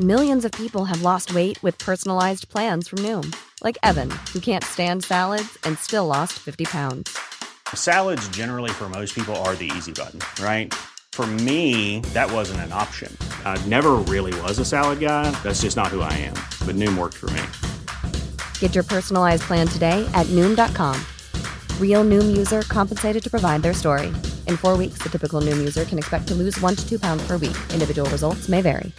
Millions of people have lost weight with personalized plans from Noom, like Evan, who can't stand salads and still lost 50 pounds. Salads generally for most people are the easy button, right? For me, that wasn't an option. I never really was a salad guy. That's just not who I am. But Noom worked for me. Get your personalized plan today at Noom.com. Real Noom user compensated to provide their story. In 4 weeks, the typical Noom user can expect to lose 1 to 2 pounds per week. Individual results may vary.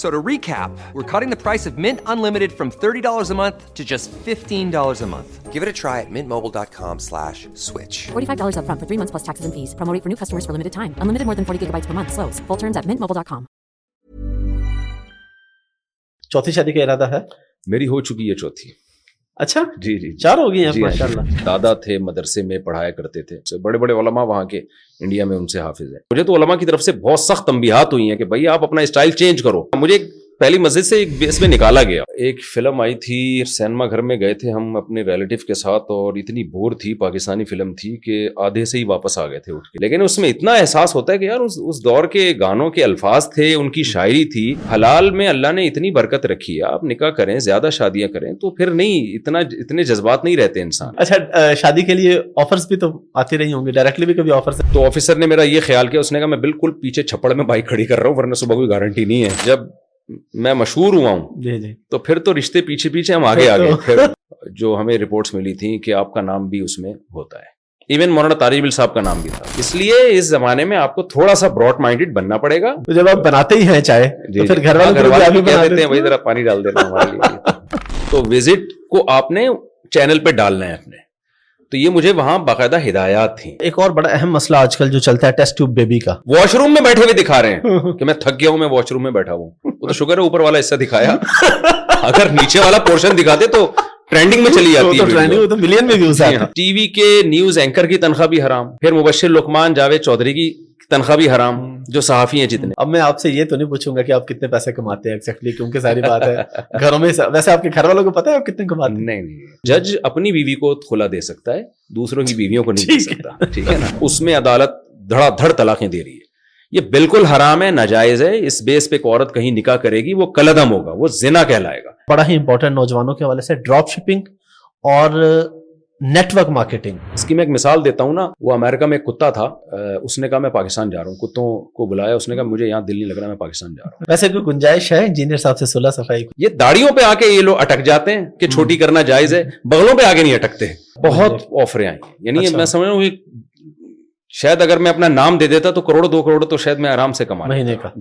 چوتھی شادی کا ارادہ ہے میری ہو چکی ہے چوتھی اچھا جی،, جی جی چار ہو گیا جی، ہاں، جی۔ ماشاء اللہ دادا تھے مدرسے میں پڑھایا کرتے تھے بڑے بڑے علماء وہاں کے انڈیا میں ان سے حافظ ہے مجھے تو علماء کی طرف سے بہت سخت تنبیہات ہوئی ہیں کہ بھائی آپ اپنا اسٹائل چینج کرو مجھے پہلی مسجد سے ایک بیس میں نکالا گیا ایک فلم آئی تھی سینما گھر میں گئے تھے ہم اپنے ریلیٹو کے ساتھ اور اتنی بور تھی پاکستانی فلم تھی کہ آدھے سے ہی واپس آ گئے تھے اٹھ کے لیکن اس میں اتنا احساس ہوتا ہے کہ یار اس, دور کے گانوں کے الفاظ تھے ان کی شاعری تھی حلال میں اللہ نے اتنی برکت رکھی ہے آپ نکاح کریں زیادہ شادیاں کریں تو پھر نہیں اتنا اتنے جذبات نہیں رہتے انسان اچھا شادی کے لیے آفرس بھی تو آتی رہی ہوں گے ڈائریکٹلی بھی کبھی آفرز تو آفیسر نے میرا یہ خیال کیا اس نے کہا میں بالکل پیچھے چھپڑ میں بائک کھڑی کر رہا ہوں ورنہ صبح کوئی گارنٹی نہیں ہے جب میں مشہور ہوا ہوں جی،, جی تو پھر تو رشتے پیچھے پیچھے ہم آگے آ گئے جو ہمیں رپورٹس ملی تھی کہ آپ کا نام بھی اس میں ہوتا ہے ایون مورانا تاری بل صاحب کا نام بھی تھا اس لیے اس زمانے میں آپ کو تھوڑا سا براڈ مائنڈیڈ بننا پڑے گا تو جب آپ بناتے ہی ہیں چائے جی، جی۔ والے کہہ دیتے ہیں وہی ذرا پانی ڈال دیتے ہیں وزٹ کو آپ نے چینل پہ ڈالنا ہے اپنے تو یہ مجھے وہاں باقاعدہ ہدایات تھیں ایک اور بڑا اہم مسئلہ آج کل جو چلتا ہے ٹیسٹ ٹیوب بیبی کا واش روم میں بیٹھے ہوئے دکھا رہے ہیں کہ میں تھک گیا ہوں میں واش روم میں بیٹھا ہوں وہ تو شکر ہے اوپر والا حصہ دکھایا اگر نیچے والا پورشن دکھاتے تو ٹرینڈنگ میں چلی جاتی ہے جی ہاں۔ ٹی وی کے نیوز اینکر کی تنخواہ بھی حرام پھر مبشر لکمان جاوید چودھری تنخواہ بھی حرام جو صحافی ہیں جتنے اب میں آپ سے یہ تو نہیں پوچھوں گا کہ آپ کتنے پیسے کماتے ہیں ایکزیکٹلی کیونکہ ساری بات ہے گھروں میں ویسے آپ کے گھر والوں کو پتا ہے آپ کتنے کماتے ہیں نہیں جج اپنی بیوی کو کھلا دے سکتا ہے دوسروں کی بیویوں کو نہیں دے سکتا ٹھیک ہے نا اس میں عدالت دھڑا دھڑ طلاقیں دے رہی ہے یہ بالکل حرام ہے ناجائز ہے اس بیس پہ ایک عورت کہیں نکاح کرے گی وہ کلدم ہوگا وہ زنا کہلائے گا بڑا ہی امپورٹنٹ نوجوانوں کے حوالے سے ڈراپ شپنگ اور نیٹ ورک مارکیٹنگ اس کی میں ایک مثال دیتا ہوں نا وہ امریکہ میں کتا تھا اس نے کہا میں پاکستان جا رہا ہوں کتوں کو بلایا اس نے کہا مجھے یہاں دل نہیں لگ رہا میں پاکستان جا رہا ہوں ویسے کوئی گنجائش ہے انجینئر صاحب سے صفائی یہ داڑیوں پہ آ کے یہ لوگ اٹک جاتے ہیں کہ چھوٹی کرنا جائز ہے بغلوں پہ آگے نہیں اٹکتے بہت آفریں یعنی اچھا۔ میں سمجھ رہا ہوں شاید اگر میں اپنا نام دے دیتا تو کروڑ دو کروڑ تو شاید میں آرام سے کما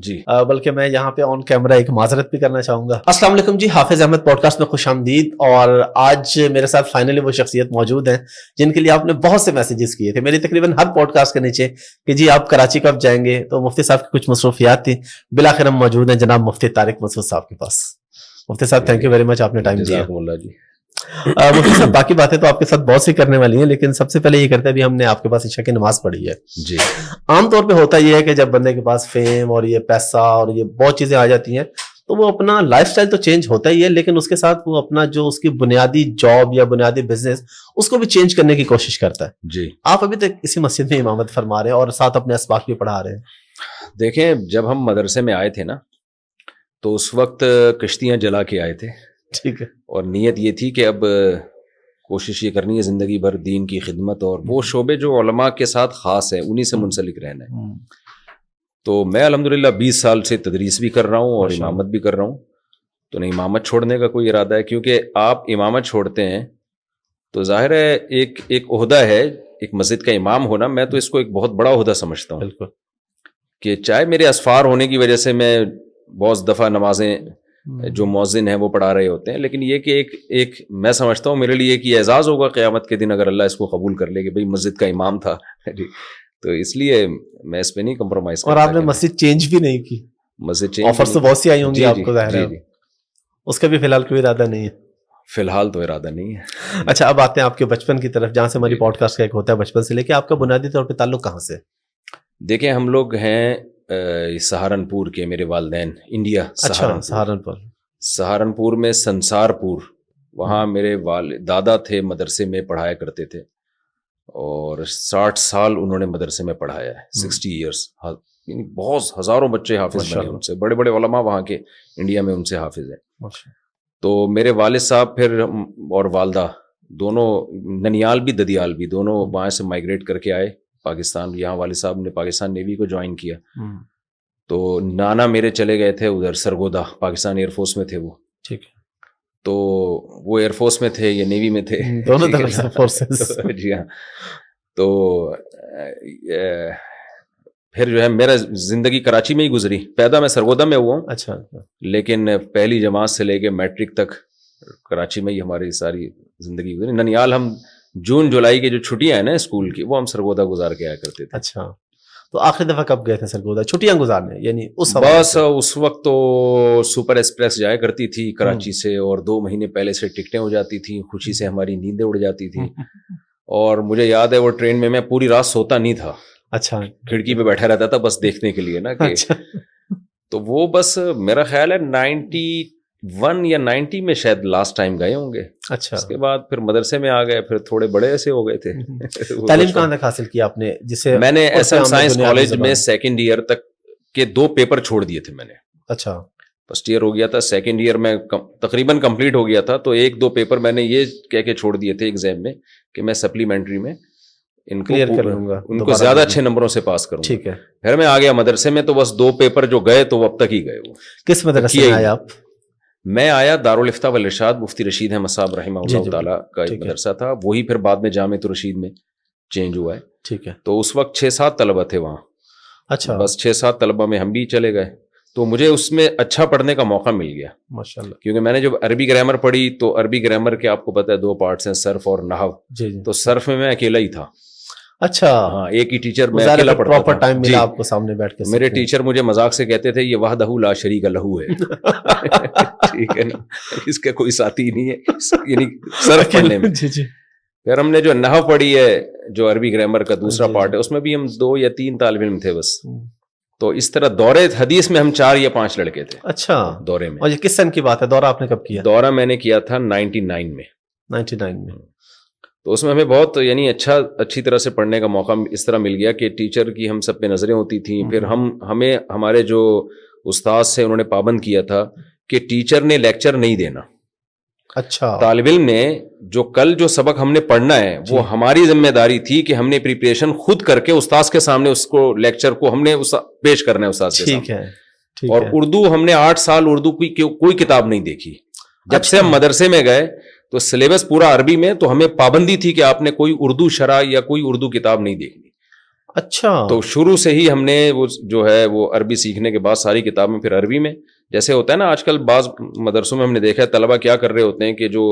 جی بلکہ میں یہاں پہ آن کیمرہ ایک معذرت بھی کرنا چاہوں گا السلام علیکم جی حافظ احمد پوڈ کاسٹ میں خوش آمدید اور آج میرے ساتھ فائنلی وہ شخصیت موجود ہیں جن کے لیے آپ نے بہت سے میسیجز کیے تھے میری تقریباً ہر پوڈ کاسٹ کے نیچے کہ جی آپ کراچی کب جائیں گے تو مفتی صاحب کی کچھ مصروفیات تھی بلاخر ہم موجود ہیں جناب مفتی طارق مسعود صاحب کے پاس مفتی صاحب تھینک یو ویری مچ آپ نے ٹائم جی مفتی صاحب باقی باتیں تو آپ کے ساتھ بہت سی کرنے والی ہیں لیکن سب سے پہلے یہ کرتے ہیں ابھی ہم نے آپ کے پاس عشاء کی نماز پڑھی ہے جی عام طور پہ ہوتا یہ ہے کہ جب بندے کے پاس فیم اور یہ پیسہ اور یہ بہت چیزیں آ جاتی ہیں تو وہ اپنا لائف سٹائل تو چینج ہوتا ہی ہے لیکن اس کے ساتھ وہ اپنا جو اس کی بنیادی جاب یا بنیادی بزنس اس کو بھی چینج کرنے کی کوشش کرتا ہے جی آپ ابھی تک اسی مسجد میں امامت فرما رہے ہیں اور ساتھ اپنے اسباق بھی پڑھا رہے ہیں دیکھیں جب ہم مدرسے میں آئے تھے نا تو اس وقت کشتیاں جلا کے آئے تھے ٹھیک ہے اور نیت یہ تھی کہ اب کوشش یہ کرنی ہے زندگی بھر دین کی خدمت اور وہ شعبے جو علماء کے ساتھ خاص ہیں انہیں سے منسلک رہنا ہے تو میں الحمد للہ بیس سال سے تدریس بھی کر رہا ہوں اور امامت بھی کر رہا ہوں تو نہیں امامت چھوڑنے کا کوئی ارادہ ہے کیونکہ آپ امامت چھوڑتے ہیں تو ظاہر ہے ایک ایک عہدہ ہے ایک مسجد کا امام ہونا میں تو اس کو ایک بہت بڑا عہدہ سمجھتا ہوں بالکل کہ چاہے میرے اسفار ہونے کی وجہ سے میں بہت دفعہ نمازیں جو مؤذن ہیں وہ پڑھا رہے ہوتے ہیں لیکن یہ کہ ایک ایک میں سمجھتا ہوں میرے لیے کہ اعزاز ہوگا قیامت کے دن اگر اللہ اس کو قبول کر لے کہ بھائی مسجد کا امام تھا جی تو اس لیے میں اس پہ نہیں کمپرومائز اور آپ نے مسجد چینج بھی نہیں کی مسجد چینج آفرس تو بہت سی آئی ہوں گی جی، آپ جی، کو ظاہر ہے جی، اس کا بھی فی الحال کوئی ارادہ نہیں ہے فی الحال تو ارادہ نہیں ہے اچھا اب آتے ہیں آپ کے بچپن کی طرف جہاں سے ہماری پوڈ کاسٹ کا ایک ہوتا ہے بچپن سے لے کے آپ کا بنیادی طور پہ تعلق کہاں سے دیکھیں ہم لوگ ہیں سہارنپور کے میرے والدین انڈیا اچھا، سہارنپور سہارنپور میں سنسار پور وہاں میرے والد دادا تھے مدرسے میں پڑھایا کرتے تھے اور ساٹھ سال انہوں نے مدرسے میں پڑھایا ہے سکسٹی ایئرس ہاں، یعنی بہت ہزاروں بچے حافظ ان سے بڑے بڑے علماء وہاں کے انڈیا میں ان سے حافظ ہیں تو میرے والد صاحب پھر اور والدہ دونوں ننیال بھی ددیال بھی دونوں وہاں سے مائگریٹ کر کے آئے پاکستان یہاں والد صاحب نے پاکستان نیوی کو جوائن کیا تو نانا میرے چلے گئے تھے ادھر سرگودا پاکستان ایئر فورس میں تھے وہ ٹھیک ہے تو وہ ایئر فورس میں تھے یا نیوی میں تھے دونوں طرف جی ہاں تو پھر جو ہے میرا زندگی کراچی میں ہی گزری پیدا میں سرگودا میں ہوا ہوں اچھا،, اچھا لیکن پہلی جماعت سے لے کے میٹرک تک کراچی میں ہی ہماری ساری زندگی گزری ننیال ہم جون جولائی کے جو چھٹیاں ہیں نا اسکول کی وہ ہم سرگودا گزار کے آیا کرتے تھے اچھا تو آخری دفعہ کب گئے تھے سرگودا چھٹیاں گزارنے یعنی اس بس اس وقت تو سپر ایکسپریس جایا کرتی تھی کراچی سے اور دو مہینے پہلے سے ٹکٹیں ہو جاتی تھیں خوشی سے ہماری نیندیں اڑ جاتی تھیں اور مجھے یاد ہے وہ ٹرین میں میں پوری رات سوتا نہیں تھا اچھا کھڑکی پہ بیٹھا رہتا تھا بس دیکھنے کے لیے نا کہ اچھا۔ تو وہ بس میرا خیال ہے نائنٹی ون یا نائنٹی میں شاید لاسٹ ٹائم گئے ہوں گے اچھا اس کے بعد پھر مدرسے میں آ گئے پھر تھوڑے بڑے ایسے ہو گئے تھے تعلیم کہاں تک حاصل کیا آپ نے جسے میں نے ایس ایم سائنس کالج میں سیکنڈ ایئر تک کے دو پیپر چھوڑ دیے تھے میں نے اچھا فرسٹ ایئر ہو گیا تھا سیکنڈ ایئر میں تقریباً کمپلیٹ ہو گیا تھا تو ایک دو پیپر میں نے یہ کہہ کے چھوڑ دیے تھے ایگزام میں کہ میں سپلیمنٹری میں ان کلیئر کر لوں گا ان کو زیادہ اچھے نمبروں سے پاس کروں ٹھیک ہے پھر میں آ گیا مدرسے میں تو بس دو پیپر جو گئے تو اب تک ہی گئے وہ کس مدرسے میں آئے آپ میں آیا دارالفتاب الرشاد مفتی رشید ہے مصعب جی، جی، تعالیٰ کا ایک مدرسہ تھا وہی پھر بعد میں جامع تو رشید میں چینج ہوا ہے ٹھیک ہے تو اس وقت چھ سات طلبہ تھے وہاں اچھا بس چھ سات طلبہ میں ہم بھی چلے گئے تو مجھے اس میں اچھا پڑھنے کا موقع مل گیا ماشاء اللہ کیونکہ میں نے جب عربی گرامر پڑھی تو عربی گرامر کے آپ کو پتا دو پارٹس ہیں صرف اور جی،, جی تو صرف میں میں اکیلا ہی تھا اچھا ہاں ایک ہی ٹیچر پروپر ٹائم ملا آپ کو سامنے بیٹھ کے میرے ٹیچر مجھے مذاق سے کہتے تھے یہ وحدہ لا شریک لہو ہے ٹھیک ہے نا اس کا کوئی ساتھی نہیں ہے یعنی سر پڑھنے میں جی جی پھر ہم نے جو نحو پڑھی ہے جو عربی گرامر کا دوسرا پارٹ جی، جی۔ ہے اس میں بھی ہم دو یا تین طالب علم تھے بس تو اس طرح دورے حدیث میں ہم چار یا پانچ لڑکے تھے اچھا دورے میں اور یہ کس سن کی بات ہے دورہ آپ نے کب کیا دورہ میں نے کیا تھا نائنٹی نائن میں نائنٹی نائن میں تو اس میں ہمیں بہت یعنی اچھا اچھی طرح سے پڑھنے کا موقع اس طرح مل گیا کہ ٹیچر کی ہم سب پہ نظریں ہوتی تھیں پھر ہم ہمیں ہمارے جو استاذ پابند کیا تھا کہ ٹیچر نے لیکچر نہیں دینا اچھا طالب علم نے جو کل جو سبق ہم نے پڑھنا ہے جی. وہ ہماری ذمہ داری تھی کہ ہم نے پریپریشن خود کر کے استاد کے سامنے اس کو لیکچر کو ہم نے اس پیش کرنا ہے استاذ اور اردو ہم نے آٹھ سال اردو کی کوئی کتاب نہیں دیکھی جب سے ہم مدرسے میں گئے تو سلیبس پورا عربی میں تو ہمیں پابندی تھی کہ آپ نے کوئی اردو شرح یا کوئی اردو کتاب نہیں دیکھنی اچھا تو شروع سے ہی ہم نے وہ جو ہے وہ عربی سیکھنے کے بعد ساری کتابیں پھر عربی میں جیسے ہوتا ہے نا آج کل بعض مدرسوں میں ہم نے دیکھا ہے طلبہ کیا کر رہے ہوتے ہیں کہ جو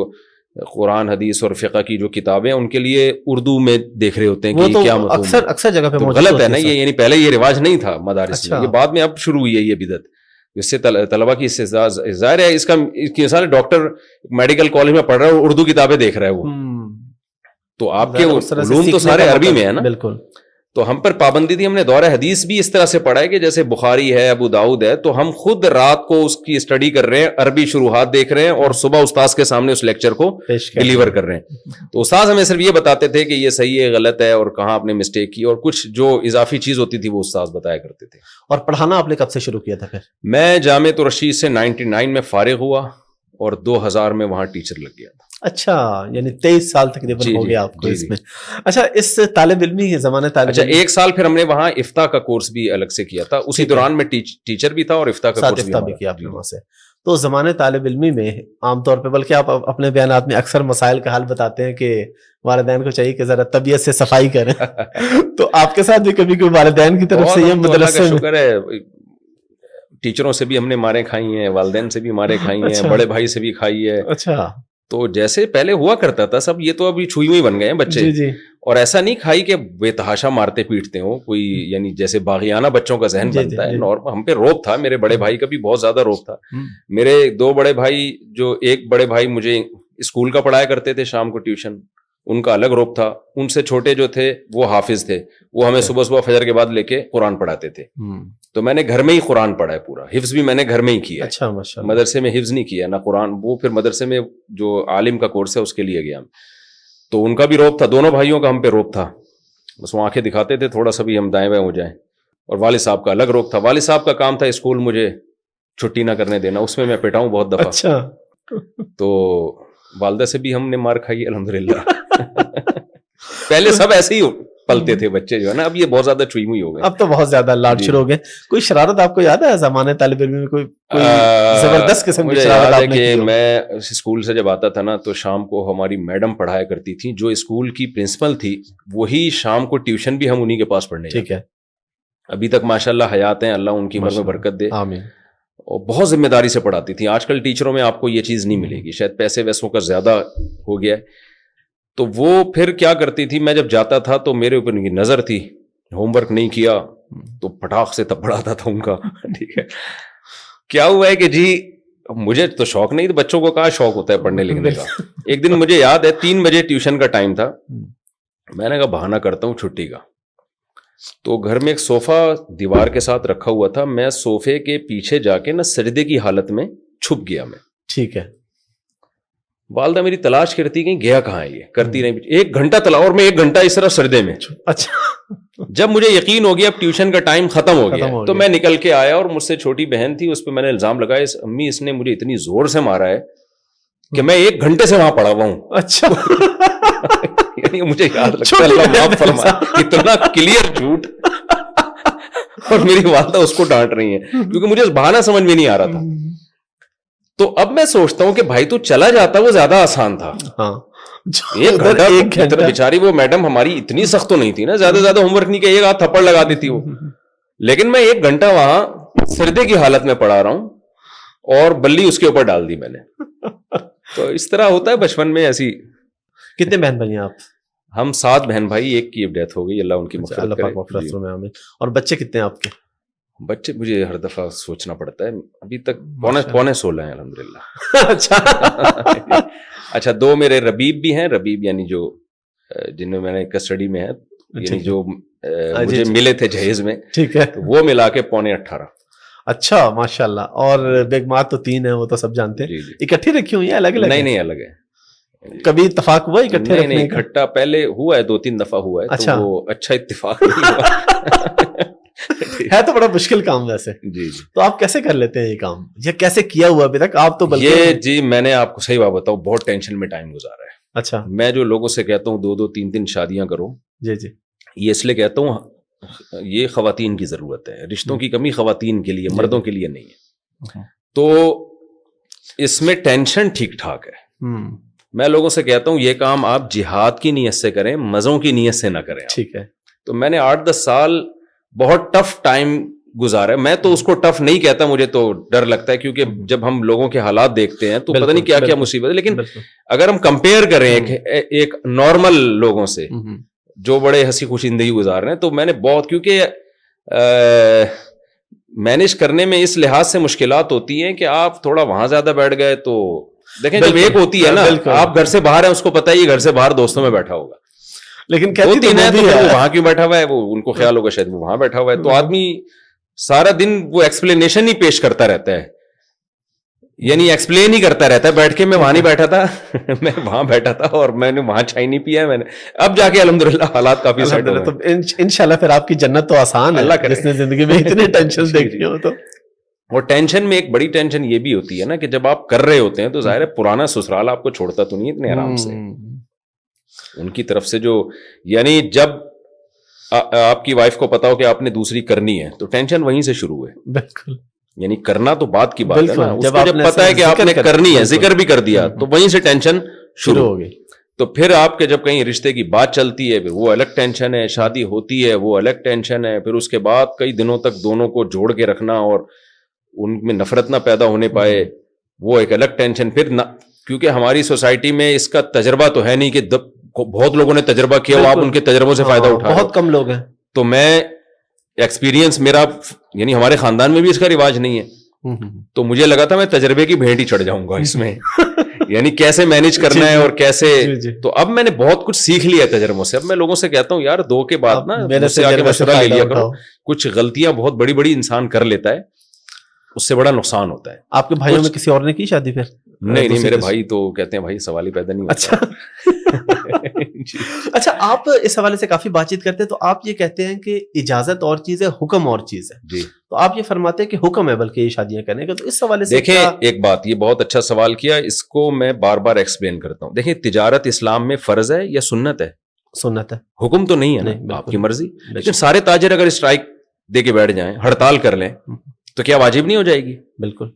قرآن حدیث اور فقہ کی جو کتابیں ان کے لیے اردو میں دیکھ رہے ہوتے ہیں کہ کیا اکثر اکثر جگہ پہ غلط ہے نا یہ یعنی پہلے یہ رواج نہیں تھا مدارس اچھا۔ بعد میں اب شروع ہوئی ہے یہ بدت سے طلبا کی اس سے ظاہر ہے اس کا سارے ڈاکٹر میڈیکل کالج میں پڑھ رہا ہے اردو کتابیں دیکھ رہا ہے وہ تو آپ کے علوم تو سارے عربی مطلب میں ہے نا بالکل تو ہم پر پابندی تھی ہم نے دور حدیث بھی اس طرح سے پڑھا ہے کہ جیسے بخاری ہے ابو داؤد ہے تو ہم خود رات کو اس کی اسٹڈی کر رہے ہیں عربی شروحات دیکھ رہے ہیں اور صبح استاذ کے سامنے اس لیکچر کو ڈلیور کر رہے ہیں تو استاذ ہمیں صرف یہ بتاتے تھے کہ یہ صحیح ہے غلط ہے اور کہاں آپ نے مسٹیک کی اور کچھ جو اضافی چیز ہوتی تھی وہ استاذ بتایا کرتے تھے اور پڑھانا آپ نے کب سے شروع کیا تھا پھر میں جامع تو رشید سے نائنٹی نائن میں فارغ ہوا اور دو ہزار میں وہاں ٹیچر لگ گیا تھا اچھا یعنی تیئیس سال تقریباً جی، ہو جی، گیا آپ کو جی، اس میں اچھا اس طالب علمی طالب اچھا ایک سال پھر ہم نے وہاں افتاح کا کورس بھی الگ سے کیا تھا اسی دوران میں ٹیچر بھی تھا اور کا کورس بھی کیا آپ نے وہاں سے تو طالب علمی میں عام طور پہ بلکہ آپ اپنے بیانات میں اکثر مسائل کا حال بتاتے ہیں کہ والدین کو چاہیے کہ ذرا طبیعت سے صفائی کریں تو آپ کے ساتھ بھی کبھی کوئی والدین کی طرف سے یہ ہے ٹیچروں سے بھی ہم نے مارے کھائی ہیں والدین سے بھی مارے کھائی ہیں اچھا۔ بڑے بھائی سے بھی کھائی ہے اچھا تو جیسے پہلے ہوا کرتا تھا سب یہ تو ابھی چھوئی ہوئی بن گئے ہیں بچے جی، جی۔ اور ایسا نہیں کھائی کہ بے تحاشا مارتے پیٹتے ہو کوئی یعنی جیسے باغیانہ بچوں کا ذہن جی، بنتا ہے ہم پہ روپ تھا میرے بڑے بھائی کا بھی بہت زیادہ روپ تھا میرے دو بڑے بھائی جو ایک بڑے بھائی مجھے اسکول کا پڑھایا کرتے تھے شام کو ٹیوشن ان کا الگ روپ تھا ان سے چھوٹے جو تھے وہ حافظ تھے وہ ہمیں اچھا۔ صبح صبح فجر کے بعد لے کے قرآن پڑھاتے تھے تو میں نے گھر میں ہی قرآن پڑھا ہے پورا حفظ بھی میں نے گھر میں ہی کیا اچھا، مدرسے میں حفظ نہیں کیا نہ قرآن وہ پھر مدرسے میں جو عالم کا کورس ہے اس کے لیے گیا ہم تو ان کا بھی روپ تھا دونوں بھائیوں کا ہم پہ روپ تھا بس وہ آنکھیں دکھاتے تھے تھوڑا سا بھی ہم دائیں بائیں ہو جائیں اور والد صاحب کا الگ روپ تھا والد صاحب کا کام تھا اسکول مجھے چھٹی نہ کرنے دینا اس میں میں پٹاؤں بہت اچھا تو والدہ سے بھی ہم نے مار کھائی الحمد للہ پہلے سب ایسے ہی پلتے تھے بچے جو ہے نا اب یہ بہت زیادہ چھوئی ہوئی ہو گئے اب تو بہت زیادہ لاڈ جی۔ شروع ہو گئے کوئی شرارت آپ کو یاد ہے زمانے طالب علم میں کوئی زبردست قسم کی شرارت آپ نے کہ میں اسکول سے جب آتا تھا نا تو شام کو ہماری میڈم پڑھایا کرتی تھی جو اسکول کی پرنسپل تھی وہی شام کو ٹیوشن بھی ہم انہی کے پاس پڑھنے ٹھیک ہے ابھی تک ماشاء اللہ حیات ہیں اللہ ان کی عمر میں برکت دے آمین اور بہت ذمہ داری سے پڑھاتی تھی آج کل ٹیچروں میں آپ کو یہ چیز نہیں ملے گی شاید پیسے ویسوں کا زیادہ ہو گیا ہے تو وہ پھر کیا کرتی تھی میں جب جاتا تھا تو میرے اوپر ان کی نظر تھی ہوم ورک نہیں کیا تو پٹاخ سے تھا ان کا ٹھیک ہے ہے کیا ہوا کہ جی مجھے تو شوق نہیں بچوں کو کہاں شوق ہوتا ہے پڑھنے لکھنے کا ایک دن مجھے یاد ہے تین بجے ٹیوشن کا ٹائم تھا میں نے کہا بہانا کرتا ہوں چھٹی کا تو گھر میں ایک سوفا دیوار کے ساتھ رکھا ہوا تھا میں سوفے کے پیچھے جا کے نا سجدے کی حالت میں چھپ گیا میں ٹھیک ہے والدہ میری تلاش کرتی کہیں گیا کہاں یہ کرتی رہی ایک گھنٹہ تلا اور میں ایک گھنٹہ اس طرح سردے میں اچھا جب مجھے یقین ہو گیا اب ٹیوشن کا ٹائم ختم ہو گیا تو میں نکل کے آیا اور مجھ سے چھوٹی بہن تھی اس پہ میں نے الزام لگایا اس امی اس نے مجھے اتنی زور سے مارا ہے کہ میں ایک گھنٹے سے وہاں پڑھا ہوا ہوں اچھا یعنی مجھے یاد اتنا کلیئر جھوٹ اور میری والدہ اس کو ڈانٹ رہی ہے کیونکہ مجھے بہانا سمجھ میں نہیں آ رہا تھا تو اب میں سوچتا ہوں کہ بھائی تو چلا جاتا وہ زیادہ آسان تھا ہاں۔ بیچاری وہ میڈم ہماری اتنی سخت تو نہیں تھی نا زیادہ زیادہ ہوم ورک نہیں کہ ایک ہاتھ تھپڑ لگا دیتی وہ لیکن میں ایک گھنٹہ وہاں سردے کی حالت میں پڑھا رہا ہوں اور بلی اس کے اوپر ڈال دی میں نے تو اس طرح ہوتا ہے بچپن میں ایسی کتنے بہن بھائی ہیں آپ ہم سات بہن بھائی ایک کی ڈیتھ ہو گئی اللہ ان کی اچھا، جی۔ اور بچے کتنے آپ کے بچے مجھے ہر دفعہ سوچنا پڑتا ہے ابھی تک پونے پونے سولہ ہیں الحمد للہ اچھا اچھا دو میرے ربیب بھی ہیں ربیب یعنی جو جن میں میں نے کسٹڈی میں ہے اچھا، یعنی اچھا۔ جو ہاں، جی، مجھے جی۔ ملے تھے جہیز میں ٹھیک ہے وہ ملا کے پونے اٹھارہ اچھا ماشاء اللہ اور بیگمات تو تین ہیں وہ تو سب جانتے ہیں جی، اکٹھی رکھی ہوئی ہیں الگ الگ نہیں نہیں الگ ہے کبھی اتفاق ہوا اکٹھے نہیں اکٹھا پہلے ہوا ہے دو تین دفعہ ہوا ہے اچھا وہ اچھا اتفاق ہے تو بڑا مشکل کام ویسے جی جی تو آپ کیسے کر لیتے ہیں یہ کام یا کیسے کیا ہوا ابھی تک آپ تو یہ جی میں نے آپ کو صحیح بات بتاؤ بہت ٹینشن میں ٹائم گزارا ہے اچھا میں جو لوگوں سے کہتا ہوں دو دو تین تین شادیاں کرو جی جی یہ اس لیے کہتا ہوں یہ خواتین کی ضرورت ہے رشتوں کی کمی خواتین کے لیے جی، جی۔ مردوں کے لیے نہیں ہے اچھا۔ تو اس میں ٹینشن ٹھیک ٹھاک ہے میں لوگوں سے کہتا ہوں یہ کام آپ جہاد کی نیت سے کریں مزوں کی نیت سے نہ کریں ٹھیک ہے تو میں نے آٹھ دس سال بہت ٹف ٹائم گزارا میں تو اس کو ٹف نہیں کہتا مجھے تو ڈر لگتا ہے کیونکہ جب ہم لوگوں کے حالات دیکھتے ہیں تو پتہ نہیں کیا کیا مصیبت ہے لیکن اگر ہم کمپیئر کریں ایک نارمل لوگوں سے جو بڑے ہنسی خوشی زندگی گزار رہے ہیں تو میں نے بہت کیونکہ مینج کرنے میں اس لحاظ سے مشکلات ہوتی ہیں کہ آپ تھوڑا وہاں زیادہ بیٹھ گئے تو دیکھیں جب ایک ہوتی ہے نا آپ گھر سے باہر ہیں اس کو پتا ہی گھر سے باہر دوستوں میں بیٹھا ہوگا لیکن کہتی تو ہے وہاں کیوں بیٹھا ہوا ہے وہ وہ ان کو خیال ہوگا شاید وہاں بیٹھا ہوا ہے تو ہاں۔ آدمی سارا دن وہ ایکسپلینیشن ہی پیش کرتا رہتا ہے یعنی ایکسپلین ہی کرتا رہتا ہے بیٹھ کے میں وہاں نہیں بیٹھا تھا میں وہاں بیٹھا تھا اور میں نے وہاں چائے نہیں پیا میں نے اب جا کے الحمد للہ حالات کافی ڈر ان شاء اللہ پھر آپ کی جنت تو آسان ہے اور جی، جی، ٹینشن جی۔ میں ایک بڑی ٹینشن یہ بھی ہوتی ہے نا کہ جب آپ کر رہے ہوتے ہیں تو ظاہر ہے پرانا سسرال آپ کو چھوڑتا تو نہیں اتنے آرام سے ان کی طرف سے جو یعنی جب آپ کی وائف کو پتا ہو کہ آپ نے دوسری کرنی ہے تو ٹینشن وہیں سے شروع ہے بالکل یعنی کرنا تو بات کی بات ہے جب پتا ہے کہ آپ نے کرنی ہے ذکر بھی کر دیا تو وہیں سے ٹینشن شروع ہو گئی تو پھر آپ کے جب کہیں رشتے کی بات چلتی ہے وہ الگ ٹینشن ہے شادی ہوتی ہے وہ الگ ٹینشن ہے پھر اس کے بعد کئی دنوں تک دونوں کو جوڑ کے رکھنا اور ان میں نفرت نہ پیدا ہونے پائے وہ ایک الگ ٹینشن پھر نہ کیونکہ ہماری سوسائٹی میں اس کا تجربہ تو ہے نہیں کہ بہت لوگوں نے تجربہ کیا آپ ان کے تجربوں سے فائدہ ہاں، اٹھا بہت کم لوگ ہیں تو تو میں میں میں ایکسپیرینس میرا یعنی ہمارے خاندان بھی اس کا رواج نہیں ہے مجھے لگا تھا تجربے کی بھیٹ ہی چڑھ جاؤں گا اس میں یعنی کیسے مینج کرنا ہے جی، جی۔ اور کیسے جی، تو اب میں نے بہت کچھ سیکھ لیا تجربوں سے اب میں لوگوں سے کہتا ہوں یار دو کے بعد نا لیا کچھ غلطیاں بہت بڑی بڑی انسان کر لیتا ہے اس سے بڑا نقصان ہوتا ہے آپ کے بھائیوں میں کسی اور نے کی شادی پھر نہیں نہیں میرے بھائی تو کہتے ہیں بھائی سوال ہی پیدا نہیں اچھا اچھا آپ اس حوالے سے کافی بات چیت کرتے ہیں تو آپ یہ کہتے ہیں کہ اجازت اور چیز ہے حکم اور چیز ہے جی تو آپ یہ فرماتے ہیں کہ حکم ہے بلکہ یہ شادیاں کرنے کا تو اس حوالے سے دیکھیں ایک بات یہ بہت اچھا سوال کیا اس کو میں بار بار ایکسپلین کرتا ہوں دیکھیں تجارت اسلام میں فرض ہے یا سنت ہے سنت ہے حکم تو نہیں ہے نا آپ کی مرضی لیکن سارے تاجر اگر اسٹرائک دے کے بیٹھ جائیں ہڑتال کر لیں تو کیا واجب نہیں ہو جائے گی بالکل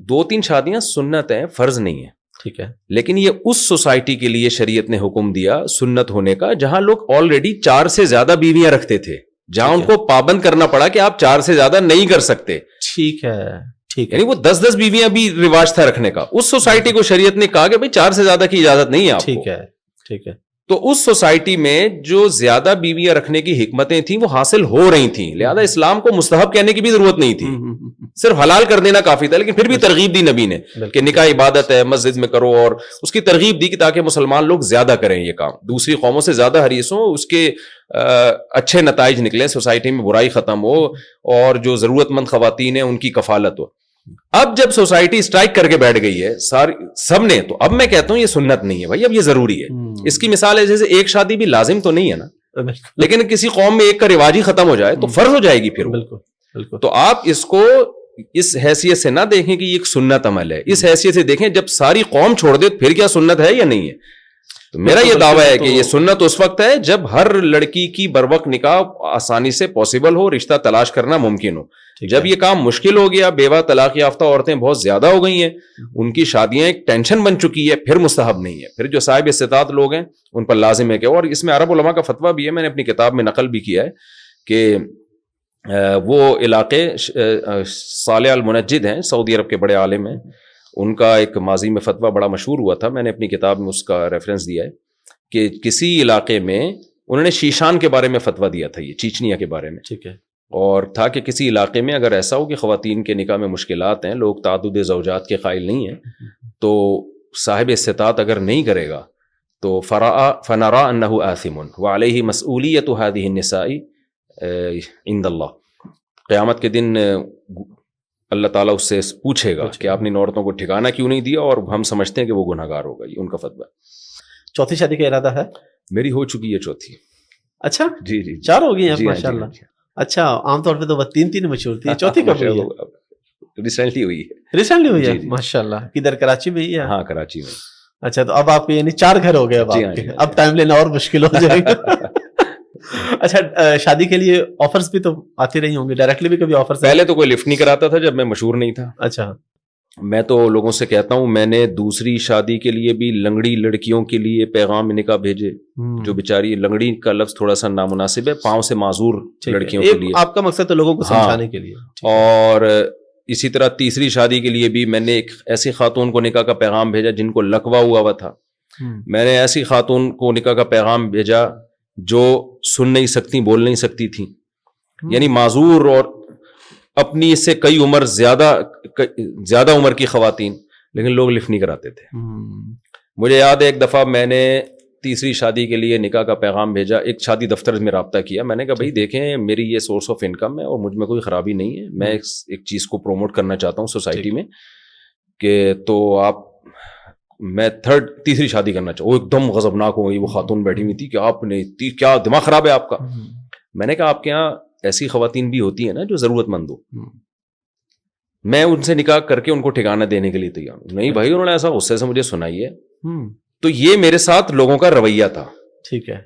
دو تین شادیاں سنت ہیں فرض نہیں ہے ٹھیک ہے لیکن یہ اس سوسائٹی کے لیے شریعت نے حکم دیا سنت ہونے کا جہاں لوگ آلریڈی چار سے زیادہ بیویاں رکھتے تھے جہاں ان کو پابند کرنا پڑا کہ آپ چار سے زیادہ نہیں کر سکتے ٹھیک ہے ٹھیک یعنی وہ دس دس بیویاں بھی رواج تھا رکھنے کا اس سوسائٹی کو شریعت نے کہا کہ بھائی چار سے زیادہ کی اجازت نہیں ہے ٹھیک ہے ٹھیک ہے تو اس سوسائٹی میں جو زیادہ بیویاں رکھنے کی حکمتیں تھیں وہ حاصل ہو رہی تھیں لہذا اسلام کو مستحب کہنے کی بھی ضرورت نہیں تھی صرف حلال کر دینا کافی تھا لیکن پھر بھی ترغیب دی نبی نے کہ نکاح عبادت ہے مسجد میں کرو اور اس کی ترغیب دی کہ تاکہ مسلمان لوگ زیادہ کریں یہ کام دوسری قوموں سے زیادہ ہوں اس کے اچھے نتائج نکلیں سوسائٹی میں برائی ختم ہو اور جو ضرورت مند خواتین ہیں ان کی کفالت ہو اب جب سوسائٹی اسٹرائک کر کے بیٹھ گئی ہے ساری سب نے تو اب میں کہتا ہوں یہ سنت نہیں ہے بھائی اب یہ ضروری ہے اس کی مثال ہے جیسے ایک شادی بھی لازم تو نہیں ہے نا لیکن کسی قوم میں ایک کا رواج ہی ختم ہو جائے تو فرض ہو جائے گی پھر بالکل تو آپ اس کو اس حیثیت سے نہ دیکھیں کہ یہ ایک سنت عمل ہے اس حیثیت سے دیکھیں جب ساری قوم چھوڑ دے پھر کیا سنت ہے یا نہیں ہے تو میرا یہ دعویٰ ہے کہ یہ سنت اس وقت ہے جب ہر لڑکی کی بر وقت نکاح آسانی سے پاسبل ہو رشتہ تلاش کرنا ممکن ہو جب یہ کام مشکل ہو گیا بیوہ طلاق یافتہ عورتیں بہت زیادہ ہو گئی ہیں ان کی شادیاں ایک ٹینشن بن چکی ہے پھر مستحب نہیں ہے پھر جو صاحب استطاعت لوگ ہیں ان پر لازم ہے کہ اور اس میں عرب علماء کا فتویٰ بھی ہے میں نے اپنی کتاب میں نقل بھی کیا ہے کہ وہ علاقے صالح المنجد ہیں سعودی عرب کے بڑے عالم ہیں ان کا ایک ماضی میں فتویٰ بڑا مشہور ہوا تھا میں نے اپنی کتاب میں اس کا ریفرنس دیا ہے کہ کسی علاقے میں انہوں نے شیشان کے بارے میں فتویٰ دیا تھا یہ چیچنیا کے بارے میں ٹھیک ہے اور تھا کہ کسی علاقے میں اگر ایسا ہو کہ خواتین کے نکاح میں مشکلات ہیں لوگ تعدد زوجات کے قائل نہیں ہیں تو صاحب استطاعت اگر نہیں کرے گا تو فرا فنارا قیامت کے دن اللہ تعالیٰ اس سے پوچھے گا کہ آپ نے ان عورتوں کو ٹھکانا کیوں نہیں دیا اور ہم سمجھتے ہیں کہ وہ گناہ گار ہوگا یہ ان کا فتبہ چوتھی شادی کا ارادہ ہے میری ہو چکی ہے چوتھی اچھا جی جی, جی۔ چار ہو ہیں جی ہاں، جی، ماشاء اللہ اچھا عام طور پہ تو تین تین مشہور تھی چوتھی کب ہوئی ہوئی ہوئی ہے ہے ریسنٹلی جی، ریسنٹلی جی۔ ماشاء اللہ کدھر کراچی میں ہی ہے ہاں کراچی میں اچھا تو اب آپ یعنی چار گھر ہو گئے اب ٹائم جی، ہاں، ہاں، لینا اور مشکل ہو جائے گا اچھا شادی کے لیے آفرس بھی تو آتی رہی ہوں گی ڈائریکٹلی بھی کبھی آفر تو کوئی لفٹ نہیں کراتا تھا جب میں مشہور نہیں تھا اچھا میں تو لوگوں سے کہتا ہوں میں نے دوسری شادی کے لیے بھی لنگڑی لڑکیوں کے لیے پیغام نکاح بھیجے جو بیچاری لنگڑی کا لفظ تھوڑا سا نامناسب ہے پاؤں سے معذور لڑکیوں کے لیے اور اسی طرح تیسری شادی کے لیے بھی میں نے ایک ایسی خاتون کو نکاح کا پیغام بھیجا جن کو لکوا ہوا ہوا تھا میں نے ایسی خاتون کو نکاح کا پیغام بھیجا جو سن نہیں سکتی بول نہیں سکتی تھیں یعنی معذور اور اپنی اس سے کئی عمر زیادہ زیادہ عمر کی خواتین لیکن لوگ لفٹ نہیں کراتے تھے مجھے یاد ہے ایک دفعہ میں نے تیسری شادی کے لیے نکاح کا پیغام بھیجا ایک شادی دفتر میں رابطہ کیا میں نے کہا اچھا۔ بھائی دیکھیں میری یہ سورس آف انکم ہے اور مجھ میں کوئی خرابی نہیں ہے میں ایک چیز کو پروموٹ کرنا چاہتا ہوں سوسائٹی میں کہ تو آپ میں تھرڈ تیسری شادی کرنا چاہوں وہ ایک دم غضبناک ہو گئی وہ خاتون بیٹھی ہوئی تھی کہ آپ نے کیا دماغ خراب ہے آپ کا میں نے کہا آپ کے یہاں ایسی خواتین بھی ہوتی ہیں نا جو ضرورت مند ہو میں ان سے نکاح کر کے ان کو ٹھکانا دینے کے لیے تیار ہوں نہیں بھائی انہوں نے ایسا غصے سے مجھے سنائی ہے تو یہ میرے ساتھ لوگوں کا رویہ تھا ٹھیک ہے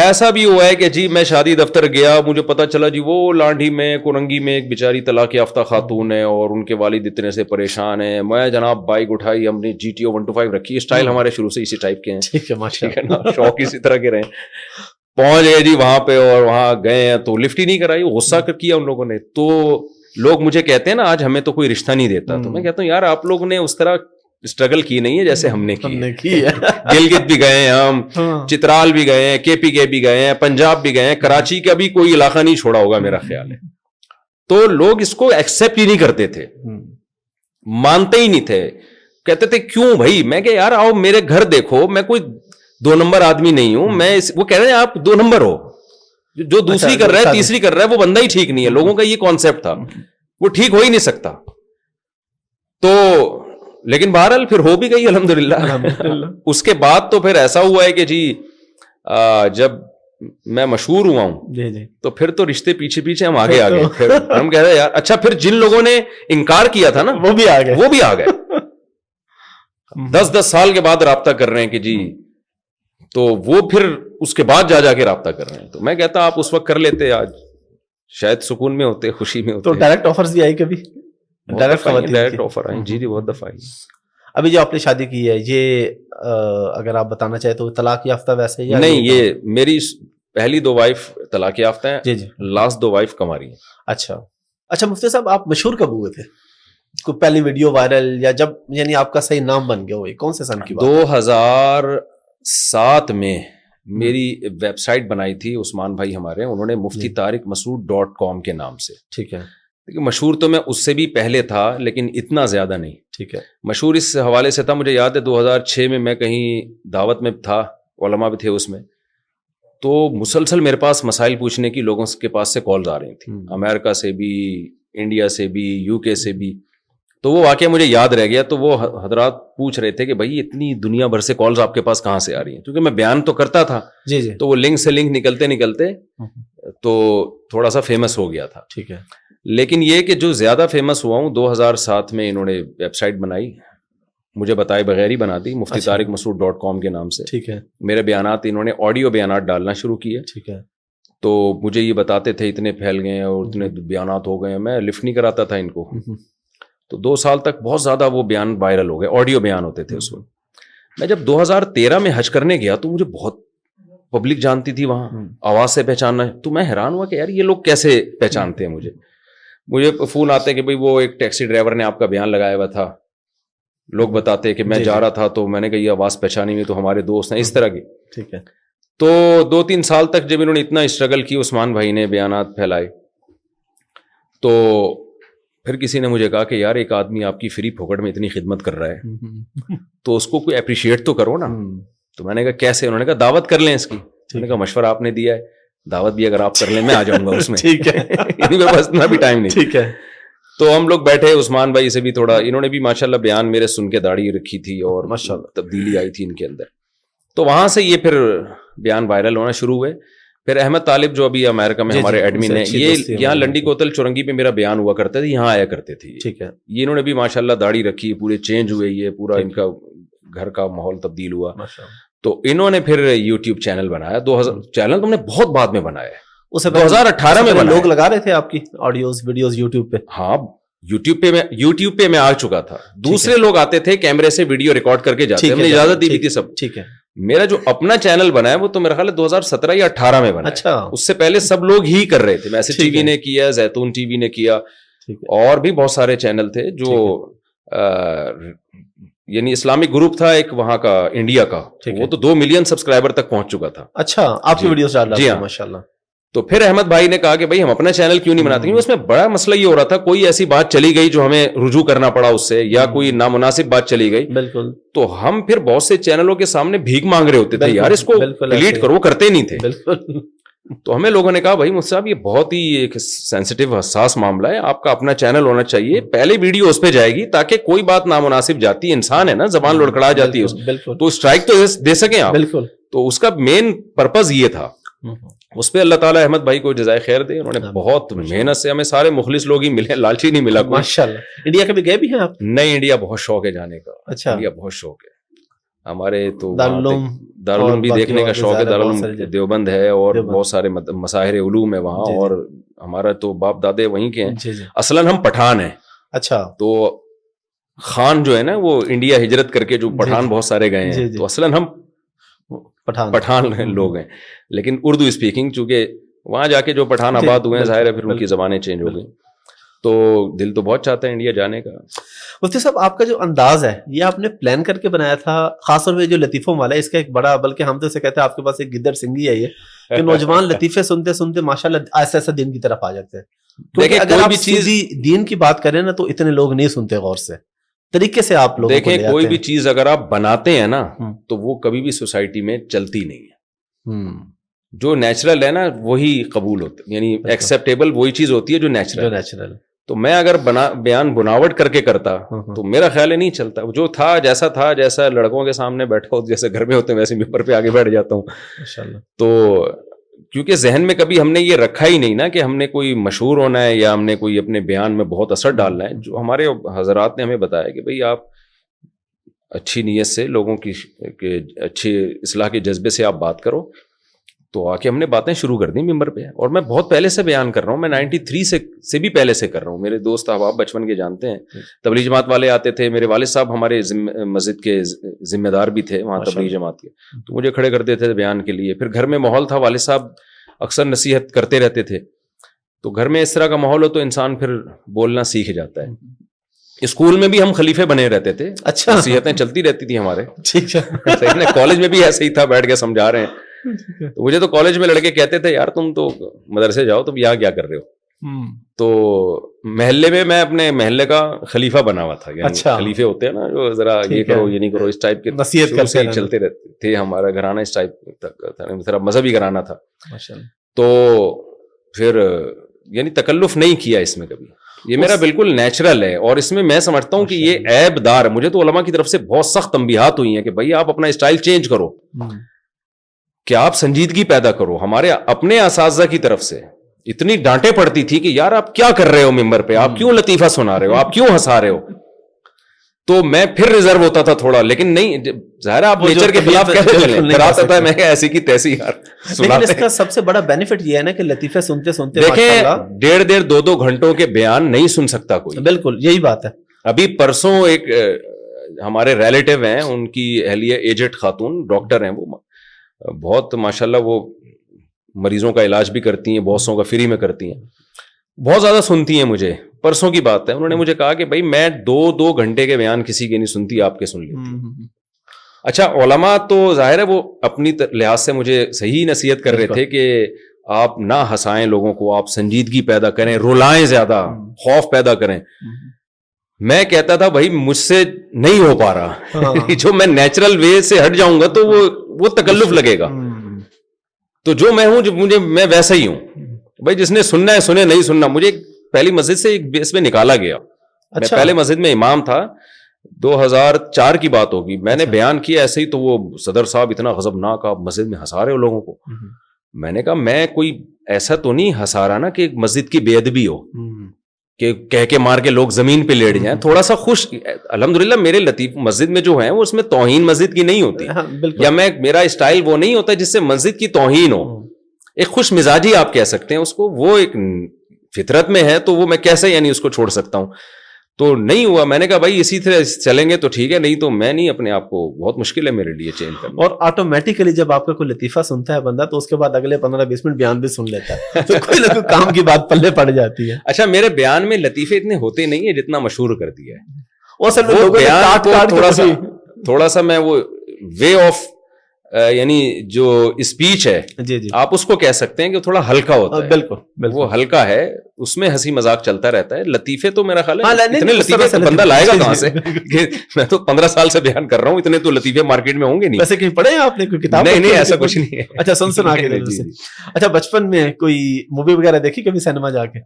ایسا بھی ہوا ہے کہ جی میں شادی دفتر گیا مجھے پتا چلا جی وہ لانڈھی میں کورنگی میں ایک بیچاری طلاق یافتہ خاتون ہے اور ان کے والد اتنے سے پریشان ہیں میں جناب بائک اٹھائی ہم نے G T O one two five رکھی اسٹائل ہمارے شروع سے اسی ٹائپ کے ہیں ٹھیک ہے شوق اسی طرح کے رہے پہنچ گئے جی وہاں پہ اور وہاں گئے ہیں تو لفٹ ہی نہیں کرائی غصہ کیا ان لوگوں نے تو لوگ مجھے کہتے ہیں نا آج ہمیں تو کوئی رشتہ نہیں دیتا تو میں کہتا ہوں یار آپ نے اس طرح اسٹرگل کی نہیں ہے جیسے ہم نے کی گلگت بھی گئے ہیں ہم ہاں۔ چترال بھی گئے ہیں کے پی کے بھی گئے ہیں پنجاب بھی گئے ہیں کراچی کا بھی کوئی علاقہ نہیں چھوڑا ہوگا میرا خیال ہے تو لوگ اس کو ایکسپٹ ہی نہیں کرتے تھے مانتے ہی نہیں تھے کہتے تھے کیوں بھائی میں کہ یار آؤ میرے گھر دیکھو میں کوئی دو نمبر آدمی نہیں ہوں میں وہ کہہ رہے ہیں آپ دو نمبر ہو جو اچھا، دوسری کر رہا ہے تیسری کر رہا ہے وہ بندہ ہی ٹھیک نہیں ہے لوگوں کا یہ کانسیپٹ تھا وہ ٹھیک ہو ہی نہیں سکتا تو لیکن بہرحال پھر ہو بھی گئی الحمد للہ اس کے بعد تو پھر ایسا ہوا ہے کہ جی جب میں مشہور ہوا ہوں جی، جی۔ تو پھر تو رشتے پیچھے پیچھے ہم آگے آ گئے ہم کہہ رہے یار اچھا پھر جن لوگوں نے انکار کیا تھا نا وہ بھی آ گئے وہ بھی آ گئے دس دس سال کے بعد رابطہ کر رہے ہیں کہ جی تو وہ پھر اس کے بعد جا جا کے رابطہ کر رہے ہیں تو میں کہتا آپ اس وقت کر لیتے آج شاید سکون میں ہوتے خوشی میں ہوتے تو ڈائریکٹ آفرز بھی آئی کبھی ڈائریکٹ آفر آئی جی جی بہت دفعہ آئی ابھی جو آپ نے شادی کی ہے یہ اگر آپ بتانا چاہیں تو طلاق یافتہ ویسے نہیں یہ میری پہلی دو وائف طلاق یافتہ ہیں جی جی لاسٹ دو وائف کماری ہیں اچھا اچھا مفتی صاحب آپ مشہور کب ہوئے تھے کوئی پہلی ویڈیو وائرل یا جب یعنی آپ کا صحیح نام بن گیا ہوئی کون سے سن کی دو ہزار سات میں میری ویب سائٹ بنائی تھی عثمان بھائی ہمارے انہوں نے مفتی تارک جی. مسعود ڈاٹ کام کے نام سے ٹھیک ہے مشہور تو میں اس سے بھی پہلے تھا لیکن اتنا زیادہ نہیں ٹھیک ہے مشہور اس حوالے سے تھا مجھے یاد ہے دو ہزار چھ میں میں کہیں دعوت میں تھا علما بھی تھے اس میں تو مسلسل میرے پاس مسائل پوچھنے کی لوگوں کے پاس سے کالز آ رہی تھیں امیرکا سے بھی انڈیا سے بھی یو کے سے بھی تو وہ واقعہ مجھے یاد رہ گیا تو وہ حضرات پوچھ رہے تھے کہ بھائی اتنی دنیا بھر سے کالز آپ کے پاس کہاں سے آ رہی ہیں کیونکہ میں بیان تو کرتا تھا جی جی تو وہ لنک سے لنک نکلتے نکلتے تو تھوڑا سا فیمس ہو گیا تھا ٹھیک ہے لیکن یہ کہ جو زیادہ فیمس ہوا ہوں دو ہزار سات میں انہوں نے ویب سائٹ بنائی مجھے بتائے بغیر ہی بنا دی مفتی اچھا۔ طارق مسعود ڈاٹ کام کے نام سے ٹھیک ہے میرے بیانات انہوں نے آڈیو بیانات ڈالنا شروع کیے ٹھیک ہے تو مجھے یہ بتاتے تھے اتنے پھیل گئے ہیں اور اتنے بیانات ہو گئے ہیں میں لفٹ نہیں کراتا تھا ان کو تو دو سال تک بہت زیادہ وہ بیان وائرل ہو گئے آڈیو بیان ہوتے تھے اس وقت میں جب دو ہزار تیرہ میں حج کرنے گیا تو مجھے بہت پبلک جانتی تھی وہاں آواز سے پہچاننا تو میں حیران ہوا کہ یار یہ لوگ کیسے پہچانتے ہیں مجھے مجھے فون آتے کہ بھائی وہ ایک ٹیکسی ڈرائیور نے آپ کا بیان لگایا ہوا تھا لوگ بتاتے کہ میں جی، جی۔ جا رہا تھا تو میں نے کہا یہ آواز پہچانی ہوئی تو ہمارے دوست ہیں اس طرح کی ٹھیک ہے تو دو تین سال تک جب انہوں نے اتنا اسٹرگل کی عثمان بھائی نے بیانات پھیلائے تو پھر کسی نے مجھے کہا کہ یار ایک آدمی آپ کی فری پھوکٹ میں اتنی خدمت کر رہا ہے تو اس کو کوئی اپریشیٹ تو کرو نا تو میں نے کہا کیسے انہوں نے نے کہا کہا دعوت کر لیں اس کی میں مشورہ آپ نے دیا ہے دعوت بھی اگر آپ کر لیں میں آ جاؤں گا اس میں یعنی اتنا بھی ٹائم نہیں ٹھیک ہے تو ہم لوگ بیٹھے عثمان بھائی سے بھی تھوڑا انہوں نے بھی ماشاء اللہ بیان میرے سن کے داڑھی رکھی تھی اور ماشاء اللہ تبدیلی آئی تھی ان کے اندر تو وہاں سے یہ پھر بیان وائرل ہونا شروع ہوئے پھر احمد طالب جو ابھی امیرکا میں جی، جی، ہمارے ایڈمن یہ یہاں لنڈی کوتل چورنگی پہ میرا بیان ہوا کرتے تھے یہاں آیا کرتے تھے ٹھیک ہے یہ انہوں نے بھی ماشاء اللہ داڑھی رکھی پورے چینج ہوئے یہ پورا ان کا گھر کا ماحول تبدیل ہوا تو انہوں نے پھر یو ٹیوب چینل بنایا دو ہزار چینل تم نے بہت بعد میں بنایا اسے دو ہزار اٹھارہ میں لوگ لگا رہے تھے آپ کی آڈیوز یو ٹیوب پہ ہاں پہ میں پہ میں آ چکا تھا دوسرے لوگ آتے تھے کیمرے سے ویڈیو ریکارڈ کر کے جاتے اجازت دی تھی سب ٹھیک ہے میرا جو اپنا چینل بنا ہے وہ تو میرا خیال ہے دو ہزار سترہ یا اٹھارہ میں بنا اچھا اس سے پہلے سب لوگ ہی کر رہے تھے میسج ٹی وی نے کیا زیتون ٹی وی نے کیا اور بھی بہت سارے چینل تھے جو یعنی اسلامک گروپ تھا ایک وہاں کا انڈیا کا وہ تو دو ملین سبسکرائبر تک پہنچ چکا تھا اچھا آپ کی جی۔ ویڈیو جی ہاں ماشاء اللہ تو پھر احمد بھائی نے کہا کہ بھائی ہم اپنا چینل کیوں نہیں بناتے کیونکہ اس میں بڑا مسئلہ یہ ہو رہا تھا کوئی ایسی بات چلی گئی جو ہمیں رجوع کرنا پڑا اس سے یا ہاں۔ کوئی نامناسب بات چلی گئی بالکل تو ہم پھر بہت سے چینلوں کے سامنے بھیگ مانگ رہے ہوتے تھے یار اس کو ڈیلیٹ کرو کرتے نہیں تھے تو ہمیں لوگوں نے کہا بھائی مجھ صاحب یہ بہت ہی ایک سینسٹیو حساس معاملہ ہے آپ کا اپنا چینل ہونا چاہیے پہلے ویڈیو اس پہ جائے گی تاکہ کوئی بات نامناسب جاتی ہے انسان ہے نا زبان ہاں، لڑکڑا جاتی ہے تو اسٹرائک تو دے سکیں آپ بالکل تو اس کا مین پرپز یہ تھا ہاں، اس پہ اللہ تعالیٰ احمد بھائی کو جزائے خیر دے انہوں نے بہت محنت سے ہمیں سارے مخلص لوگ ہی ملے لالچی نہیں ملا ماشاء اللہ انڈیا کبھی گئے بھی ہیں آپ نہیں انڈیا بہت شوق ہے جانے کا اچھا انڈیا بہت شوق ہے ہمارے تو دارالعلوم بھی دیکھنے کا شوق ہے دارالعلوم دیوبند ہے اور بہت سارے مساہر علوم ہیں وہاں جی، جی۔ اور ہمارا تو باپ دادے وہیں کے ہیں جی، اصلا ہم پٹھان ہیں اچھا تو خان جو ہے نا وہ انڈیا ہجرت کر کے جو پٹھان بہت سارے گئے ہیں تو اصلا ہم پٹھان پٹھان لوگ ہیں لیکن اردو اسپیکنگ چونکہ وہاں جا کے جو پٹھان جی، آباد ہوئے ہیں ظاہر ہے پھر ان کی زبانیں چینج ہو گئیں تو دل تو بہت چاہتا ہے انڈیا جانے کا مفتی صاحب آپ کا جو انداز ہے یہ آپ نے پلان کر کے بنایا تھا خاص طور پہ جو لطیفوں والا ہے اس کا ایک بڑا بلکہ ہم تو اسے کہتے ہیں آپ کے پاس ایک گدر سنگھی ہے یہ کہ نوجوان لطیفے سنتے سنتے ماشاء اللہ ایسا ایسا دین کی طرف آ جاتے ہیں اگر آپ چیز دین کی بات کریں نا تو اتنے لوگ نہیں سنتے غور سے طریقے سے آپ آپ لوگ دیکھیں کوئی بھی چیز اگر بناتے ہیں نا تو وہ کبھی بھی سوسائٹی میں چلتی نہیں ہے جو نیچرل ہے نا وہی قبول ہوتا ہے یعنی ایکسپٹیبل اچھا۔ وہی چیز ہوتی ہے جو نیچرل نیچرل تو میں اگر بنا بیان بناوٹ کر کے کرتا تو میرا خیال ہے نہیں چلتا جو تھا جیسا تھا جیسا لڑکوں کے سامنے بیٹھا ہو جیسے گھر میں ہوتے ہیں ویسے ممبر پہ آگے بیٹھ جاتا ہوں تو کیونکہ ذہن میں کبھی ہم نے یہ رکھا ہی نہیں نا کہ ہم نے کوئی مشہور ہونا ہے یا ہم نے کوئی اپنے بیان میں بہت اثر ڈالنا ہے جو ہمارے حضرات نے ہمیں بتایا کہ بھائی آپ اچھی نیت سے لوگوں کی اچھے اصلاح کے جذبے سے آپ بات کرو تو آ کے ہم نے باتیں شروع کر دیں ممبر پہ اور میں بہت پہلے سے بیان کر رہا ہوں میں نائنٹی تھری سے سے بھی پہلے سے کر رہا ہوں میرے دوست احباب بچپن کے جانتے ہیں تبلیغ جماعت والے آتے تھے میرے والد صاحب ہمارے مسجد کے ذمہ دار بھی تھے وہاں تبلیغ جماعت کے تو مجھے کھڑے کرتے تھے بیان کے لیے پھر گھر میں ماحول تھا والد صاحب اکثر نصیحت کرتے رہتے تھے تو گھر میں اس طرح کا ماحول ہو تو انسان پھر بولنا سیکھ جاتا ہے اسکول میں بھی ہم خلیفے بنے رہتے تھے اچھا نصیحتیں چلتی رہتی تھی ہمارے ٹھیک ہے کالج میں بھی ایسے ہی تھا بیٹھ کے سمجھا رہے ہیں مجھے تو کالج میں لڑکے کہتے تھے یار تم تو مدرسے جاؤ تم یہاں کیا کر رہے ہو تو محلے میں میں اپنے محلے کا خلیفہ بنا ہوا تھا یعنی اچھا۔ خلیفے ہوتے ہیں نا جو ذرا یہ کرو یہ نہیں کرو اس ٹائپ کے چلتے رہتے تھے ہمارا گھرانہ ذرا مذہبی گھرانا تھا تو پھر یعنی تکلف نہیں کیا اس میں کبھی یہ میرا بالکل نیچرل ہے اور اس میں میں سمجھتا ہوں کہ یہ عیب دار مجھے تو علماء کی طرف سے بہت سخت تمبیحات ہوئی ہیں کہ بھائی آپ اپنا اسٹائل چینج کرو کہ آپ سنجیدگی پیدا کرو ہمارے اپنے اساتذہ کی طرف سے اتنی ڈانٹے پڑتی تھی کہ یار آپ کیا کر رہے ہو ممبر پہ آپ کیوں لطیفہ سنا رہے ہو آپ کیوں ہنسا رہے ہو تو میں پھر ریزرو ہوتا تھا تھوڑا لیکن نہیں ظاہر آپ نیچر کے خلاف کہہ سکتا ہے میں ایسی کی تیسی یار اس کا سب سے بڑا بینیفٹ یہ ہے نا کہ لطیفہ سنتے سنتے دیکھیں ڈیڑھ ڈیڑھ دو دو گھنٹوں کے بیان نہیں سن سکتا کوئی بالکل یہی بات ہے ابھی پرسوں ایک ہمارے ریلیٹو ہیں ان کی اہلیہ ایجٹ خاتون ڈاکٹر ہیں وہ بہت ماشاء اللہ وہ مریضوں کا علاج بھی کرتی ہیں بہت سو کا فری میں کرتی ہیں بہت زیادہ سنتی ہیں مجھے پرسوں کی بات ہے انہوں نے مجھے کہا کہ بھائی میں دو دو گھنٹے کے بیان کسی کے نہیں سنتی آپ کے سن لیتی اچھا علما تو ظاہر ہے وہ اپنی لحاظ سے مجھے صحیح نصیحت کر رہے تھے کہ آپ نہ ہنسائیں لوگوں کو آپ سنجیدگی پیدا کریں رلائیں زیادہ خوف پیدا کریں میں کہتا تھا بھائی مجھ سے نہیں ہو پا رہا ہاں۔ جو میں نیچرل وے سے ہٹ جاؤں گا تو وہ تکلف لگے گا تو جو میں ہوں مجھے میں ویسا ہی ہوں بھائی جس نے سننا ہے سنے نہیں سننا مجھے پہلی مسجد سے ایک بیس میں نکالا گیا اچھا۔ پہلے مسجد میں امام تھا دو ہزار چار کی بات ہوگی میں نے اچھا۔ بیان کیا ایسے ہی تو وہ صدر صاحب اتنا نہ ناک مسجد میں ہنسا رہے ہو لوگوں کو میں نے کہا میں کوئی ایسا تو نہیں ہنسا رہا نا کہ مسجد کی بے ادبی ہو کہ کہہ کے مار کے لوگ زمین پہ لیٹ جائیں تھوڑا سا خوش الحمد للہ میرے لطیف مسجد میں جو ہے اس میں توہین مسجد کی نہیں ہوتی ہاں، یا میں میرا اسٹائل وہ نہیں ہوتا جس سے مسجد کی توہین ہو ہاں۔ ایک خوش مزاجی آپ کہہ سکتے ہیں اس کو وہ ایک فطرت میں ہے تو وہ میں کیسے یعنی اس کو چھوڑ سکتا ہوں تو نہیں ہوا میں نے کہا بھائی اسی طرح چلیں گے تو ٹھیک ہے نہیں تو میں نہیں اپنے آپ کو بہت مشکل ہے میرے لیے چینج کرنا اور آٹومیٹکلی جب آپ کا کوئی لطیفہ سنتا ہے بندہ تو اس کے بعد اگلے پندرہ بیس منٹ بیان بھی سن لیتا ہے تو کوئی نہ کوئی کام کی بات پلے پڑ جاتی ہے اچھا میرے بیان میں لطیفے اتنے ہوتے نہیں ہیں جتنا مشہور کر دیا ہے اور سر بیان تھوڑا سا تھوڑا سا میں وہ وے آف یعنی جو اسپیچ ہے جی جی آپ اس کو کہہ سکتے ہیں کہ تھوڑا ہلکا ہوتا ہے بالکل وہ ہلکا ہے اس میں ہنسی مذاق چلتا رہتا ہے لطیفے تو میرا خیال ہے ہاں، لطیفے سے بندہ لائے گا کہاں سے میں تو پندرہ سال سے بیان کر رہا ہوں اتنے تو لطیفے مارکیٹ میں ہوں گے نہیں ویسے کہیں پڑھے آپ نے کوئی کتاب نہیں نہیں ایسا کچھ نہیں ہے اچھا سن سنا کے جی، جی۔ اچھا بچپن میں کوئی مووی وغیرہ دیکھی کبھی سینما جا کے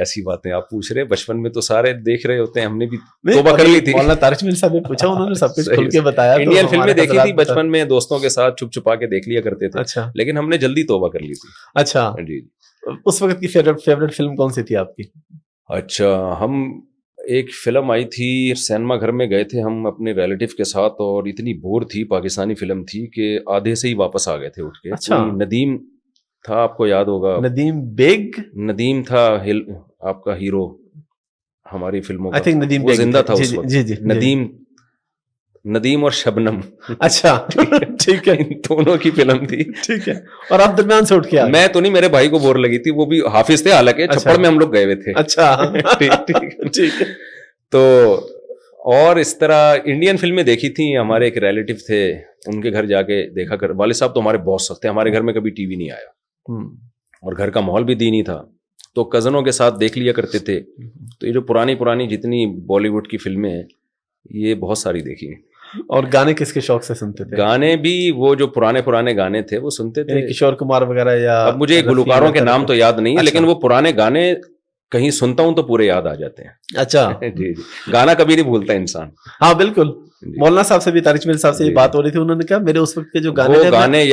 ایسی باتیں آپ پوچھ رہے بچپن میں تو سارے دیکھ رہے ہوتے ہیں ہم نے بھی توبہ کر لی تھی مولانا طارق مل صاحب نے پوچھا انہوں نے سب کچھ کھل کے بتایا انڈین فلمیں دیکھی تھی بچپن میں دوستوں کے ساتھ چھپ چھپا کے دیکھ لیا کرتے تھے اچھا۔ لیکن ہم نے جلدی توبہ کر لی تھی اچھا جی, جی۔ اس وقت کی فیورٹ فیورٹ فلم کون سی تھی آپ کی اچھا ہم ایک فلم آئی تھی سینما گھر میں گئے تھے ہم اپنے ریلیٹو کے ساتھ اور اتنی بور تھی پاکستانی فلم تھی کہ آدھے سے ہی واپس آ گئے تھے اٹھ کے اچھا یعنی ندیم تھا آپ کو یاد ہوگا ندیم بیگ ندیم تھا ہل, آپ کا ہیرو ہماری فلموں کا ندیم وہ زندہ تھا جی, اس جی، وقت جی،, جی،, جی, ندیم ندیم اور شبنم اچھا ٹھیک ہے دونوں کی فلم تھی ٹھیک ہے اور آپ درمیان سے اٹھ کے میں تو نہیں میرے بھائی کو بور لگی تھی وہ بھی حافظ تھے حالانکہ اچھا۔ چھپڑ میں ہم لوگ گئے ہوئے تھے اچھا ٹھیک ہے تو اور اس طرح انڈین فلمیں دیکھی تھیں ہمارے ایک ریلیٹو تھے ان کے گھر جا کے دیکھا کر والد صاحب تو ہمارے بہت سخت تھے ہمارے گھر میں کبھی ٹی وی نہیں آیا اور گھر کا ماحول بھی دینی تھا تو کزنوں کے ساتھ دیکھ لیا کرتے تھے تو یہ جو پرانی پرانی جتنی بالی ووڈ کی فلمیں ہیں یہ بہت ساری دیکھی ہیں اور گانے کس کے شوق سے سنتے تھے گانے بھی وہ جو پرانے پرانے گانے تھے وہ سنتے تھے یعنی کشور کمار وغیرہ یا اب مجھے گلوکاروں کے نام تو یاد نہیں ہے اچھا۔ لیکن وہ پرانے گانے کہیں سنتا ہوں تو پورے یاد آ جاتے ہیں اچھا جی جی گانا کبھی نہیں بھولتا انسان ہاں بالکل جی۔ مولانا صاحب صاحب سے سے بھی یہ جی۔ بات ہو رہی تھی انہوں نے کہا میرے اس وقت کے جو گانے گانے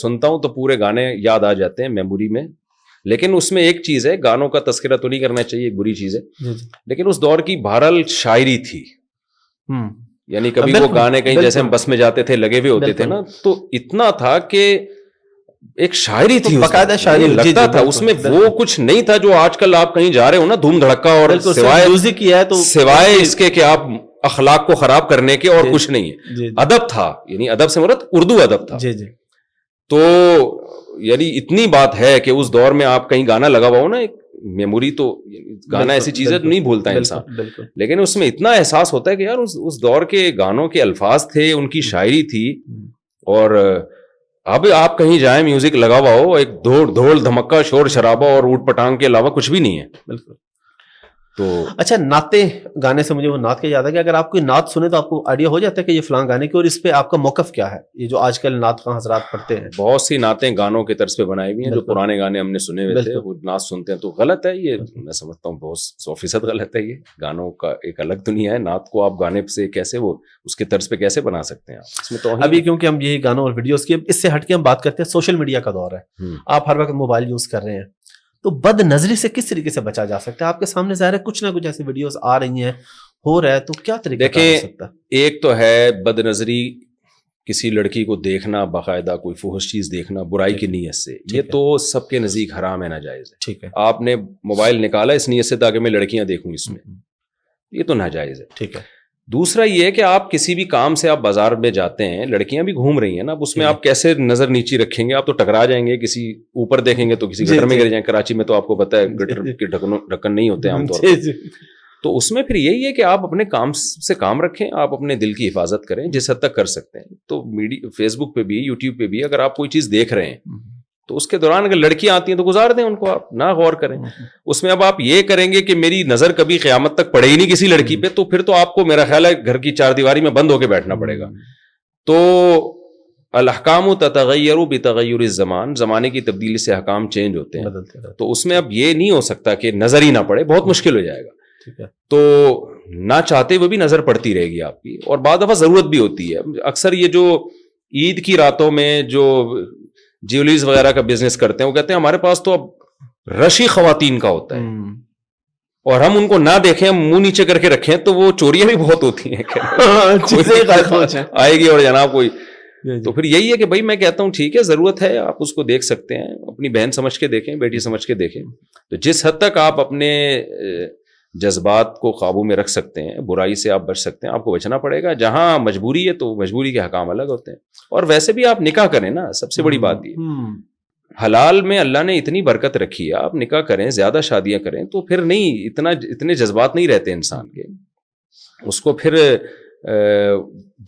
سنتا ہوں تو پورے گانے یاد آ جاتے ہیں میموری میں لیکن اس میں ایک چیز ہے گانوں کا تذکرہ تو نہیں کرنا چاہیے بری چیز ہے جی، لیکن اس دور کی بھارل شاعری تھی یعنی کبھی وہ گانے کہیں جیسے ہم بس میں جاتے تھے لگے ہوئے ہوتے تھے نا تو اتنا تھا کہ ایک شاعری تھی باقاعدہ شاعری یعنی لگتا جی، تھا اس میں وہ کچھ نہیں تھا جو آج کل آپ کہیں جا رہے ہو نا دھوم دھڑکا اور سوائے اس کے کہ آپ اخلاق کو خراب کرنے کے اور جی، کچھ نہیں ہے جی، ادب تھا یعنی ادب سے مرت اردو ادب تھا تو یعنی اتنی بات ہے کہ اس دور میں آپ کہیں گانا لگا ہوا ہو نا ایک میموری تو گانا ایسی چیز ہے نہیں بھولتا انسان لیکن اس میں اتنا احساس ہوتا ہے کہ یار اس دور کے گانوں کے الفاظ تھے ان کی شاعری تھی اور اب آپ کہیں جائیں میوزک لگا ہوا ہو ایک دھوڑ دھمکا شور شرابہ اور اوٹ پٹانگ کے علاوہ کچھ بھی نہیں ہے بالکل تو اچھا نعتیں گانے سے مجھے وہ نعت کا یاد کہ اگر آپ کوئی نعت سنے تو آپ کو آئیڈیا ہو جاتا ہے کہ یہ فلان گانے کی اور اس پہ آپ کا موقف کیا ہے یہ جو آج کل نعت کا حضرات پڑھتے ہیں بہت سی نعتیں گانوں کے طرز پہ بنائی ہوئی ہیں جو پرانے گانے ہم نے سنے ہوئے تھے وہ نعت سنتے ہیں تو غلط ہے یہ میں سمجھتا ہوں بہت سو فیصد غلط ہے یہ گانوں کا ایک الگ دنیا ہے نعت کو آپ گانے سے کیسے وہ اس کے طرز پہ کیسے بنا سکتے ہیں اس میں تو ابھی کیونکہ ہم یہی گانوں اور ویڈیوز کی اس سے ہٹ کے ہم بات کرتے ہیں سوشل میڈیا کا دور ہے آپ ہر وقت موبائل یوز کر رہے ہیں تو بد نظری سے کس طریقے سے بچا جا سکتا ہے آپ کے سامنے ظاہر ہے کچھ نہ کچھ ایسی ویڈیوز آ رہی ہیں ہو رہا ہے تو کیا طریقہ دیکھئے ایک تو ہے بد نظری کسی لڑکی کو دیکھنا باقاعدہ کوئی فوہش چیز دیکھنا برائی کی نیت سے یہ تو سب کے نزدیک حرام ہے ناجائز ہے ٹھیک ہے آپ نے موبائل نکالا اس نیت سے تاکہ میں لڑکیاں دیکھوں اس میں یہ تو ناجائز ہے ٹھیک ہے دوسرا یہ کہ آپ کسی بھی کام سے آپ بازار میں جاتے ہیں لڑکیاں بھی گھوم رہی ہیں نا اس میں جی۔ آپ کیسے نظر نیچی رکھیں گے آپ تو ٹکرا جائیں گے کسی اوپر دیکھیں گے تو کسی جی، گھر میں جی۔ گر جائیں کراچی میں تو آپ کو پتا ہے گٹر کے ڈھکن نہیں ہوتے عام طور پر تو اس میں پھر یہی ہے کہ آپ اپنے کام سے کام رکھیں آپ اپنے دل کی حفاظت کریں جس حد تک کر سکتے ہیں تو میڈیا فیس بک پہ بھی یوٹیوب پہ بھی اگر آپ کوئی چیز دیکھ رہے ہیں تو اس کے دوران اگر لڑکیاں آتی ہیں تو گزار دیں ان کو آپ نہ غور کریں اس میں اب آپ یہ کریں گے کہ میری نظر کبھی قیامت تک پڑے ہی نہیں کسی لڑکی پہ تو پھر تو آپ کو میرا خیال ہے گھر کی چار دیواری میں بند ہو کے بیٹھنا پڑے گا تو الحکام و تغیر و بتغیر زمان زمانے کی تبدیلی سے حکام چینج ہوتے ہیں تو اس میں اب یہ نہیں ہو سکتا کہ نظر ہی نہ پڑے بہت ہاں۔ مشکل ہو جائے گا تو نہ چاہتے وہ بھی نظر پڑتی رہے گی آپ کی اور بعض دفعہ ضرورت بھی ہوتی ہے اکثر یہ جو عید کی راتوں میں جو وغیرہ کا بزنس کرتے ہیں ہیں وہ کہتے ہمارے پاس تو اب رشی خواتین کا ہوتا ہے اور ہم ان کو نہ دیکھیں منہ نیچے کر کے رکھیں تو وہ چوریاں بھی بہت ہوتی ہیں ہاں، جی، آئے گی اور جناب کوئی جی، جی۔ تو پھر یہی ہے کہ بھائی میں کہتا ہوں ٹھیک ہے ضرورت ہے آپ اس کو دیکھ سکتے ہیں اپنی بہن سمجھ کے دیکھیں بیٹی سمجھ کے دیکھیں تو جس حد تک آپ اپنے جذبات کو قابو میں رکھ سکتے ہیں برائی سے آپ بچ سکتے ہیں آپ کو بچنا پڑے گا جہاں مجبوری ہے تو مجبوری کے حکام الگ ہوتے ہیں اور ویسے بھی آپ نکاح کریں نا سب سے بڑی بات یہ حلال میں اللہ نے اتنی برکت رکھی ہے آپ نکاح کریں زیادہ شادیاں کریں تو پھر نہیں اتنا اتنے جذبات نہیں رہتے انسان کے اس کو پھر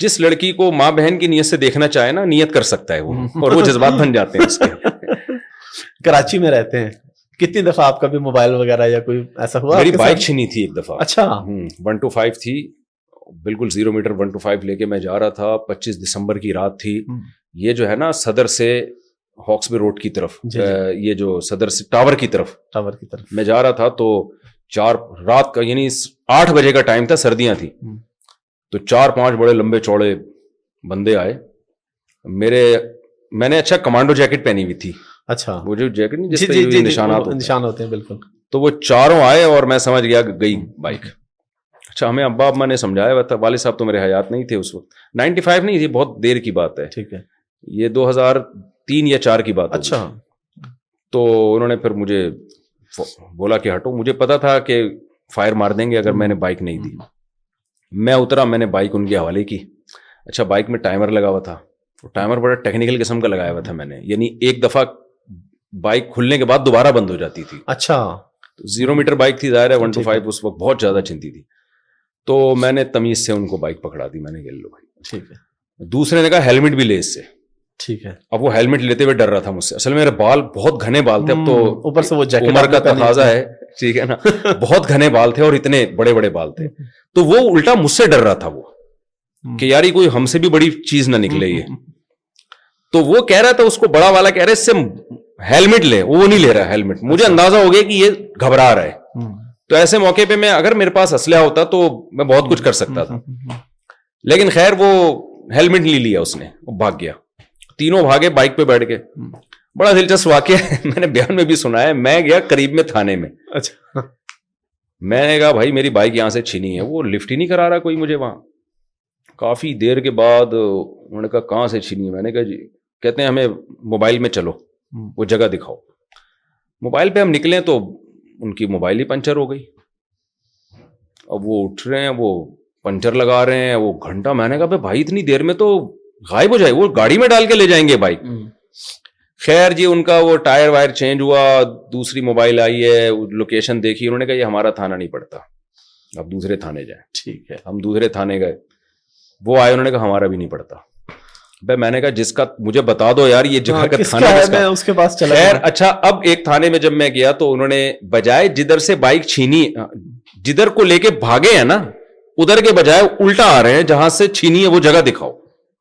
جس لڑکی کو ماں بہن کی نیت سے دیکھنا چاہے نا نیت کر سکتا ہے وہ اور وہ جذبات بن جاتے ہیں کراچی میں رہتے ہیں کتنی دفعہ آپ کا بھی موبائل وغیرہ یا کوئی ایسا ہوا میری بائک چھینی تھی ایک دفعہ اچھا ون ٹو فائیو تھی بالکل zero meter one two five لے کے میں جا رہا تھا پچیس دسمبر کی رات تھی یہ جو ہے نا صدر سے ہاکس بے روڈ کی طرف جی، جی۔ یہ جو صدر سے ٹاور کی طرف ٹاور کی طرف میں جا رہا تھا تو چار رات کا یعنی آٹھ بجے کا ٹائم تھا سردیاں تھیں تو چار پانچ بڑے لمبے چوڑے بندے آئے میرے میں نے اچھا کمانڈو جیکٹ پہنی ہوئی تھی اچھا وہ جو جیکٹ نہیں جس جی, جی،, جی،, جی، نشانات نشان ہوتے ہیں بالکل تو وہ چاروں آئے اور میں سمجھ گیا گئی بائک اچھا ہمیں ابا ابا نے سمجھایا ہوا تھا والد صاحب تو میرے حیات نہیں تھے اس وقت نائنٹی فائیو نہیں تھی بہت دیر کی بات ہے ٹھیک ہے یہ دو ہزار تین یا چار کی بات اچھا تو انہوں نے پھر مجھے بولا کہ ہٹو مجھے پتا تھا کہ فائر مار دیں گے اگر میں نے بائک نہیں دی میں اترا میں نے بائک ان کے حوالے کی اچھا بائک میں ٹائمر لگا ہوا تھا ٹائمر بڑا ٹیکنیکل قسم کا لگایا ہوا تھا میں نے یعنی ایک دفعہ بائک کھلنے کے بعد دوبارہ بند ہو جاتی تھی اچھا زیرو میٹر بائک تھی ظاہر ہے ون ٹو فائیو اس وقت بہت زیادہ چنتی تھی تو میں نے تمیز سے ان کو بائک پکڑا دی میں نے لو بھائی ٹھیک ہے دوسرے نے کہا ہیلمٹ بھی لے اس سے ٹھیک ہے اب وہ ہیلمٹ لیتے ہوئے ڈر رہا تھا مجھ سے اصل میرے بال بہت گھنے بال تھے اب تو اوپر سے وہ عمر کا تقاضا ہے ٹھیک ہے نا بہت گھنے بال تھے اور اتنے بڑے بڑے بال تھے تو وہ الٹا مجھ سے ڈر رہا تھا وہ کہ یار یہ کوئی ہم سے بھی بڑی چیز نہ نکلے یہ تو وہ کہہ رہا تھا اس کو بڑا والا کہہ رہا ہے اس سے ہیلمٹ لے وہ نہیں لے رہا ہیلمٹ مجھے اچھا۔ اندازہ ہو گیا کہ یہ گھبرا رہا ہے تو ایسے موقع پہ میں اگر میرے پاس اسلحہ ہوتا تو میں بہت کچھ کر سکتا تھا لیکن خیر وہ وہ ہیلمٹ لیا اس نے بھاگ گیا تینوں بھاگے بائک پہ بیٹھ کے بڑا دلچسپ واقعہ ہے میں نے بیان میں بھی سنا ہے میں گیا قریب میں اچھا میں نے کہا بھائی میری بائک یہاں سے چھینی ہے وہ لفٹ ہی نہیں کرا رہا کوئی مجھے وہاں کافی دیر کے بعد انہوں نے کہا کہاں سے چھینی ہے میں نے کہا جی کہتے ہیں ہمیں موبائل میں چلو وہ جگہ دکھاؤ موبائل پہ ہم نکلے تو ان کی موبائل ہی پنچر ہو گئی اب وہ اٹھ رہے ہیں وہ پنچر لگا رہے ہیں وہ گھنٹہ میں نے کہا بھائی, اتنی دیر میں تو غائب ہو جائے وہ گاڑی میں ڈال کے لے جائیں گے بھائی خیر جی ان کا وہ ٹائر وائر چینج ہوا دوسری موبائل آئی ہے لوکیشن دیکھی انہوں نے کہا یہ ہمارا تھانہ نہیں پڑتا اب دوسرے تھانے جائیں ٹھیک ہے ہم دوسرے تھانے گئے وہ آئے انہوں نے کہا ہمارا بھی نہیں پڑتا بھائی میں نے کہا جس کا مجھے بتا دو یار یہ جگہ کا خیر اچھا اب ایک تھانے میں جب میں گیا تو انہوں نے بجائے جدھر سے بائک چھینی جدھر کو لے کے بھاگے ہیں نا ادھر کے بجائے الٹا آ رہے ہیں جہاں سے چھینی ہے وہ جگہ دکھاؤ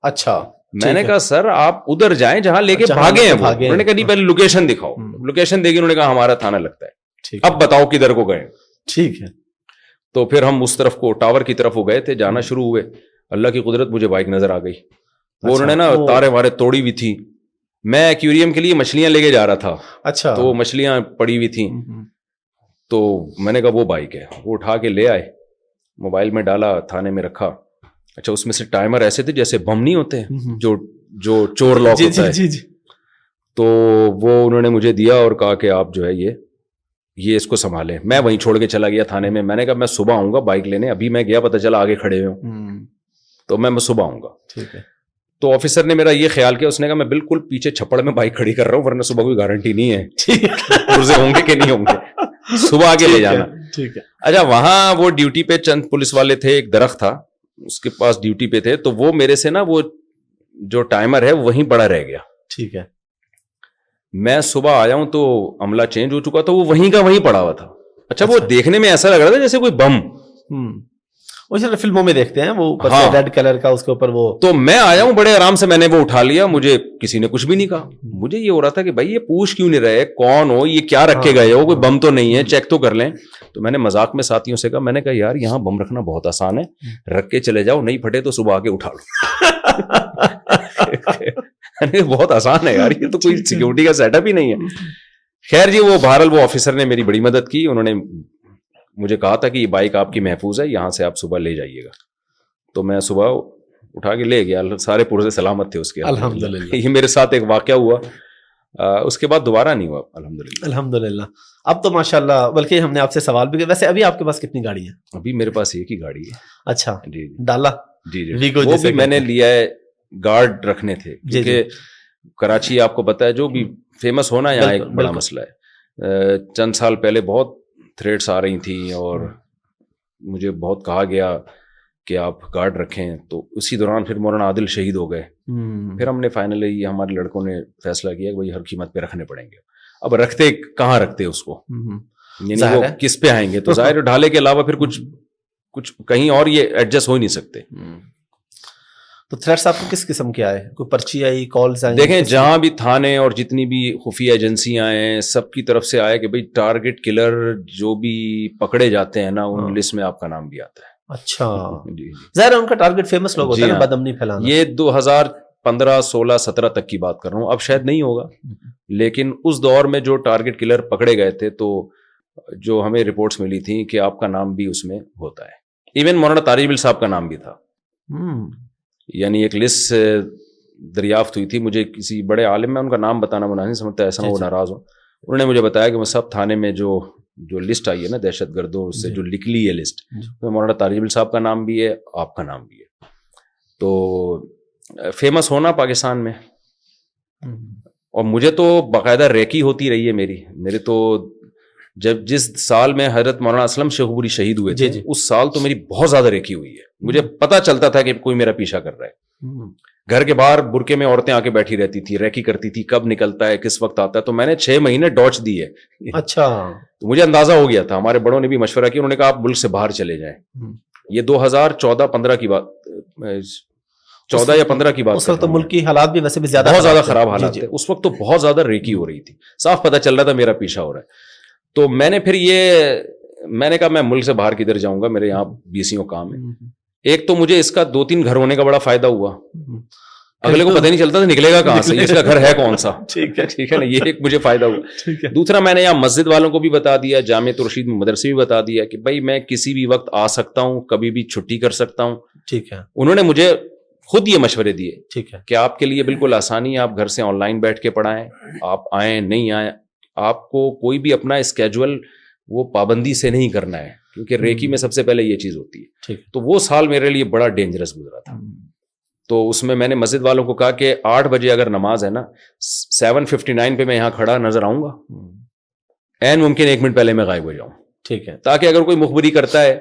اچھا میں نے کہا سر آپ ادھر جائیں جہاں لے کے بھاگے ہیں انہوں نے کہا نہیں پہلے لوکیشن دکھاؤ لوکیشن دیکھی انہوں نے کہا ہمارا تھانہ لگتا ہے اب بتاؤ کدھر کو گئے ٹھیک ہے تو پھر ہم اس طرف کو ٹاور کی طرف وہ گئے تھے جانا شروع ہوئے اللہ کی قدرت مجھے بائک نظر آ گئی وہ انہوں نے اچھا، نا تارے وارے توڑی ہوئی تھی میں کے لیے مچھلیاں لے کے جا رہا تھا اچھا وہ مچھلیاں پڑی ہوئی تھیں تو میں نے کہا وہ بائک ہے وہ اٹھا کے لے آئے موبائل میں ڈالا تھانے میں رکھا اچھا اس میں سے ٹائمر ایسے تھے جیسے بم نہیں ہوتے جو جو چور جی، جی، جی، تو وہ انہوں نے مجھے دیا اور کہا کہ آپ جو ہے یہ یہ اس کو سنبھالیں میں وہیں چھوڑ کے چلا گیا تھانے میں میں نے کہا میں صبح آؤں گا بائک لینے ابھی میں گیا پتا چلا آگے کھڑے ہوئے ہوں تو میں صبح آؤں گا ٹھیک ہے تو آفیسر نے میرا یہ خیال کیا اس نے کہا میں بالکل پیچھے چھپڑ میں بائک کھڑی کر رہا ہوں ورنہ صبح کوئی گارنٹی نہیں ہے پرزے ہوں گے کہ نہیں ہوں گے صبح آگے لے جانا اچھا وہاں وہ ڈیوٹی پہ چند پولیس والے تھے ایک درخت تھا اس کے پاس ڈیوٹی پہ تھے تو وہ میرے سے نا وہ جو ٹائمر ہے وہیں بڑا رہ گیا ٹھیک ہے میں صبح آیا ہوں تو عملہ چینج ہو چکا تھا وہ وہیں کا وہیں پڑا ہوا تھا اچھا وہ اچھا۔ دیکھنے میں ایسا لگ رہا تھا جیسے کوئی بم وہ چلو فلموں میں دیکھتے ہیں وہ ہاں۔ ریڈ کلر کا اس کے اوپر وہ تو میں آیا ہوں بڑے آرام سے میں نے وہ اٹھا لیا مجھے کسی نے کچھ بھی نہیں کہا مجھے یہ ہو رہا تھا کہ بھائی یہ پوچھ کیوں نہیں رہے کون ہو یہ کیا رکھے ہاں۔ گئے ہو کوئی بم تو نہیں ہے چیک تو کر لیں تو میں نے مذاق میں ساتھیوں سے کہا میں نے کہا یار یہاں بم رکھنا بہت آسان ہے رکھ کے چلے جاؤ نہیں پھٹے تو صبح آ کے اٹھا لو بہت آسان ہے یار یہ تو کوئی سیکورٹی کا سیٹ اپ ہی نہیں ہے خیر جی وہ بہرحال وہ آفیسر نے میری بڑی مدد کی انہوں نے مجھے کہا تھا کہ یہ بائک آپ کی محفوظ ہے یہاں سے آپ صبح لے جائیے گا تو میں صبح اٹھا کے لے گیا سارے سلامت تھے اس کے الحمد یہ میرے ساتھ ایک واقعہ ہوا اس کے بعد دوبارہ نہیں ہوا الحمد الحمد للہ للہ اب تو ماشاء اللہ بلکہ ہم نے آپ سے سوال بھی ویسے ابھی آپ کے پاس کتنی گاڑی ہے ابھی میرے پاس ایک ہی گاڑی ہے اچھا جی جی جی ڈالا جی۔ میں نے لیا ہے گارڈ رکھنے تھے جی، جی۔ کیونکہ کراچی آپ کو پتا ہے جو بھی فیمس ہونا یہاں ایک بڑا مسئلہ ہے چند سال پہلے بہت تھریٹس آ رہی تھیں اور ہاں۔ مجھے بہت کہا گیا کہ آپ گارڈ رکھیں تو اسی دوران پھر مولانا عادل شہید ہو گئے پھر ہم نے فائنلی ہمارے لڑکوں نے فیصلہ کیا کہ بھائی ہر قیمت پہ رکھنے پڑیں گے اب رکھتے کہاں رکھتے اس کو یعنی وہ کس پہ آئیں گے تو ظاہر ڈھالے کے علاوہ پھر کچھ کچھ کہیں اور یہ ایڈجسٹ ہو ہی نہیں سکتے تو تھریٹس آپ کو کس قسم کے آئے کوئی پرچی آئی کالز آئی دیکھیں جہاں بھی تھانے اور جتنی بھی خفیہ ایجنسیاں ہیں سب کی طرف سے آئے کہ بھائی ٹارگٹ کلر جو بھی پکڑے جاتے ہیں نا ان لسٹ ہاں۔ میں آپ کا نام بھی آتا ہے اچھا جی، جی۔ ظاہر ان کا ٹارگٹ فیمس لوگ ہوتے جی ہیں ہاں۔ بد امنی پھیلانا یہ دو ہزار پندرہ سولہ سترہ تک کی بات کر رہا ہوں اب شاید نہیں ہوگا لیکن اس دور میں جو ٹارگٹ کلر پکڑے گئے تھے تو جو ہمیں رپورٹس ملی تھیں کہ آپ کا نام بھی اس میں ہوتا ہے ایون مولانا طاری صاحب کا نام بھی تھا یعنی ایک لسٹ سے دریافت ہوئی تھی مجھے کسی بڑے عالم میں ان کا نام بتانا نہیں سمجھتا ایسا جی، وہ جی۔ ناراض ہوں انہوں نے مجھے بتایا کہ تھانے میں جو جو لسٹ آئی ہے نا دہشت گردوں سے جی۔ جو لکھ لی ہے لسٹ مولانا تاجبل صاحب کا نام بھی ہے آپ کا نام بھی ہے تو فیمس ہونا پاکستان میں اور مجھے تو باقاعدہ ریکی ہوتی رہی ہے میری میرے تو جب جس سال میں حضرت مولانا اسلم شہبوری شہید ہوئے جی، تھے جی۔ اس سال تو میری بہت زیادہ ریکھی ہوئی ہے مجھے پتا چلتا تھا کہ کوئی میرا پیچھا کر رہا ہے گھر کے باہر برکے میں عورتیں آ کے بیٹھی رہتی تھی ریکھی کرتی تھی کب نکلتا ہے کس وقت آتا ہے تو میں نے چھ مہینے ڈوچ دی ہے اچھا تو مجھے اندازہ ہو گیا تھا ہمارے بڑوں نے بھی مشورہ کیا آپ ملک سے باہر چلے جائیں یہ دو ہزار چودہ پندرہ کی بات چودہ یا پندرہ کی بات اس وقت ملک کی حالات بھی ویسے بہت زیادہ خراب جی، حالات اس وقت تو بہت زیادہ ریکی ہو رہی تھی صاف پتہ چل رہا تھا میرا پیچھا ہو رہا ہے تو میں نے پھر یہ میں نے کہا میں ملک سے باہر کدھر جاؤں گا میرے یہاں سیوں کام ہے ایک تو مجھے اس کا دو تین گھر ہونے کا بڑا فائدہ ہوا ہوا اگلے کو پتہ نہیں چلتا تھا نکلے گا کہاں سے اس کا گھر ہے ہے ہے کون سا ٹھیک ٹھیک نا یہ ایک مجھے فائدہ دوسرا میں نے یہاں مسجد والوں کو بھی بتا دیا جامع ترشید مدرسے بھی بتا دیا کہ بھائی میں کسی بھی وقت آ سکتا ہوں کبھی بھی چھٹی کر سکتا ہوں ٹھیک ہے انہوں نے مجھے خود یہ مشورے دیے ٹھیک ہے کہ آپ کے لیے بالکل آسانی ہے آپ گھر سے آن لائن بیٹھ کے پڑھائیں آپ آئیں نہیں آئیں آپ کو کوئی بھی اپنا اسکیجول وہ پابندی سے نہیں کرنا ہے کیونکہ ریکی میں سب سے پہلے یہ چیز ہوتی ہے تو وہ سال میرے لیے بڑا ڈینجرس گزرا تھا تو اس میں میں نے مسجد والوں کو کہا کہ آٹھ بجے اگر نماز ہے نا سیون ففٹی نائن پہ میں یہاں کھڑا نظر آؤں گا این ممکن ایک منٹ پہلے میں غائب ہو جاؤں ٹھیک ہے تاکہ اگر کوئی مخبری کرتا ہے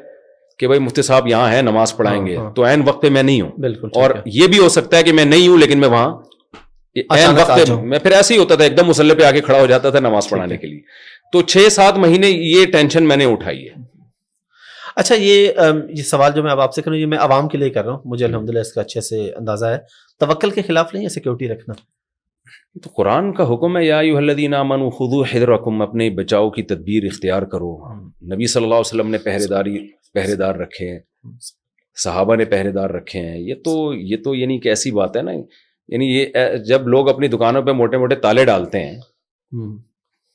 کہ بھائی مفتی صاحب یہاں ہے نماز پڑھائیں ہاں، گے ہاں۔ تو این وقت پہ میں نہیں ہوں بالکل اور یہ بھی ہو سکتا ہے کہ میں نہیں ہوں لیکن میں وہاں وقت میں پھر ایسے ہی ہوتا تھا ایک دم مسلح پہ آ کے کھڑا ہو جاتا تھا نماز پڑھانے کے لیے تو چھ سات مہینے یہ ٹینشن میں نے اٹھائی ہے اچھا یہ یہ سوال جو میں اب آپ سے کروں یہ میں عوام کے لیے کر رہا ہوں مجھے جی۔ الحمد اس کا اچھے سے اندازہ ہے توکل کے خلاف نہیں ہے سیکورٹی رکھنا تو قرآن کا حکم ہے یا الدین امن خدو حیدرکم اپنے بچاؤ کی تدبیر اختیار کرو نبی صلی اللہ علیہ وسلم نے پہرے داری پہرے دار رکھے ہیں صحابہ نے پہرے دار رکھے ہیں یہ تو یہ تو یعنی کہ ایسی بات ہے نا یعنی یہ جب لوگ اپنی دکانوں پہ موٹے موٹے تالے ڈالتے ہیں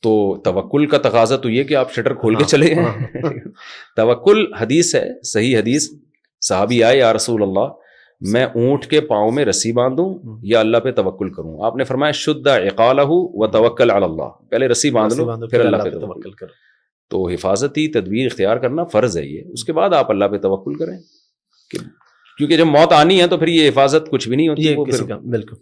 تو توکل کا تقاضا تو یہ کہ آپ شٹر کھول کے ہاں، چلے ہاں۔ توکل حدیث حدیث ہے صحیح صحابی آئے یا رسول اللہ میں اونٹ کے پاؤں میں رسی باندھوں ہاں۔ یا اللہ پہ توکل کروں آپ نے فرمایا شدہ اقال و توکل اللہ پہلے رسی باندھ لو پھر اللہ پہ توکل تو حفاظتی تدبیر اختیار کرنا فرض ہے یہ اس کے بعد آپ اللہ پہ توکل کریں کیونکہ جب موت آنی ہے تو پھر یہ حفاظت کچھ بھی نہیں ہوتی بالکل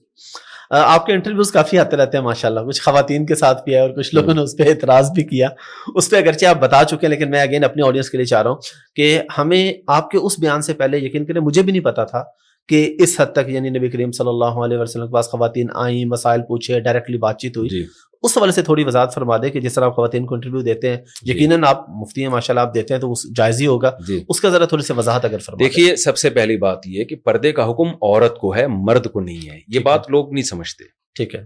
آپ کے انٹرویوز کافی آتے رہتے ہیں کچھ خواتین کے ساتھ بھی ہے اور کچھ ہاں۔ لوگوں نے اس پہ اعتراض بھی کیا اس پہ اگرچہ آپ بتا چکے ہیں لیکن میں اگین اپنے آڈینس کے لیے چاہ رہا ہوں کہ ہمیں آپ کے اس بیان سے پہلے یقین کریں مجھے بھی نہیں پتا تھا کہ اس حد تک یعنی نبی کریم صلی اللہ علیہ وسلم کے پاس خواتین آئیں مسائل پوچھے ڈائریکٹلی بات چیت ہوئی جی۔ اس حوالے سے تھوڑی وضاحت فرما دے کہ جس طرح آپ خواتین کو انٹرویو دیتے ہیں جی۔ یقیناً آپ ہیں ماشاء اللہ آپ دیتے ہیں تو جائز ہی ہوگا جی۔ اس کا ذرا تھوڑی سی وضاحت اگر فرما دیکھیے سب سے پہلی بات یہ کہ پردے کا حکم عورت کو ہے مرد کو نہیں ہے یہ بات لوگ نہیں سمجھتے ٹھیک ہے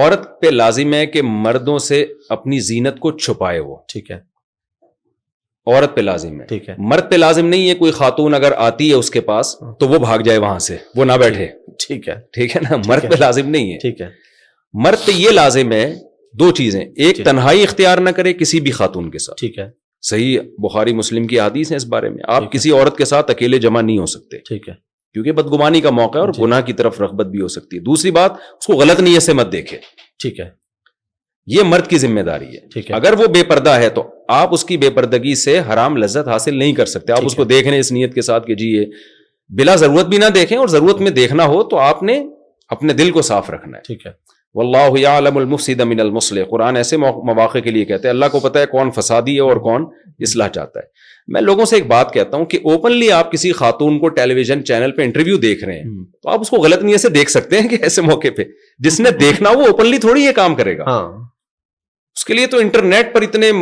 عورت پہ لازم ہے کہ مردوں سے اپنی زینت کو چھپائے وہ ٹھیک ہے عورت پہ لازم ہے ٹھیک ہے مرد پہ لازم نہیں ہے کوئی خاتون اگر آتی ہے اس کے پاس ہاں۔ تو وہ بھاگ جائے وہاں سے وہ نہ بیٹھے ٹھیک ہے ٹھیک ہے نا مرد پہ لازم نہیں ہے ٹھیک ہے مرد پہ یہ لازم ہے دو چیزیں ایک جی۔ تنہائی اختیار نہ کرے کسی بھی خاتون کے ساتھ ٹھیک ہے صحیح بخاری مسلم کی ہیں اس بارے میں آپ کسی عورت کے ساتھ اکیلے جمع نہیں ہو سکتے ٹھیک ہے کیونکہ بدگمانی کا موقع ہے اور جی۔ گناہ کی طرف رغبت بھی ہو سکتی ہے دوسری بات اس کو غلط نیت سے مت دیکھے ٹھیک ہے یہ مرد کی ذمہ داری ہے اگر وہ بے پردہ ہے تو آپ اس کی بے پردگی سے حرام لذت حاصل نہیں کر سکتے آپ اس کو دیکھ رہے ہیں اس نیت کے ساتھ کہ جی یہ بلا ضرورت بھی نہ دیکھیں اور ضرورت میں دیکھنا ہو تو آپ نے اپنے دل کو صاف رکھنا ہے ٹھیک ہے واللہ یعلم المفسد من قرآن ایسے مواقع کے لیے ہے ہے ہے اللہ کو کون کون فسادی اور اصلاح چاہتا میں لوگوں سے ایک بات کہتا ہوں کہ اوپنلی آپ کسی خاتون کو ٹیلی ویژن چینل پہ انٹرویو دیکھ رہے ہیں تو آپ اس کو غلط نیت سے دیکھ سکتے ہیں کہ ایسے موقع پہ جس نے دیکھنا وہ اوپنلی تھوڑی یہ کام کرے گا ہاں۔ اس کے لیے تو انٹرنیٹ پر اتنے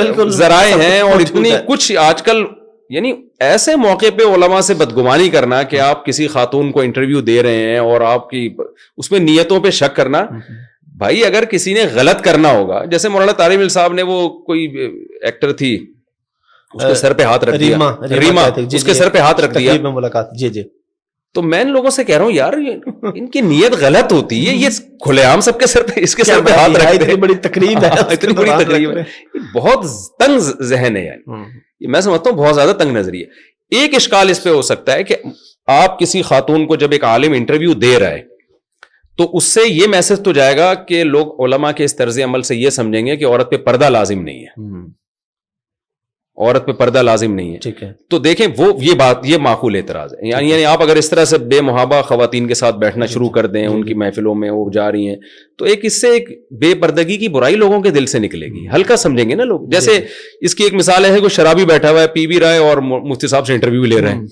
بالکل ذرائع ہیں اور اتنی کچھ آج کل یعنی ایسے موقع پہ علماء سے بدگمانی کرنا کہ آپ کسی خاتون کو انٹرویو دے رہے ہیں اور آپ کی اس میں نیتوں پہ شک کرنا بھائی اگر کسی نے غلط کرنا ہوگا جیسے مولانا طارم صاحب نے وہ کوئی ایکٹر تھی اس کے سر پہ ہاتھ رکھ دیا ریما جی، اس کے جی، سر پہ ہاتھ رکھ دیا ملاقات جی جی تو میں ان لوگوں سے کہہ رہا ہوں یار ان کی نیت غلط ہوتی ہے یہ کھلے عام سب کے سر سر پہ پہ اس کے ہاتھ رکھتے ہیں بڑی بڑی تقریب تقریب ہے ہاں، اتنی ہے بہت تنگ ذہن ہے یعنی میں سمجھتا ہوں بہت زیادہ تنگ نظری ہے ایک اشکال اس پہ ہو سکتا ہے کہ آپ کسی خاتون کو جب ایک عالم انٹرویو دے رہا ہے تو اس سے یہ میسج تو جائے گا کہ لوگ علماء کے اس طرز عمل سے یہ سمجھیں گے کہ عورت پہ پردہ لازم نہیں ہے عورت پہ پردہ لازم نہیں ہے ٹھیک ہے تو دیکھیں وہ یہ بات یہ معقول اعتراض ہے یعنی, یعنی آپ اگر اس طرح سے بے محابہ خواتین کے ساتھ بیٹھنا جی، شروع جی، کر دیں جی، ان کی محفلوں میں وہ جا رہی ہیں تو ایک اس سے ایک بے پردگی کی برائی لوگوں کے دل سے نکلے گی ہلکا سمجھیں گے نا لوگ جیسے اس کی ایک مثال ہے کہ شرابی بیٹھا ہوا ہے پی بھی رہا ہے اور مفتی صاحب سے انٹرویو لے رہے ہیں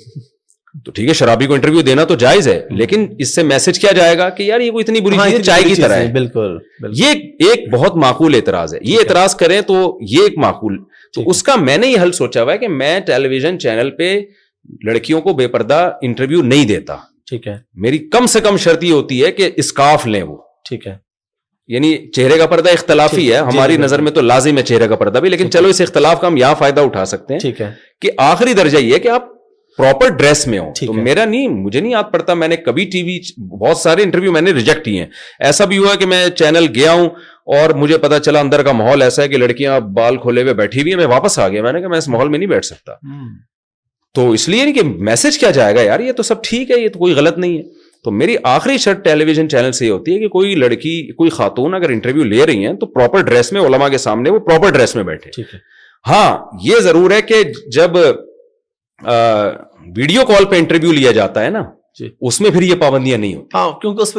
تو ٹھیک ہے شرابی کو انٹرویو دینا تو جائز ہے لیکن اس سے میسج کیا جائے گا کہ یار یہ اتنی بری ہاں، چائے کی طرح ہے بالکل یہ ایک بہت معقول اعتراض ہے یہ اعتراض کریں تو یہ ایک معقول تو اس کا میں نے یہ حل سوچا ہوا ہے کہ میں ٹیلی ویژن چینل پہ لڑکیوں کو بے پردہ انٹرویو نہیں دیتا ٹھیک ہے میری کم سے کم شرط یہ ہوتی ہے کہ اسکاف لیں وہ ٹھیک ہے یعنی چہرے کا پردہ اختلافی ہے جی، ہماری نظر میں تو لازم ہے چہرے کا پردہ بھی لیکن چلو اس اختلاف کا ہم یہاں فائدہ اٹھا سکتے ہیں ٹھیک ہے کہ آخری درجہ یہ کہ آپ پراپر ڈریس میں ہوں تو میرا نہیں مجھے نہیں یاد پڑتا میں نے کبھی ٹی وی بہت سارے انٹرویو میں نے ریجیکٹ کیے ہیں ایسا بھی ہوا کہ میں چینل گیا ہوں اور مجھے پتا چلا اندر کا ماحول ایسا ہے کہ لڑکیاں بال کھولے ہوئے بیٹھی ہوئی ہیں میں واپس آ گیا میں میں میں نے کہا اس ماحول نہیں بیٹھ سکتا تو اس لیے نہیں کہ میسج کیا جائے گا یار یہ تو سب ٹھیک ہے یہ تو کوئی غلط نہیں ہے تو میری آخری شرط ٹیلی ویژن چینل سے یہ ہوتی ہے کہ کوئی لڑکی کوئی خاتون اگر انٹرویو لے رہی ہیں تو پراپر ڈریس میں علما کے سامنے وہ پراپر ڈریس میں بیٹھے ہاں یہ ضرور ہے کہ جب ویڈیو کال پہ انٹرویو لیا جاتا ہے نا جی۔ اس میں پھر یہ پابندیاں نہیں ہوتی ہاں، کیونکہ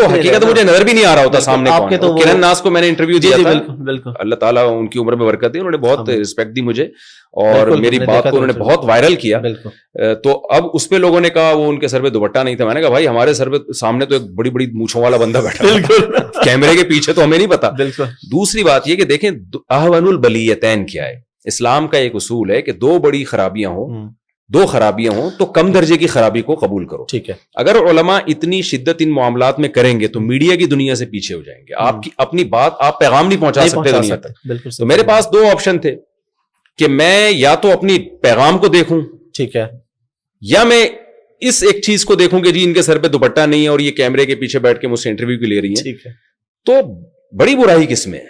تو حقیقت مجھے نظر بھی نہیں آ رہا ہوتا سامنے کرن ناس کو میں نے انٹرویو دیا جی، جی، بالکل اللہ تعالیٰ ان کی عمر میں برکت دی انہوں نے بہت رسپیکٹ دی مجھے اور میری بات کو انہوں نے بہت وائرل کیا تو اب اس پہ لوگوں نے کہا وہ ان کے سر پہ دوپٹہ نہیں تھا میں نے کہا بھائی ہمارے سر پہ سامنے تو ایک بڑی بڑی مونچھوں والا بندہ بیٹھا کیمرے کے پیچھے تو ہمیں نہیں پتا بالکل دوسری بات یہ کہ دیکھیں بلی البلیتین کیا ہے اسلام کا ایک اصول ہے کہ دو بڑی خرابیاں ہوں دو خرابیاں ہوں تو کم درجے کی خرابی کو قبول کرو ٹھیک ہے اگر علماء اتنی شدت ان معاملات میں کریں گے تو میڈیا کی دنیا سے پیچھے ہو جائیں گے آپ آپ کی اپنی بات پیغام نہیں پہنچا سکتے دنیا تک تو میرے پاس دو آپشن تھے کہ میں یا تو اپنی پیغام کو دیکھوں ٹھیک ہے یا میں اس ایک چیز کو دیکھوں کہ جی ان کے سر پہ دوپٹہ نہیں ہے اور یہ کیمرے کے پیچھے بیٹھ کے مجھ سے انٹرویو کی لے رہی ہے تو بڑی برائی کس میں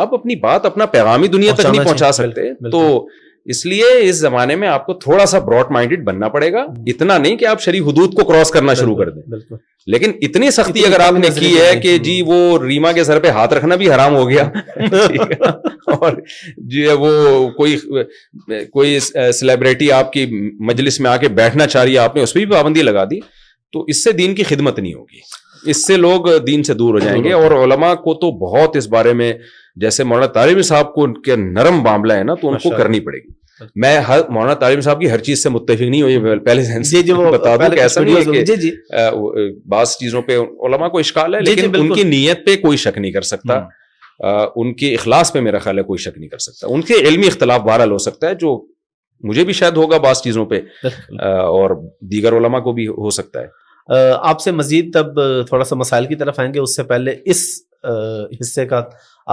آپ اپنی بات اپنا پیغامی دنیا تک نہیں پہنچا سکتے تو اس لیے اس زمانے میں آپ کو تھوڑا سا براڈ مائنڈیڈ بننا پڑے گا اتنا نہیں کہ آپ شریف حدود کو کراس کرنا شروع کر دیں لیکن اتنی سختی اگر آپ نے کی ہے کہ جی وہ ریما کے سر پہ ہاتھ رکھنا بھی حرام ہو گیا اور جی وہ کوئی کوئی سیلیبریٹی آپ کی مجلس میں آ کے بیٹھنا چاہ رہی ہے آپ نے اس پہ بھی پابندی لگا دی تو اس سے دین کی خدمت نہیں ہوگی اس سے لوگ دین سے دور ہو جائیں گے اور علماء کو تو بہت اس بارے میں جیسے مولانا تعلیمی صاحب کو ان کے نرم معاملہ ہے نا تو ان کو کرنی پڑے گی میں مولانا تعلیم صاحب کی ہر چیز سے متفق نہیں ہوئی پہلے سے جی، جی، بتا دوں کہ ایسا نہیں ہے جی، بعض چیزوں پہ علماء کو اشکال ہے لیکن ان کی نیت پہ کوئی شک نہیں کر سکتا ان کے اخلاص پہ میرا خیال ہے کوئی شک نہیں کر سکتا ان کے علمی اختلاف بہرحال ہو سکتا ہے جو مجھے بھی شاید ہوگا بعض چیزوں پہ اور دیگر علماء کو بھی ہو سکتا ہے آپ سے مزید تب تھوڑا سا مسائل کی طرف آئیں گے اس سے پہلے اس حصے کا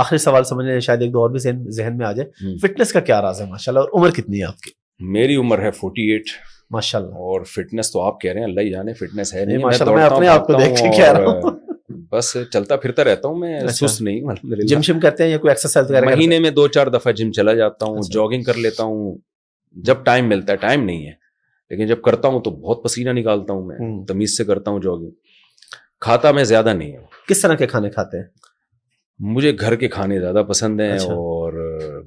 آخری سوال سمجھنے لیں شاید ایک دو اور بھی ذہن میں آ جائے فٹنس کا کیا راز ہے ماشاء اللہ اور عمر کتنی ہے آپ کی میری عمر ہے فورٹی ایٹ ماشاء اللہ اور فٹنس تو آپ کہہ رہے ہیں اللہ ہی جانے فٹنس ہے نہیں میں اپنے آپ کو دیکھ کے رہا ہوں بس چلتا پھرتا رہتا ہوں میں اچھا۔ سست نہیں جم شم کرتے ہیں یا کوئی ایکسرسائز کر مہینے میں دو چار دفعہ جم چلا جاتا ہوں اچھا۔ جاگنگ کر لیتا ہوں جب ٹائم ملتا ہے ٹائم نہیں ہے لیکن جب کرتا ہوں تو بہت پسینہ نکالتا ہوں میں تمیز سے کرتا ہوں جاگنگ کھاتا میں زیادہ نہیں ہوں کس طرح کے کھانے کھاتے ہیں مجھے گھر کے کھانے زیادہ پسند ہیں اچھا. اور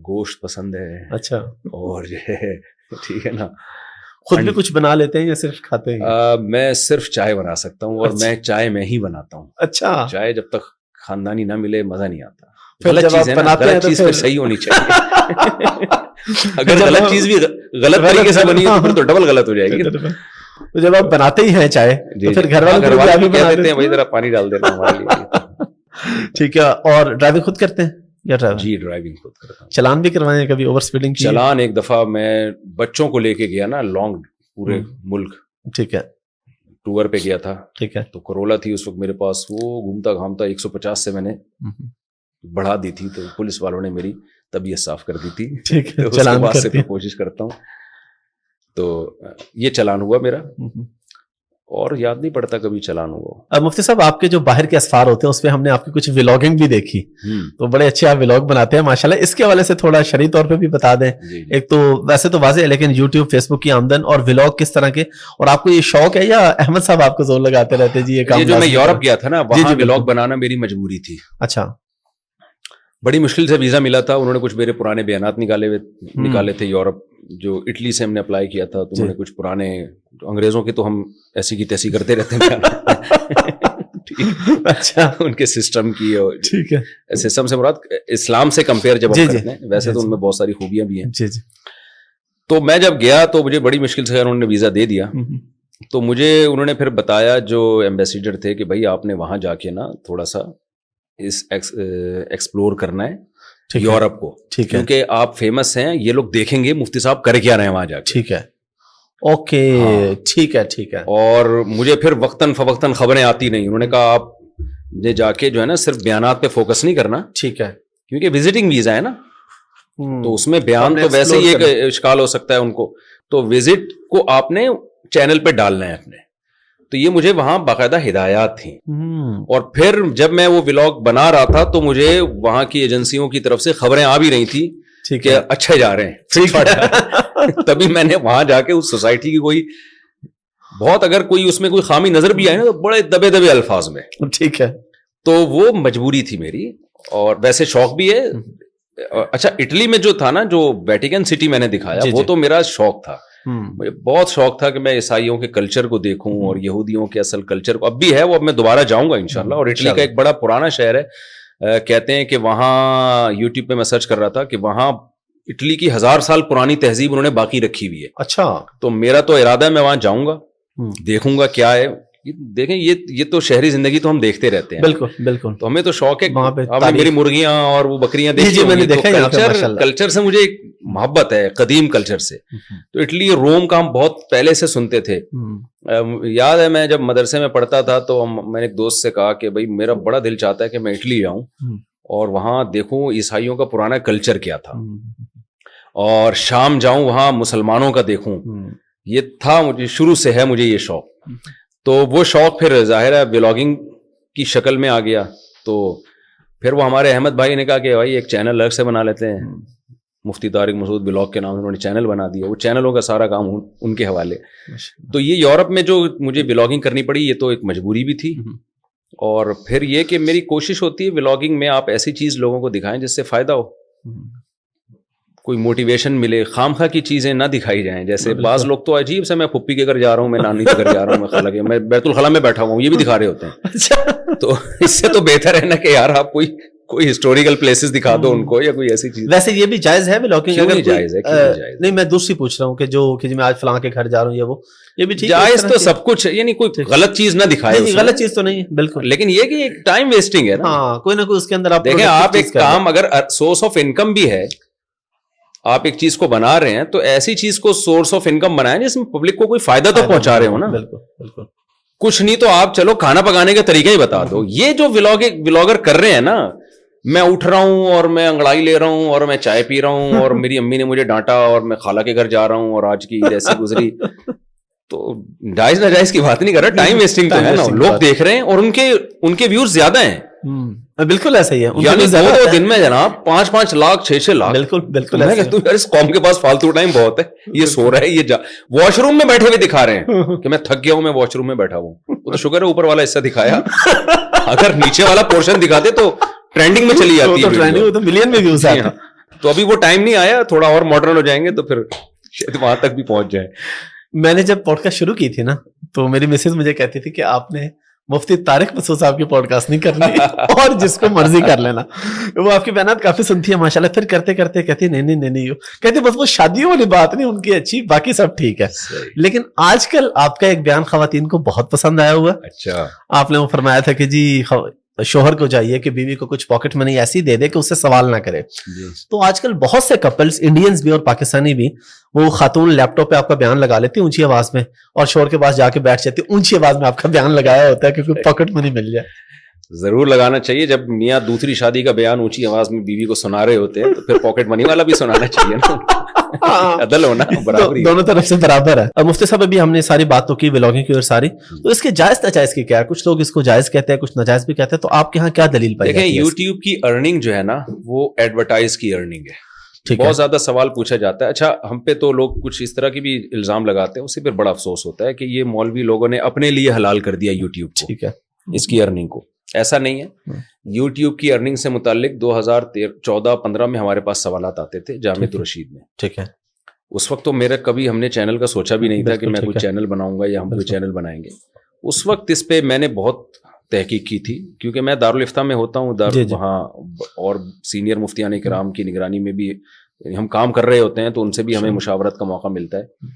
گوشت پسند ہے اچھا اور یہ ٹھیک ہے نا خود بھی ہاں جی۔ کچھ بنا لیتے ہیں یا صرف کھاتے ہیں میں صرف چائے بنا سکتا ہوں اور اچھا۔ میں چائے میں ہی بناتا ہوں اچھا چائے جب تک خاندانی نہ ملے مزہ نہیں آتا غلط چیز ہے نا غلط چیز پر صحیح ہونی چاہیے اگر غلط چیز بھی غلط طریقے سے بنی ہے ہاں، پھر تو ڈبل غلط ہو جائے گی تو جب آپ بناتے ہی ہیں چائے تو جی، جی۔ پھر گھر والے ہاں، کو بھی کہہ دیتے ہیں بھائی ذرا پانی ڈال دینا ہمارے لیے ٹھیک ہے اور ڈرائیونگ خود کرتے ہیں جی ڈرائیونگ خود کرتا چلان بھی کروائے ہیں کبھی اوور سپیڈنگ چلان ایک دفعہ میں بچوں کو لے کے گیا نا لانگ پورے ملک ٹھیک ہے ٹور پہ گیا تھا ٹھیک ہے تو کرولا تھی اس وقت میرے پاس وہ گھومتا گھامتا ایک سو پچاس سے میں نے بڑھا دی تھی تو پولیس والوں نے میری طبیعت صاف کر دی تھی اس کے سے میں کوشش کرتا ہوں تو یہ چلان ہوا میرا اور یاد نہیں پڑتا کبھی چلان ہوا مفتی صاحب آپ کے جو باہر کے اسفار ہوتے ہیں اس پہ ہم نے آپ کی کچھ ولاگنگ بھی دیکھی تو بڑے اچھے آپ ولاگ بناتے ہیں ماشاءاللہ اس کے حوالے سے تھوڑا شرعی طور پہ بھی بتا دیں جی، جی۔ ایک تو ویسے تو واضح ہے لیکن یوٹیوب فیس بک کی آمدن اور ولاگ کس طرح کے اور آپ کو یہ شوق ہے یا احمد صاحب آپ کو زور لگاتے رہتے جی یہ کام جو میں یورپ گیا تھا نا جی، وہاں ولاگ بنانا میری مجبوری تھی اچھا بڑی مشکل سے ویزا ملا تھا انہوں نے کچھ میرے پرانے بیانات نکالے ہوئے نکالے تھے یورپ جو اٹلی سے ہم نے اپلائی کیا تھا تو انہوں نے جی۔ کچھ پرانے انگریزوں کے تو ہم ایسی کی تیسی کرتے رہتے ہیں اچھا ان کے سسٹم کی اور اسلام سے کمپیئر جب جی، جی۔ ہیں ویسے تو ان میں بہت ساری خوبیاں بھی ہیں تو میں جب گیا تو مجھے بڑی مشکل سے انہوں نے ویزا دے دیا تو مجھے انہوں نے پھر بتایا جو ایمبیسیڈر تھے کہ بھائی آپ نے وہاں جا کے نا تھوڑا سا اس ایکسپلور کرنا ہے یورپ کو ٹھیک ہے کیونکہ آپ فیمس ہیں یہ لوگ دیکھیں گے مفتی صاحب کر کیا رہے ہیں وہاں جا ٹھیک ہے اوکے ہاں۔ ٹھیک ہے ٹھیک ہے اور مجھے پھر وقتاً فوقتاً خبریں آتی نہیں انہوں نے کہا آپ نے جا کے جو ہے نا صرف بیانات پہ فوکس نہیں کرنا ٹھیک ہے کیونکہ وزٹنگ ویزا ہے نا تو اس میں بیان تو ویسے ہی ایک اشکال ہو سکتا ہے ان کو تو وزٹ کو آپ نے چینل پہ ڈالنا ہے اپنے تو یہ مجھے وہاں باقاعدہ ہدایات تھیں اور پھر جب میں وہ ولاگ بنا رہا تھا تو مجھے وہاں کی ایجنسیوں کی طرف سے خبریں آ بھی رہی تھیں ٹھیک ہے اچھے جا رہے ہیں تبھی میں نے وہاں جا کے اس سوسائٹی کی کوئی بہت اگر کوئی اس میں کوئی خامی نظر بھی آئے بڑے دبے دبے الفاظ میں ٹھیک ہے تو وہ مجبوری تھی میری اور ویسے شوق بھی ہے اچھا اٹلی میں جو تھا نا جو ویٹیکن سٹی میں نے دکھایا جی، وہ جی۔ تو میرا شوق تھا مجھے بہت شوق تھا کہ میں عیسائیوں کے کلچر کو دیکھوں اور یہودیوں کے اصل کلچر کو اب بھی ہے وہ اب میں دوبارہ جاؤں گا انشاءاللہ اور اٹلی کا ایک بڑا پرانا شہر ہے کہتے ہیں کہ وہاں یوٹیوب پہ میں سرچ کر رہا تھا کہ وہاں اٹلی کی ہزار سال پرانی تہذیب انہوں نے باقی رکھی ہوئی ہے اچھا تو میرا تو ارادہ ہے میں وہاں جاؤں گا دیکھوں گا کیا ہے دیکھیں یہ یہ تو شہری زندگی تو ہم دیکھتے رہتے ہیں بالکل بالکل تو ہمیں تو شوق ہے وہاں پہ میری مرغیاں اور وہ بکریاں جی، جی، میں نے دیکھا کلچر سے مجھے ایک محبت ہے قدیم کلچر سے تو اٹلی روم کا ہم بہت پہلے سے سنتے تھے یاد ہے میں جب مدرسے میں پڑھتا تھا تو میں نے ایک دوست سے کہا کہ بھائی میرا بڑا دل چاہتا ہے کہ میں اٹلی جاؤں اور وہاں دیکھوں عیسائیوں کا پرانا کلچر کیا تھا اور شام جاؤں وہاں مسلمانوں کا دیکھوں یہ تھا مجھے شروع سے ہے مجھے یہ شوق تو وہ شوق پھر ظاہر ہے ولاگنگ کی شکل میں آ گیا تو پھر وہ ہمارے احمد بھائی نے کہا کہ بھائی ایک چینل الگ سے بنا لیتے ہیں مفتی طارق مسعود بلاگ کے نام انہوں نے چینل بنا دیا وہ چینلوں کا سارا کام ان کے حوالے تو یہ یورپ میں جو مجھے بلاگنگ کرنی پڑی یہ تو ایک مجبوری بھی تھی اور پھر یہ کہ میری کوشش ہوتی ہے بلاگنگ میں آپ ایسی چیز لوگوں کو دکھائیں جس سے فائدہ ہو کوئی موٹیویشن ملے خام خواہ کی چیزیں نہ دکھائی جائیں جیسے بعض لوگ تو عجیب سے میں پھپی کے گھر جا رہا ہوں میں نانی کے گھر جا رہا ہوں میں بیت میں بیٹھا ہوں یہ بھی دکھا رہے ہوتے ہیں اچھا۔ تو اس سے تو بہتر ہے نا کہ یار آپ کوئی کوئی ہسٹوریکل پلیسز دکھا دو ان کو یا کوئی ایسی چیز ویسے یہ بھی جائز ہے نہیں میں دوسری پوچھ رہا ہوں کہ جو کہ جی میں آج فلاں کے گھر جا رہا ہوں وہ یہ بھی جائز تو سب کچھ یعنی کوئی غلط چیز نہ دکھائے غلط چیز تو نہیں بالکل لیکن یہ کہ ٹائم ویسٹنگ ہے کوئی ہاں، کوئی نہ اس کے اندر آپ آپ دیکھیں ایک کام اگر سورس آف انکم بھی ہے آپ ایک چیز کو بنا رہے ہیں تو ایسی چیز کو سورس آف انکم بنائیں جس میں پبلک کو کوئی فائدہ تو پہنچا رہے ہو نا بالکل کچھ نہیں تو آپ چلو کھانا پکانے کا طریقہ ہی بتا دو یہ جو ولاگر کر رہے ہیں نا میں اٹھ رہا ہوں اور میں انگڑائی لے رہا ہوں اور میں چائے پی رہا ہوں اور میری امی نے مجھے ڈانٹا اور میں خالہ کے گھر جا رہا ہوں اور آج کی جیسی گزری تو جائز ناجائز کی بات نہیں کر رہا ٹائم ویسٹنگ تو ہے نا لوگ دیکھ رہے ہیں اور ان کے ان کے ویوز زیادہ ہیں بالکل ایسا ہی ہے یعنی دو دو دن میں جناب پانچ پانچ لاکھ چھ چھ لاکھ بالکل بالکل میں کہتا ہوں یار اس قوم کے پاس فالتو ٹائم بہت ہے یہ سو رہا ہے یہ جا واش روم میں بیٹھے ہوئے دکھا رہے ہیں کہ میں تھک گیا ہوں میں واش روم میں بیٹھا ہوں وہ تو شکر ہے اوپر والا حصہ دکھایا اگر نیچے والا پورشن دکھاتے تو ٹرینڈنگ میں چلی جاتی ہے تو ملین میں ویوز ہے تو ابھی وہ ٹائم نہیں آیا تھوڑا اور ماڈرن ہو جائیں گے تو پھر شاید وہاں تک بھی پہنچ جائے میں نے جب پوڈکاسٹ شروع کی تھی نا تو میری مسز مجھے کہتی تھی کہ آپ نے مفتی طارق صاحب کی پوڈ کاسٹ نہیں اور جس کو مرضی کر لینا وہ آپ کی بیانات کافی سنتی ہے ماشاء اللہ پھر کرتے کرتے کہتے نہیں نہیں کہتے بس وہ شادیوں والی بات نہیں ان کی اچھی باقی سب ٹھیک ہے لیکن آج کل آپ کا ایک بیان خواتین کو بہت پسند آیا ہوا اچھا آپ نے وہ فرمایا تھا کہ جی شوہر کو چاہیے کہ بیوی کو کچھ پاکٹ منی ایسی دے دے کہ اسے سوال نہ کرے جی۔ تو آج کل بہت سے کپلس انڈینز بھی اور پاکستانی بھی وہ خاتون لیپ ٹاپ پہ آپ کا بیان لگا لیتی اونچی آواز میں اور شوہر کے پاس جا کے بیٹھ جاتی اونچی آواز میں آپ کا بیان لگایا ہوتا ہے کہ پاکٹ منی مل جائے ضرور لگانا چاہیے جب میاں دوسری شادی کا بیان اونچی آواز میں بیوی کو سنا رہے ہوتے ہیں تو پھر پاکٹ منی والا بھی سنانا چاہیے نا ہاں۔ دونوں طرف سے برابر ہے اور مفتی صاحب ابھی ہم نے ساری ساری تو کی کی کی اس کے جائز کیا ہے کچھ لوگ اس کو جائز کہتے ہیں کچھ نجائز بھی کہتے ہیں تو آپ کے یہاں کیا دلیل یوٹیوب کی ارننگ جو ہے نا وہ ایڈورٹائز کی ارننگ ہے بہت زیادہ سوال پوچھا جاتا ہے اچھا ہم پہ تو لوگ کچھ اس طرح کی بھی الزام لگاتے ہیں اسے پھر بڑا افسوس ہوتا ہے کہ یہ مولوی لوگوں نے اپنے لیے حلال کر دیا یوٹیوب ٹھیک ہے اس کی ارننگ کو ایسا نہیں ہے ہاں۔ یوٹیوب کی ارننگ سے متعلق دو ہزار چودہ پندرہ میں ہمارے پاس سوالات آتے تھے جامع الرشید میں ٹھیک ہے اس وقت تو میرا کبھی ہم نے چینل کا سوچا بھی نہیں تھا کہ میں کوئی چینل بناؤں گا یا ہم کوئی چینل بنائیں گے اس وقت اس پہ میں نے بہت تحقیق کی تھی کیونکہ میں دارالفتہ میں ہوتا ہوں دار جی، جی۔ وہاں اور سینئر مفتیان کرام کی نگرانی میں بھی ہم کام کر رہے ہوتے ہیں تو ان سے بھی ہمیں اچھا۔ مشاورت کا موقع ملتا ہے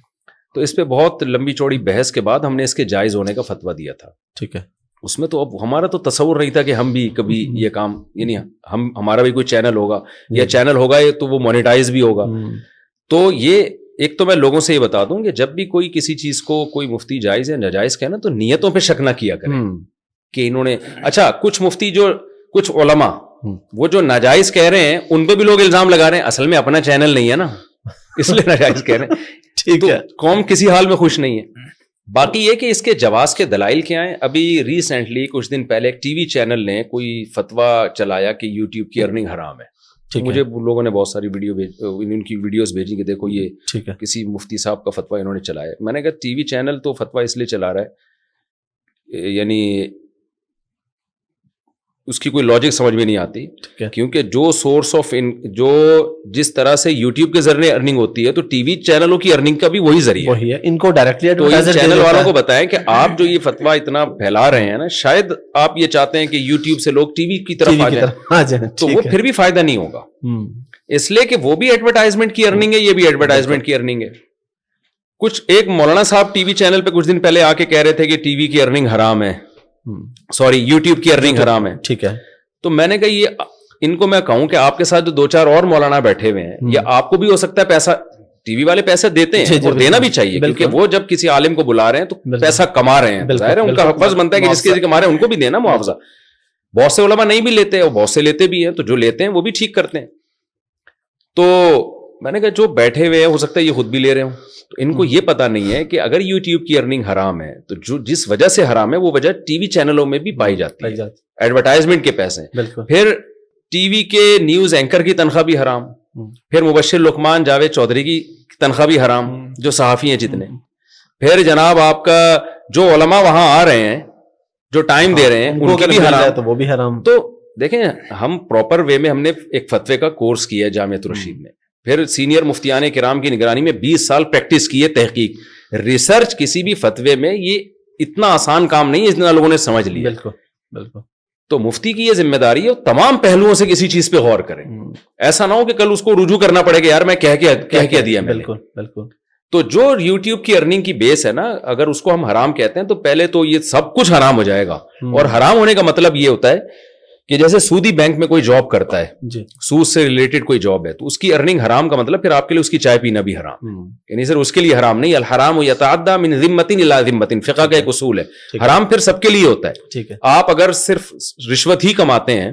تو اس پہ بہت لمبی چوڑی بحث کے بعد ہم نے اس کے جائز ہونے کا فتویٰ دیا تھا ٹھیک ہے اس میں تو اب ہمارا تو تصور نہیں تھا کہ ہم بھی کبھی یہ کام یعنی ہم ہمارا بھی کوئی چینل ہوگا یا چینل ہوگا تو وہ مونیٹائز بھی ہوگا تو یہ ایک تو میں لوگوں سے یہ بتا دوں کہ جب بھی کوئی کسی چیز کو کوئی مفتی جائز یا ناجائز کہنا تو نیتوں پہ شک نہ کیا کریں کہ انہوں نے اچھا کچھ مفتی جو کچھ علما وہ جو ناجائز کہہ رہے ہیں ان پہ بھی لوگ الزام لگا رہے ہیں اصل میں اپنا چینل نہیں ہے نا اس لیے ناجائز کہہ رہے ہیں ٹھیک ہے قوم کسی حال میں خوش نہیں ہے باقی یہ کہ اس کے جواز کے دلائل کیا ہیں ابھی ریسنٹلی کچھ دن پہلے ایک ٹی وی چینل نے کوئی فتویٰ چلایا کہ یوٹیوب کی ارننگ حرام ہے مجھے لوگوں نے بہت ساری ویڈیو ان کی ویڈیوز بھیجی کہ دیکھو یہ کسی مفتی صاحب کا فتوا انہوں نے چلایا میں نے کہا ٹی وی چینل تو فتوا اس لیے چلا رہا ہے یعنی اس کی کوئی لاجک سمجھ میں نہیں آتی کیونکہ جو سورس آف ان جو جس طرح سے یو ٹیوب کے ذریعے ارننگ ہوتی ہے تو ٹی وی چینلوں کی ارننگ کا بھی وہی ذریعہ وہی ہے ان کو ڈائریکٹلی چینل والوں کو بتائیں کہ آپ جو یہ فتوا اتنا پھیلا رہے ہیں نا شاید آپ یہ چاہتے ہیں کہ یو ٹیوب سے لوگ ٹی وی کی طرف تو وہ پھر بھی فائدہ نہیں ہوگا اس لیے کہ وہ بھی ایڈورٹائزمنٹ کی ارننگ ہے یہ بھی ایڈورٹائزمنٹ کی ارننگ ہے کچھ ایک مولانا صاحب ٹی وی چینل پہ کچھ دن پہلے آ کے کہہ رہے تھے کہ ٹی وی کی ارننگ حرام ہے سوری یو ٹیوب کی تو میں نے کہا یہ ان کو میں کہوں کہ آپ کے ساتھ جو دو چار اور مولانا بیٹھے ہوئے ہیں یا آپ کو بھی ہو سکتا ہے پیسہ ٹی وی والے پیسے دیتے ہیں جی، جی، اور دینا بھی چاہیے کیونکہ وہ جب کسی عالم کو بلا رہے ہیں تو پیسہ کما رہے ہیں ظاہر ہے ان کا فرض بنتا ہے کہ جس کے کما رہے ہیں ان کو بھی دینا معاوضہ بہت سے علماء نہیں بھی لیتے اور بہت سے لیتے بھی ہیں تو جو لیتے ہیں وہ بھی ٹھیک کرتے ہیں تو میں نے کہا جو بیٹھے ہوئے ہیں ہو سکتا ہے یہ خود بھی لے رہے ہوں تو ان کو یہ پتا نہیں ہے کہ اگر یوٹیوب کی ارننگ حرام ہے تو جو جس وجہ سے حرام ہے وہ وجہ ٹی وی چینلوں میں بھی پائی جاتی ہے ایڈورٹائزمنٹ کے پیسے پھر ٹی وی کے نیوز اینکر کی تنخواہ بھی حرام پھر مبشر لکمان جاوید چودھری کی تنخواہ بھی حرام جو صحافی ہیں جتنے پھر جناب آپ کا جو علماء وہاں آ رہے ہیں جو ٹائم ہاں، دے رہے ہیں ان کے بھی حرام تو وہ بھی حرام تو دیکھیں ہم پراپر وے میں ہم نے ایک فتوے کا کورس کیا جامعہ رشید میں پھر سینئر مفتیان کرام کی نگرانی میں بیس سال پریکٹس کی ہے تحقیق ریسرچ کسی بھی فتوے میں یہ اتنا آسان کام نہیں ہے جتنا لوگوں نے سمجھ لیا بالکل بالکل تو مفتی کی یہ ذمہ داری ہے تمام پہلوؤں سے کسی چیز پہ غور کریں ایسا نہ ہو کہ کل اس کو رجوع کرنا پڑے گا یار میں کہہ کے کہہ کے دیا بالکل بالکل تو جو یوٹیوب کی ارننگ کی بیس ہے نا اگر اس کو ہم حرام کہتے ہیں تو پہلے تو یہ سب کچھ حرام ہو جائے گا اور حرام ہونے کا مطلب یہ ہوتا ہے کہ جیسے سودی بینک میں کوئی جاب کرتا ہے جی۔ سود سے ریلیٹڈ کوئی جاب ہے تو اس کی ارننگ حرام کا مطلب پھر آپ کے کے لیے لیے اس اس کی چائے پینا بھی حرام یعنی حرام یعنی سر نہیں الحرام من فقہ کا ایک اصول ہے حرام پھر سب کے لیے ہوتا ہے آپ اگر صرف رشوت ہی کماتے ہیں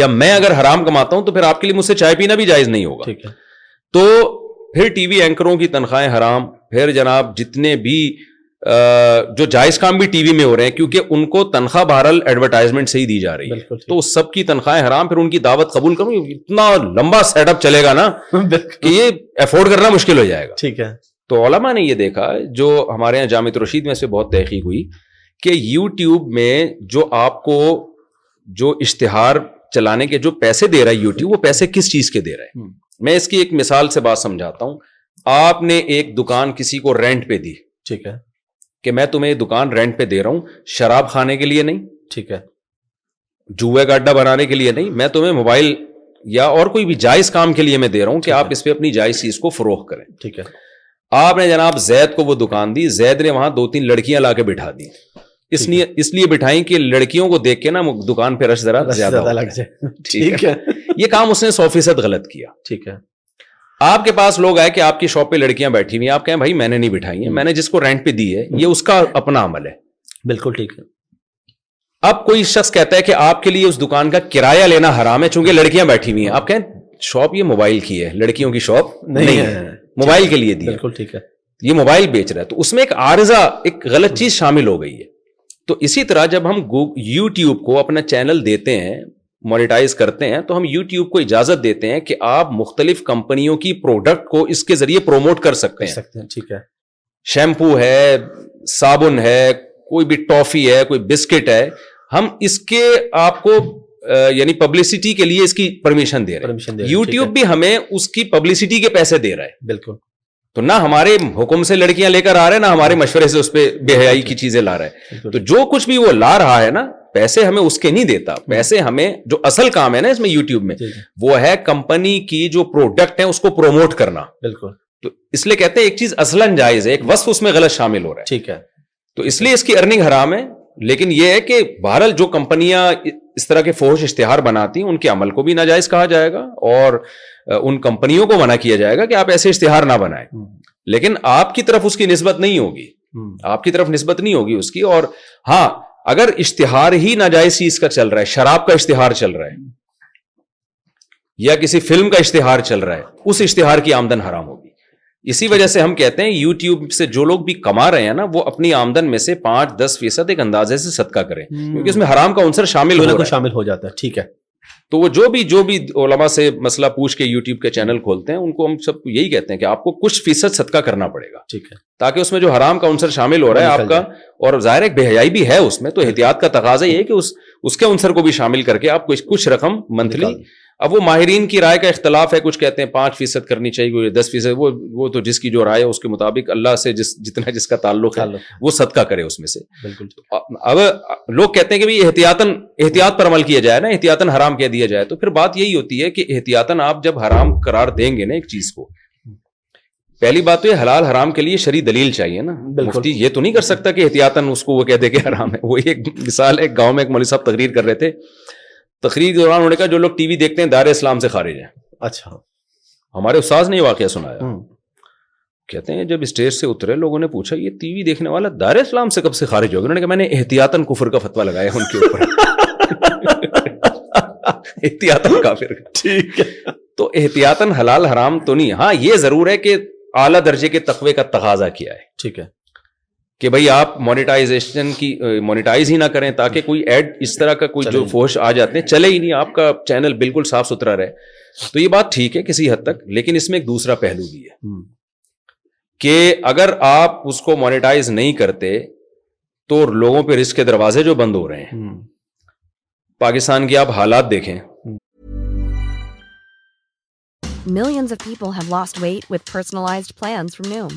یا میں اگر حرام کماتا ہوں تو پھر آپ کے لیے مجھ سے چائے پینا بھی جائز نہیں ہوگا تو پھر ٹی وی اینکروں کی تنخواہیں حرام پھر جناب جتنے بھی جو جائز کام بھی ٹی وی میں ہو رہے ہیں کیونکہ ان کو تنخواہ بہرحال ایڈورٹائزمنٹ سے ہی دی جا رہی ہے تو سب کی تنخواہیں حرام پھر ان کی دعوت قبول کروں اتنا لمبا سیٹ اپ چلے گا نا کہ یہ افورڈ کرنا مشکل ہو جائے گا ٹھیک ہے تو علماء نے یہ دیکھا جو ہمارے یہاں جامع رشید میں سے بہت تحقیق ہوئی کہ یوٹیوب میں جو آپ کو جو اشتہار چلانے کے جو پیسے دے رہا ہے یوٹیوب وہ پیسے کس چیز کے دے رہے ہیں میں اس کی ایک مثال سے بات سمجھاتا ہوں آپ نے ایک دکان کسی کو رینٹ پہ دی ٹھیک ہے کہ میں تمہیں دکان رینٹ پہ دے رہا ہوں شراب کھانے کے لیے نہیں ٹھیک ہے جوئے کا اڈا بنانے کے لیے نہیں میں تمہیں موبائل یا اور کوئی بھی جائز کام کے لیے میں دے رہا ہوں کہ آپ اس پہ اپنی جائز چیز کو فروخت کریں ٹھیک ہے آپ نے جناب زید کو وہ دکان دی زید نے وہاں دو تین لڑکیاں لا کے بٹھا دی اس لیے بٹھائی کہ لڑکیوں کو دیکھ کے نا دکان پہ رش ذرا زیادہ لگ جائے ٹھیک ہے یہ کام اس نے سو فیصد غلط کیا ٹھیک ہے آپ کے پاس لوگ آئے کہ آپ کی شاپ پہ لڑکیاں بیٹھی ہوئی ہیں آپ کہیں بھائی میں نے نہیں بٹھائی ہیں میں نے جس کو رینٹ پہ دی ہے یہ اس کا اپنا عمل ہے بالکل ٹھیک ہے اب کوئی شخص کہتا ہے کہ آپ کے لیے اس دکان کا کرایہ لینا حرام ہے چونکہ لڑکیاں بیٹھی ہوئی ہیں آپ کہیں شاپ یہ موبائل کی ہے لڑکیوں کی شاپ نہیں ہے موبائل کے لیے دی بالکل ٹھیک ہے یہ موبائل بیچ رہا ہے تو اس میں ایک عارضہ ایک غلط چیز شامل ہو گئی ہے تو اسی طرح جب ہم یو ٹیوب کو اپنا چینل دیتے ہیں مونیٹائز کرتے ہیں تو ہم یوٹیوب کو اجازت دیتے ہیں کہ آپ مختلف کمپنیوں کی پروڈکٹ کو اس کے ذریعے پروموٹ کر سکتے ہیں ٹھیک ہے شیمپو ہے صابن ہے کوئی بھی ٹافی ہے کوئی بسکٹ ہے ہم اس کے آپ کو یعنی پبلسٹی کے لیے اس کی پرمیشن دے رہے ہیں یوٹیوب بھی ہمیں اس کی پبلسٹی کے پیسے دے رہا ہے بالکل تو نہ ہمارے حکم سے لڑکیاں لے کر آ رہے ہیں نہ ہمارے مشورے سے اس پہ بے حیائی کی چیزیں لا رہا ہے تو جو کچھ بھی وہ لا رہا ہے نا پیسے ہمیں اس کے نہیں دیتا پیسے ہمیں جو اصل کام ہے نا اس میں یوٹیوب میں جی، جی۔ وہ ہے کمپنی کی جو پروڈکٹ ہے اس کو پروموٹ کرنا بالکل تو اس لیے کہتے ہیں ایک چیز اصلا جائز ہے ایک وصف اس میں غلط شامل ہو رہا ہے ٹھیک ہے تو اس لیے اس کی ارننگ حرام ہے لیکن یہ ہے کہ بہرحال جو کمپنیاں اس طرح کے فوج اشتہار بناتی ہیں ان کے عمل کو بھی ناجائز کہا جائے گا اور ان کمپنیوں کو منع کیا جائے گا کہ آپ ایسے اشتہار نہ بنائیں لیکن آپ کی طرف اس کی نسبت نہیں ہوگی آپ کی طرف نسبت نہیں ہوگی اس کی اور ہاں اگر اشتہار ہی ناجائز چیز کا چل رہا ہے شراب کا اشتہار چل رہا ہے یا کسی فلم کا اشتہار چل رہا ہے اس اشتہار کی آمدن حرام ہوگی اسی وجہ سے ہم کہتے ہیں یو ٹیوب سے جو لوگ بھی کما رہے ہیں نا وہ اپنی آمدن میں سے پانچ دس فیصد ایک اندازے سے صدقہ کریں کیونکہ اس میں حرام کا عنصر شامل ہونے کو شامل ہو جاتا ہے ٹھیک ہے تو وہ جو بھی جو بھی علماء سے مسئلہ پوچھ کے یو ٹیوب کے چینل کھولتے ہیں ان کو ہم سب یہی کہتے ہیں کہ آپ کو کچھ فیصد صدقہ کرنا پڑے گا ٹھیک ہے تاکہ اس میں جو حرام کا عنصر شامل ہو رہا ہے آپ کا اور ظاہر ایک حیائی بھی ہے اس میں تو احتیاط کا تقاضا یہ ہے کہ اس کے عنصر کو بھی شامل کر کے آپ کو کچھ رقم منتھلی اب وہ ماہرین کی رائے کا اختلاف ہے کچھ کہتے ہیں پانچ فیصد کرنی چاہیے کوئی دس فیصد وہ وہ تو جس کی جو رائے ہے اس کے مطابق اللہ سے جس جتنا جس کا تعلق ہے وہ صدقہ کرے اس میں سے بالکل اب لوگ کہتے ہیں کہ احتیاطاً احتیاط پر عمل کیا جائے نا احتیاطاً حرام کہہ دیا جائے تو پھر بات یہی ہوتی ہے کہ احتیاطن آپ جب حرام قرار دیں گے نا ایک چیز کو پہلی بات تو یہ حلال حرام کے لیے شری دلیل چاہیے نا یہ تو نہیں کر سکتا کہ احتیاطاً اس کو وہ کہہ دے کہ حرام ہے وہ ایک مثال ایک گاؤں میں ایک مولوی صاحب تقریر کر رہے تھے تقریر کے دوران انہوں نے کہا جو لوگ ٹی وی دیکھتے ہیں دائر اسلام سے خارج ہیں اچھا ہمارے استاذ نے یہ واقعہ سنایا کہتے ہیں جب اسٹیج سے اترے لوگوں نے پوچھا یہ ٹی وی دیکھنے والا دار اسلام سے کب سے خارج ہو گیا انہوں نے کہا میں نے احتیاطاً کفر کا فتویٰ لگایا ان کے اوپر احتیاطاً کافر ٹھیک ہے تو احتیاطاً حلال حرام تو نہیں ہاں یہ ضرور ہے کہ اعلیٰ درجے کے تقوی کا تقاضا کیا ہے ٹھیک ہے کہ بھائی آپ مونیٹائزیشن کی مونیٹائز ہی نہ کریں تاکہ کوئی ایڈ اس طرح کا کوئی جو فوش آ جاتے ہیں چلے ہی نہیں آپ کا چینل بالکل صاف ستھرا رہے تو یہ بات ٹھیک ہے کسی حد تک لیکن اس میں ایک دوسرا پہلو بھی ہے کہ اگر آپ اس کو مونیٹائز نہیں کرتے تو لوگوں پہ رسک کے دروازے جو بند ہو رہے ہیں پاکستان کی آپ حالات دیکھیں millions of people have lost weight with personalised plans from Noom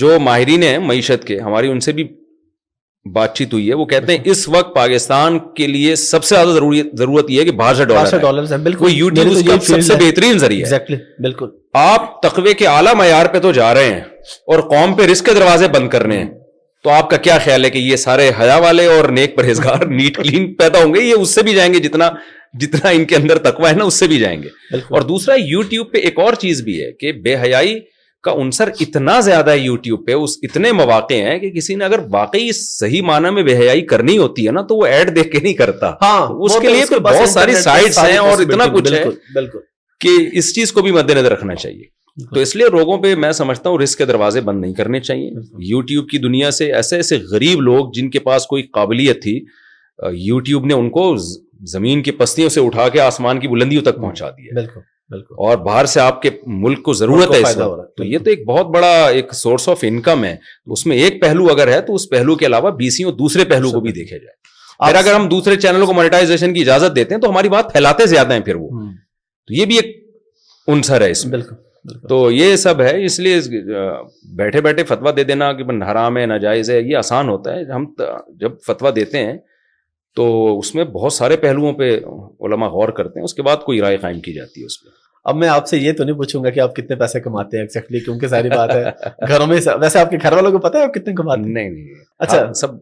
جو ماہرین ہیں معیشت کے ہماری ان سے بھی بات چیت ہوئی ہے وہ کہتے ہیں اس وقت پاکستان کے لیے سب سے زیادہ ضرورت یہ ہے کہ باہر سے بارہ یو ٹیوب سے آپ تقوی کے اعلیٰ معیار پہ تو جا رہے ہیں اور قوم پہ رسک کے دروازے بند کر رہے ہیں تو آپ کا کیا خیال ہے کہ یہ سارے حیا والے اور نیک پرہیزگار نیٹ کلین پیدا ہوں گے یہ اس سے بھی جائیں گے جتنا جتنا ان کے اندر تقوی ہے نا اس سے بھی جائیں گے اور دوسرا یو ٹیوب پہ ایک اور چیز بھی ہے کہ بے حیائی کا انصر اتنا زیادہ ہے یوٹیوب پہ اس اتنے مواقع ہیں کہ کسی نے اگر واقعی صحیح معنی میں بے حیائی کرنی ہوتی ہے نا تو وہ ایڈ دیکھ کے نہیں کرتا ہاں اس کے لیے تو بہت ساری سائٹس ہیں اور اتنا کچھ ہے بالکل کہ اس چیز کو بھی مد نظر رکھنا چاہیے تو اس لیے روگوں پہ میں سمجھتا ہوں رسک کے دروازے بند نہیں کرنے چاہیے یوٹیوب کی دنیا سے ایسے ایسے غریب لوگ جن کے پاس کوئی قابلیت تھی یوٹیوب نے ان کو زمین کی پستیوں سے اٹھا کے آسمان کی بلندیوں تک پہنچا دیا بالکل اور باہر سے آپ کے ملک کو ضرورت ہے تو تو یہ ایک بہت بڑا ایک ایک سورس آف انکم ہے اس میں پہلو اگر ہے تو اس پہلو کے علاوہ بی دوسرے پہلو کو بھی دیکھا جائے پھر اگر ہم دوسرے چینل کو مونیٹائزیشن کی اجازت دیتے ہیں تو ہماری بات پھیلاتے زیادہ ہیں پھر وہ تو یہ بھی ایک انسر ہے اس میں تو یہ سب ہے اس لیے بیٹھے بیٹھے فتوا دے دینا کہ حرام ہے ناجائز ہے یہ آسان ہوتا ہے ہم جب فتوا دیتے ہیں تو اس میں بہت سارے پہلوؤں پہ علما غور کرتے ہیں اس کے بعد کوئی رائے قائم کی جاتی ہے اس اب میں آپ سے یہ تو نہیں پوچھوں گا کہ آپ کتنے پیسے کماتے ہیں کیونکہ ساری بات ہے گھروں میں ویسے آپ کے گھر والوں کو پتا ہے آپ کتنے کماتے ہیں نہیں نہیں اچھا ہاں، سب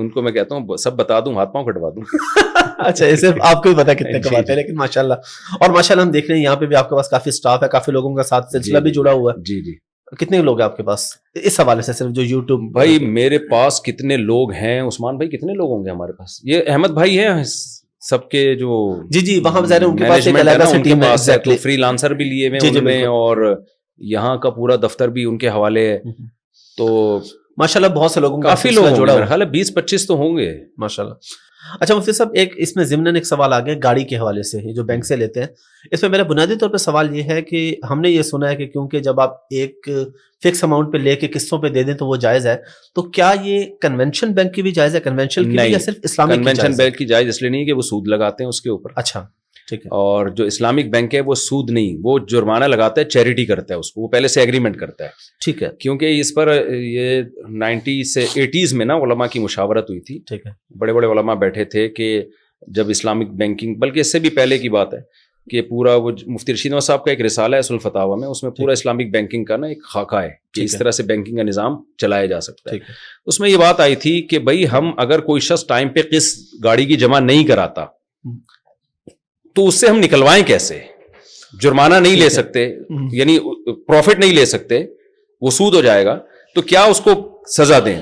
ان کو میں کہتا ہوں سب بتا دوں ہاتھ پاؤں کٹوا دوں اچھا یہ صرف آپ کو بھی پتا ہے کتنے جی، کماتے جی۔ ہیں لیکن ماشاء اللہ اور ماشاء اللہ ہم دیکھ رہے ہیں یہاں پہ بھی آپ کے پاس کافی اسٹاف ہے کافی لوگوں کا ساتھ سلسلہ جی، بھی جڑا ہوا ہے جی جی کتنے لوگ ہیں آپ کے پاس اس حوالے سے صرف جو یوٹیوب بھائی میرے پاس کتنے لوگ ہیں عثمان بھائی کتنے لوگ ہوں گے ہمارے پاس یہ احمد بھائی ہیں سب کے جو جی جی وہاں ظاہر ان کے پاس ایک علیحدہ سے ٹیم ہے فری لانسر بھی لیے ہوئے جی، جی، انہوں اور یہاں کا پورا دفتر بھی ان کے حوالے ہے تو ماشاءاللہ بہت سے لوگوں کا کافی لوگ جوڑا میرا خیال ہے بیس پچیس تو ہوں گے ماشاءاللہ اچھا مفتی صاحب ایک اس میں ایک سوال گیا گاڑی کے حوالے سے جو بینک سے لیتے ہیں اس میں میرا بنیادی طور پہ سوال یہ ہے کہ ہم نے یہ سنا ہے کہ کیونکہ جب آپ ایک فکس اماؤنٹ پہ لے کے قصوں پہ دے دیں تو وہ جائز ہے تو کیا یہ کنونشن بینک کی بھی جائز ہے کنونشن بینک کی جائز اس کے اوپر اچھا اور جو اسلامک بینک ہے وہ سود نہیں وہ جرمانہ لگاتا ہے چیریٹی کرتا ہے اس کو وہ پہلے سے اگریمنٹ کرتا ہے ٹھیک ہے کیونکہ اس پر یہ نائنٹی سے ایٹیز میں نا علماء کی مشاورت ہوئی تھی ٹھیک ہے بڑے بڑے علماء بیٹھے تھے کہ جب اسلامک بینکنگ بلکہ اس سے بھی پہلے کی بات ہے کہ پورا وہ مفتی رشید صاحب کا ایک رسالہ ہے اس میں اس میں پورا اسلامک بینکنگ کا نا ایک خاکہ ہے کہ اس طرح سے بینکنگ کا نظام چلایا جا سکتا ہے اس میں یہ بات آئی تھی کہ بھائی ہم اگر کوئی شخص ٹائم پہ کس گاڑی کی جمع نہیں کراتا تو اس سے ہم نکلوائیں کیسے جرمانہ نہیں لے سکتے یعنی پروفٹ نہیں لے سکتے وہ سود ہو جائے گا تو کیا اس کو سزا دیں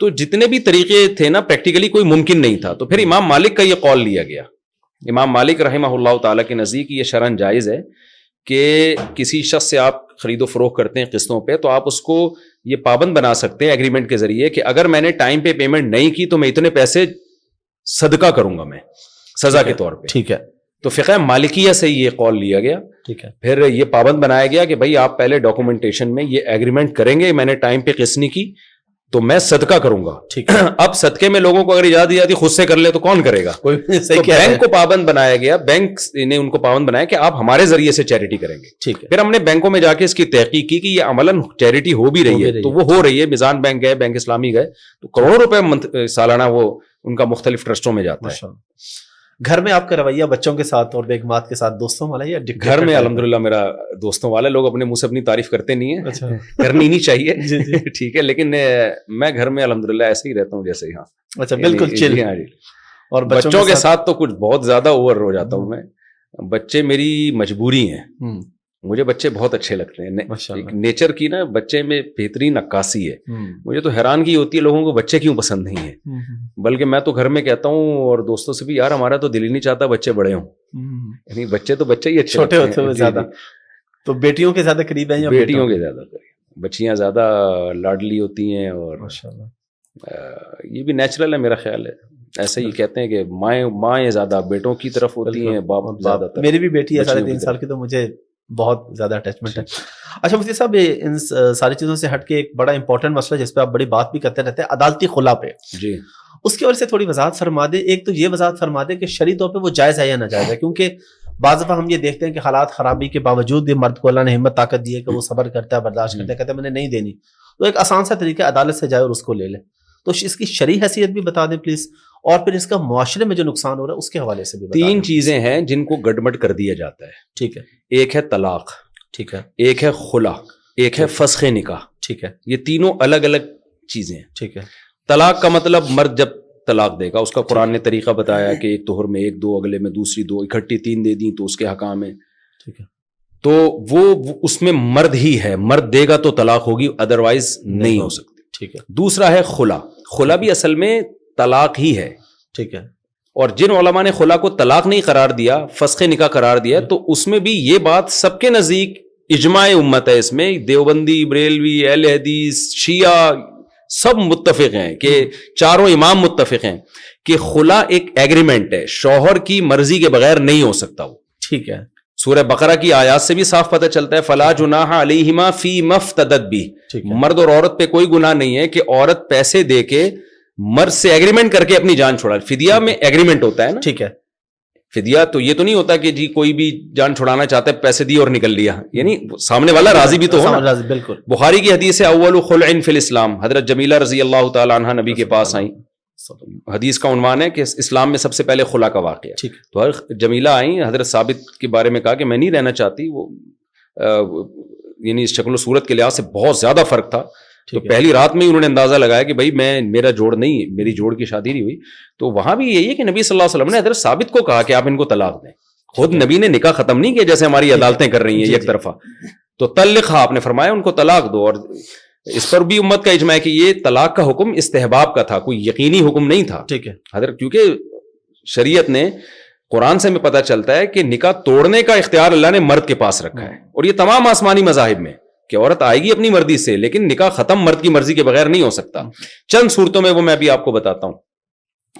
تو جتنے بھی طریقے تھے نا پریکٹیکلی کوئی ممکن نہیں تھا تو پھر امام مالک کا یہ قول لیا گیا امام مالک رحمہ اللہ تعالیٰ کے نزدیک یہ شرن جائز ہے کہ کسی شخص سے آپ خرید و فروخت کرتے ہیں قسطوں پہ تو آپ اس کو یہ پابند بنا سکتے ہیں ایگریمنٹ کے ذریعے کہ اگر میں نے ٹائم پہ پیمنٹ نہیں کی تو میں اتنے پیسے صدقہ کروں گا میں سزا کے طور پہ ٹھیک ہے تو فقہ مالکیہ سے یہ قول لیا گیا پھر یہ پابند بنایا گیا کہ آپ پہلے ڈاکومنٹیشن میں یہ ایگریمنٹ کریں گے میں نے ٹائم پہ نہیں کی تو میں صدقہ کروں گا اب صدقے میں لوگوں کو اگر اجازت دی جاتی خود سے کر لے تو کون کرے گا بینک کو پابند بنایا گیا بینک نے ان کو پابند بنایا کہ آپ ہمارے ذریعے سے چیریٹی کریں گے ٹھیک ہے پھر ہم نے بینکوں میں جا کے اس کی تحقیق کی کہ یہ عمل چیریٹی ہو بھی رہی ہے تو وہ ہو رہی ہے میزان بینک گئے بینک اسلامی گئے تو کروڑوں روپے سالانہ وہ ان کا مختلف ٹرسٹوں میں جاتا ہے گھر میں آپ کا رویہ بچوں کے ساتھ اور بیگمات کے ساتھ دوستوں والا یا گھر میں الحمد للہ میرا دوستوں والا لوگ اپنے منہ سے اپنی تعریف کرتے نہیں ہیں اچھا۔ کرنی نہیں چاہیے جی، جی۔ ٹھیک ہے لیکن میں گھر میں الحمد للہ ایسے ہی رہتا ہوں جیسے یہاں اچھا یعنی بالکل ہاں جی۔ اور بچوں کے ساتھ تو کچھ بہت زیادہ اوور ہو جاتا ہوں میں بچے میری مجبوری ہیں مجھے بچے بہت اچھے لگتے ہیں نیچر کی نا بچے میں بہترین عکاسی ہے مجھے تو حیران کی ہوتی ہے لوگوں کو بچے کیوں پسند نہیں ہے بلکہ میں تو گھر میں کہتا ہوں اور دوستوں سے بھی یار ہمارا تو دل ہی نہیں چاہتا بچے بڑے ہوں یعنی بچے تو بچے ہی اچھے ہوتے جی، زیادہ جی۔ تو بیٹیوں کے زیادہ قریب ہیں بیٹیوں کے زیادہ قریب بچیاں زیادہ لاڈلی ہوتی ہیں اور یہ بھی نیچرل ہے میرا خیال ہے ایسا ہی کہتے ہیں کہ مائیں مائیں زیادہ بیٹوں کی طرف ہوتی ہیں باپ زیادہ میری بھی بیٹی ہے ساڑھے تین سال کی تو مجھے بہت زیادہ اٹیچمنٹ جی، ہے جی۔ اچھا مفتی صاحب ان ساری چیزوں سے ہٹ کے ایک بڑا امپورٹنٹ مسئلہ جس پہ آپ بڑی بات بھی کرتے رہتے ہیں عدالتی خلا پہ جی اس کے اور سے تھوڑی وضاحت فرما دے ایک تو یہ وضاحت فرما دے کہ شرعی طور پہ وہ جائز ہے یا نہ جائز ہے کیونکہ بعض دفعہ ہم یہ دیکھتے ہیں کہ حالات خرابی کے باوجود بھی مرد کو اللہ نے ہمت طاقت دی ہے کہ وہ صبر کرتا ہے برداشت جی۔ کرتا ہے کہتا ہے میں نے نہیں دینی تو ایک آسان سا طریقہ عدالت سے جائے اور اس کو لے لے تو اس کی شرعی حیثیت بھی بتا دیں پلیز اور پھر اس کا معاشرے میں جو نقصان ہو رہا ہے اس کے حوالے سے بھی تین چیزیں ہیں جن کو گڈمٹ کر دیا جاتا ہے ٹھیک ہے ایک ہے طلاق ٹھیک ہے ایک ہے خلا ایک ہے ہے فسخ نکاح ٹھیک یہ تینوں الگ الگ چیزیں ٹھیک ہے طلاق کا مطلب مرد جب طلاق دے گا اس کا قرآن نے طریقہ بتایا کہ ایک توہر میں ایک دو اگلے میں دوسری دو اکٹھی تین دے دیں تو اس کے حکام ہے ٹھیک ہے تو وہ اس میں مرد ہی ہے مرد دے گا تو طلاق ہوگی ادروائز نہیں ہو سکتی ٹھیک ہے دوسرا ہے خلا خلا بھی اصل میں طلاق ہی ہے ٹھیک ہے اور جن علماء نے خلا کو طلاق نہیں قرار دیا فسخ نکاح قرار دیا تو اس میں بھی یہ بات سب کے نزدیک اجماع امت ہے اس میں دیوبندی بریلوی اہل حدیث شیعہ سب متفق ہیں کہ چاروں امام متفق ہیں کہ خلا ایک ایگریمنٹ ہے شوہر کی مرضی کے بغیر نہیں ہو سکتا وہ ٹھیک ہے سورہ بقرہ کی آیات سے بھی صاف پتہ چلتا ہے جناح جنا فی مفت بھی مرد اور عورت پہ کوئی گناہ نہیں ہے کہ عورت پیسے دے کے مرض سے ایگریمنٹ کر کے اپنی جان چھوڑا فدیا میں ایگریمنٹ ہوتا ہے نا ٹھیک ہے فدیا تو یہ تو نہیں ہوتا کہ جی کوئی بھی جان چھوڑانا چاہتا ہے پیسے دی اور نکل لیا یعنی سامنے والا راضی بھی تو بالکل بخاری کی حدیث اول حضرت جمیلا رضی اللہ تعالیٰ نبی کے پاس آئیں حدیث کا عنوان ہے کہ اسلام میں سب سے پہلے خلا کا واقعہ تو جمیلا آئیں حضرت ثابت کے بارے میں کہا کہ میں نہیں رہنا چاہتی وہ یعنی شکل و صورت کے لحاظ سے بہت زیادہ فرق تھا تو پہلی رات میں ہی انہوں نے اندازہ لگایا کہ بھائی میں میرا جوڑ نہیں میری جوڑ کی شادی نہیں ہوئی تو وہاں بھی یہی ہے کہ نبی صلی اللہ علیہ وسلم نے حضرت ثابت کو کہا کہ آپ ان کو طلاق دیں خود نبی نے نکاح ختم نہیں کیا جیسے ہماری عدالتیں کر رہی ہیں جی، ایک جی۔ طرفہ تو تل لکھا آپ نے فرمایا ان کو طلاق دو اور اس پر بھی امت کا اجماع ہے کہ یہ طلاق کا حکم استحباب کا تھا کوئی یقینی حکم نہیں تھا ٹھیک ہے حضرت کیونکہ شریعت نے قرآن سے ہمیں پتہ چلتا ہے کہ نکاح توڑنے کا اختیار اللہ نے مرد کے پاس رکھا ہے ہاں۔ اور یہ تمام آسمانی مذاہب میں کہ عورت آئے گی اپنی مرضی سے لیکن نکاح ختم مرد کی مرضی کے بغیر نہیں ہو سکتا چند صورتوں میں وہ میں آپ کو بتاتا ہوں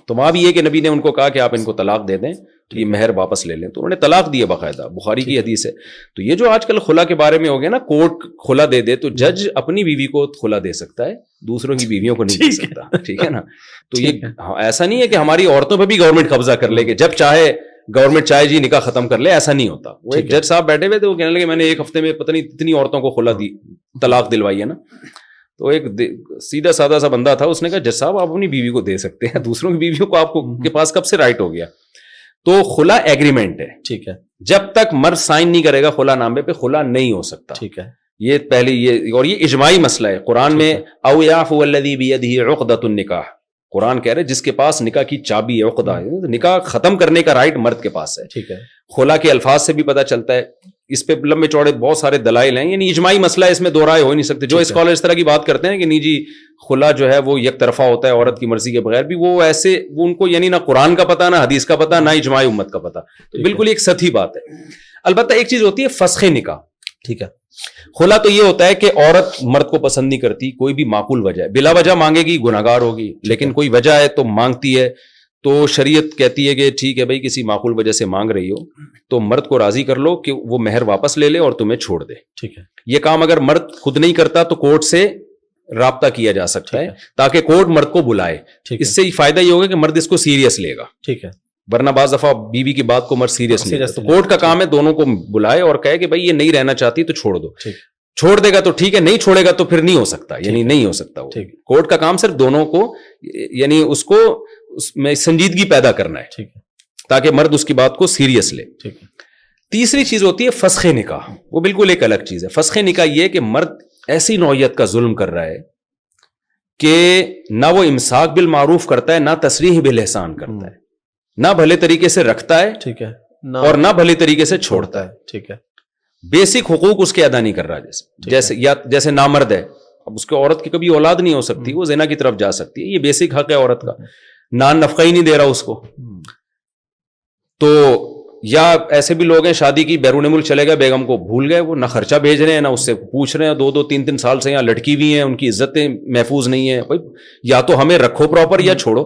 تو وہاں بھی یہ کہ نبی نے ان کو کہا کہ آپ ان کو طلاق دے دیں تو یہ مہر واپس لے لیں تو انہوں نے طلاق دیا باقاعدہ بخاری کی حدیث ہے تو یہ جو آج کل خلا کے بارے میں ہو گیا نا کورٹ کھلا دے دے تو جج اپنی بیوی کو کھلا دے سکتا ہے دوسروں کی بیویوں کو نہیں دے سکتا ٹھیک ہے نا تو یہ ہاں، ایسا نہیں ہے کہ ہماری عورتوں پہ بھی گورنمنٹ قبضہ کر لے کہ جب چاہے گورنمنٹ چاہے جی نکاح ختم کر لے ایسا نہیں ہوتا وہ ایک جج صاحب بیٹھے ہوئے تھے وہ کہنے لگے میں نے ایک ہفتے میں پتہ نہیں اتنی عورتوں کو کھلا دی طلاق دلوائی ہے نا تو ایک سیدھا سادہ سا بندہ تھا اس نے کہا جج صاحب آپ اپنی بیوی کو دے سکتے ہیں دوسروں کی بیویوں کو آپ کے پاس کب سے رائٹ ہو گیا تو کھلا ایگریمنٹ ہے ٹھیک ہے جب تک مر سائن نہیں کرے گا کھلا نامے پہ کھلا نہیں ہو سکتا ٹھیک ہے یہ پہلی یہ اور یہ اجماعی مسئلہ ہے قرآن میں اویافی بی نکاح قرآن کہہ رہے جس کے پاس نکاح کی چابی ہے خدا ہے نکاح ختم کرنے کا رائٹ مرد کے پاس ہے ٹھیک ہے خلا کے الفاظ سے بھی پتہ چلتا ہے اس پہ لمبے چوڑے بہت سارے دلائل ہیں یعنی اجماعی مسئلہ ہے اس میں دوہرائے ہو نہیں سکتے جو اسکالر اس طرح کی بات کرتے ہیں کہ نہیں جی خلا جو ہے وہ یک طرفہ ہوتا ہے عورت کی مرضی کے بغیر بھی وہ ایسے وہ ان کو یعنی نہ قرآن کا پتا نہ حدیث کا پتا نہ اجماعی امت کا پتا بالکل ایک سطحی بات ہے البتہ ایک چیز ہوتی ہے فسخ نکاح ٹھیک ہے ہے تو یہ ہوتا کہ عورت مرد کو پسند نہیں کرتی کوئی بھی معقول وجہ ہے بلا وجہ مانگے گی گناگار ہوگی لیکن کوئی وجہ ہے تو مانگتی ہے تو شریعت کہتی ہے کہ ٹھیک ہے بھائی کسی معقول وجہ سے مانگ رہی ہو تو مرد کو راضی کر لو کہ وہ مہر واپس لے لے اور تمہیں چھوڑ دے ٹھیک ہے یہ کام اگر مرد خود نہیں کرتا تو کورٹ سے رابطہ کیا جا سکتا ہے تاکہ کورٹ مرد کو بلائے اس سے فائدہ یہ ہوگا کہ مرد اس کو سیریس لے گا ٹھیک ہے ورنہ بعض دفعہ بیوی بی کی بات کو مر سیریس نہیں تو کورٹ کا کام ہے دونوں کو بلائے اور کہے کہ بھائی یہ نہیں رہنا چاہتی تو چھوڑ دو چھوڑ دے گا تو ٹھیک ہے نہیں چھوڑے گا تو پھر نہیں ہو سکتا یعنی نہیں ہو سکتا وہ کورٹ کا کام صرف دونوں کو یعنی اس کو میں سنجیدگی پیدا کرنا ہے تاکہ مرد اس کی بات کو سیریس لے تیسری چیز ہوتی ہے فسخ نکاح وہ بالکل ایک الگ چیز ہے فسخ نکاح یہ کہ مرد ایسی نوعیت کا ظلم کر رہا ہے کہ نہ وہ امساق بالمعروف کرتا ہے نہ تصریح بالحسان کرتا ہے نہ بھلے طریقے سے رکھتا ہے ٹھیک ہے اور نہ بھلے طریقے سے چھوڑتا ہے ٹھیک ہے بیسک حقوق اس کے ادا نہیں کر رہا جیسے جیسے یا جیسے نامرد ہے اب اس کی عورت کی کبھی اولاد نہیں ہو سکتی وہ زینا کی طرف جا سکتی ہے یہ بیسک حق ہے عورت کا نان نفقہ ہی نہیں دے رہا اس کو تو یا ایسے بھی لوگ ہیں شادی کی بیرون ملک چلے گئے بیگم کو بھول گئے وہ نہ خرچہ بھیج رہے ہیں نہ اس سے پوچھ رہے ہیں دو دو تین تین سال سے یہاں لڑکی بھی ہیں ان کی عزتیں محفوظ نہیں بھائی یا تو ہمیں رکھو پراپر یا چھوڑو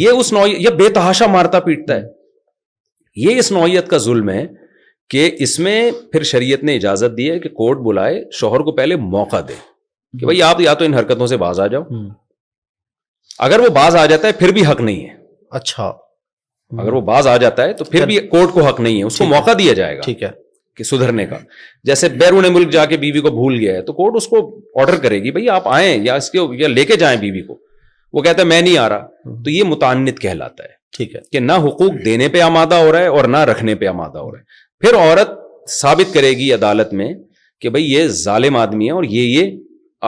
یہ اس یا بے تحاشا مارتا پیٹتا ہے یہ اس نوعیت کا ظلم ہے کہ اس میں پھر شریعت نے اجازت دی ہے کہ کورٹ بلائے شوہر کو پہلے موقع دے کہ بھائی آپ یا تو ان حرکتوں سے باز آ جاؤ اگر وہ باز آ جاتا ہے پھر بھی حق نہیں ہے اچھا اگر وہ باز آ جاتا ہے تو پھر بھی اچھا۔ کورٹ کو حق نہیں ہے اس کو موقع دیا جائے گا ٹھیک ہے کہ سدھرنے کا جیسے بیرون ملک جا کے بیوی کو بھول گیا ہے تو کورٹ اس کو آرڈر کرے گی بھائی آپ آئے یا اس کے یا لے کے جائیں بیوی کو وہ کہتا ہے میں نہیں آ رہا تو یہ متعنت کہلاتا ہے ٹھیک ہے کہ نہ حقوق دینے پہ آمادہ ہو رہا ہے اور نہ رکھنے پہ آمادہ ہو رہا ہے پھر عورت ثابت کرے گی عدالت میں کہ بھائی یہ ظالم آدمی ہے اور یہ یہ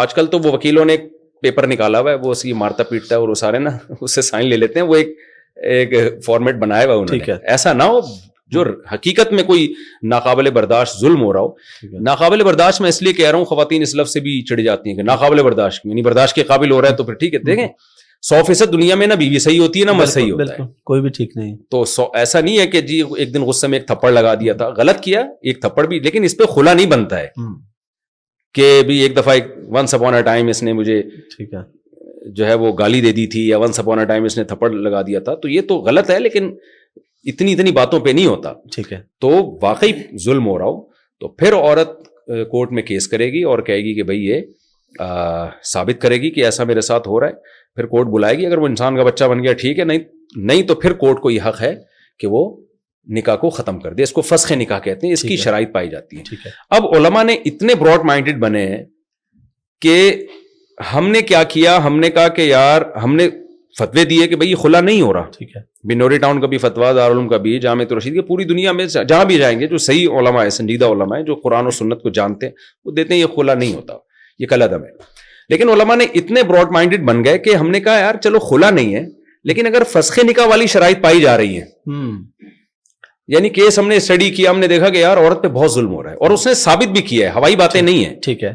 آج کل تو وہ وکیلوں نے پیپر نکالا ہوا ہے وہ اس کی مارتا پیٹتا ہے اور وہ سارے نا اس سے سائن لے لیتے ہیں وہ ایک ایک فارمیٹ بنایا ہوا انہوں نے ایسا نہ ہو جو حقیقت میں کوئی ناقابل برداشت ظلم ہو رہا ہو ناقابل برداشت میں اس لیے کہہ رہا ہوں خواتین اس لفظ سے بھی چڑھ جاتی ہیں کہ ناقابل برداشت یعنی برداشت کے قابل ہو رہا ہے تو پھر ٹھیک ہے دیکھیں سو فیصد دنیا میں نہ بیوی بی صحیح ہوتی ہے نہ مرد صحیح ہوتا ہے کوئی بھی ٹھیک نہیں تو سو ایسا نہیں ہے کہ جی ایک دن غصے میں ایک تھپڑ لگا دیا تھا غلط کیا ایک تھپڑ بھی لیکن اس پہ کھلا نہیں بنتا ہے کہ بھی ایک دفعہ ایک ونس اپون اے ٹائم اس نے مجھے ٹھیک ہے جو ہے وہ گالی دے دی تھی یا ونس اپون اے ٹائم اس نے تھپڑ لگا دیا تھا تو یہ تو غلط ہے لیکن اتنی اتنی باتوں پہ نہیں ہوتا ٹھیک ہے تو واقعی ظلم ہو رہا ہو تو پھر عورت کورٹ میں کیس کرے گی اور کہے گی کہ بھائی یہ ثابت کرے گی کہ ایسا میرے ساتھ ہو رہا ہے پھر کورٹ بلائے گی اگر وہ انسان کا بچہ بن گیا ٹھیک ہے نہیں نہیں تو پھر کورٹ کو یہ حق ہے کہ وہ نکاح کو ختم کر دے اس کو فسخ نکاح کہتے ہیں اس کی شرائط پائی جاتی ہے اب علماء نے اتنے براڈ مائنڈیڈ بنے ہیں کہ ہم نے کیا کیا ہم نے کہا کہ یار ہم نے فتوے دیے کہ بھائی یہ کھلا نہیں ہو رہا ٹھیک ہے بنوری ٹاؤن کا بھی فتوا دارالعلوم کا بھی جامع رشید یہ پوری دنیا میں جہاں بھی جائیں گے جو صحیح علماء ہے سنجیدہ علماء ہے جو قرآن و سنت کو جانتے ہیں وہ دیتے ہیں یہ کھلا نہیں ہوتا یہ کل عدم ہے لیکن علماء نے اتنے براڈ مائنڈیڈ بن گئے کہ ہم نے کہا یار چلو کھلا نہیں ہے لیکن اگر فسخ نکاح والی شرائط پائی جا رہی ہے یعنی کیس ہم نے اسٹڈی کیا ہم نے دیکھا کہ یار عورت پہ بہت ظلم ہو رہا ہے اور اس نے ثابت بھی کیا ہے ہوائی باتیں نہیں ہے ٹھیک ہے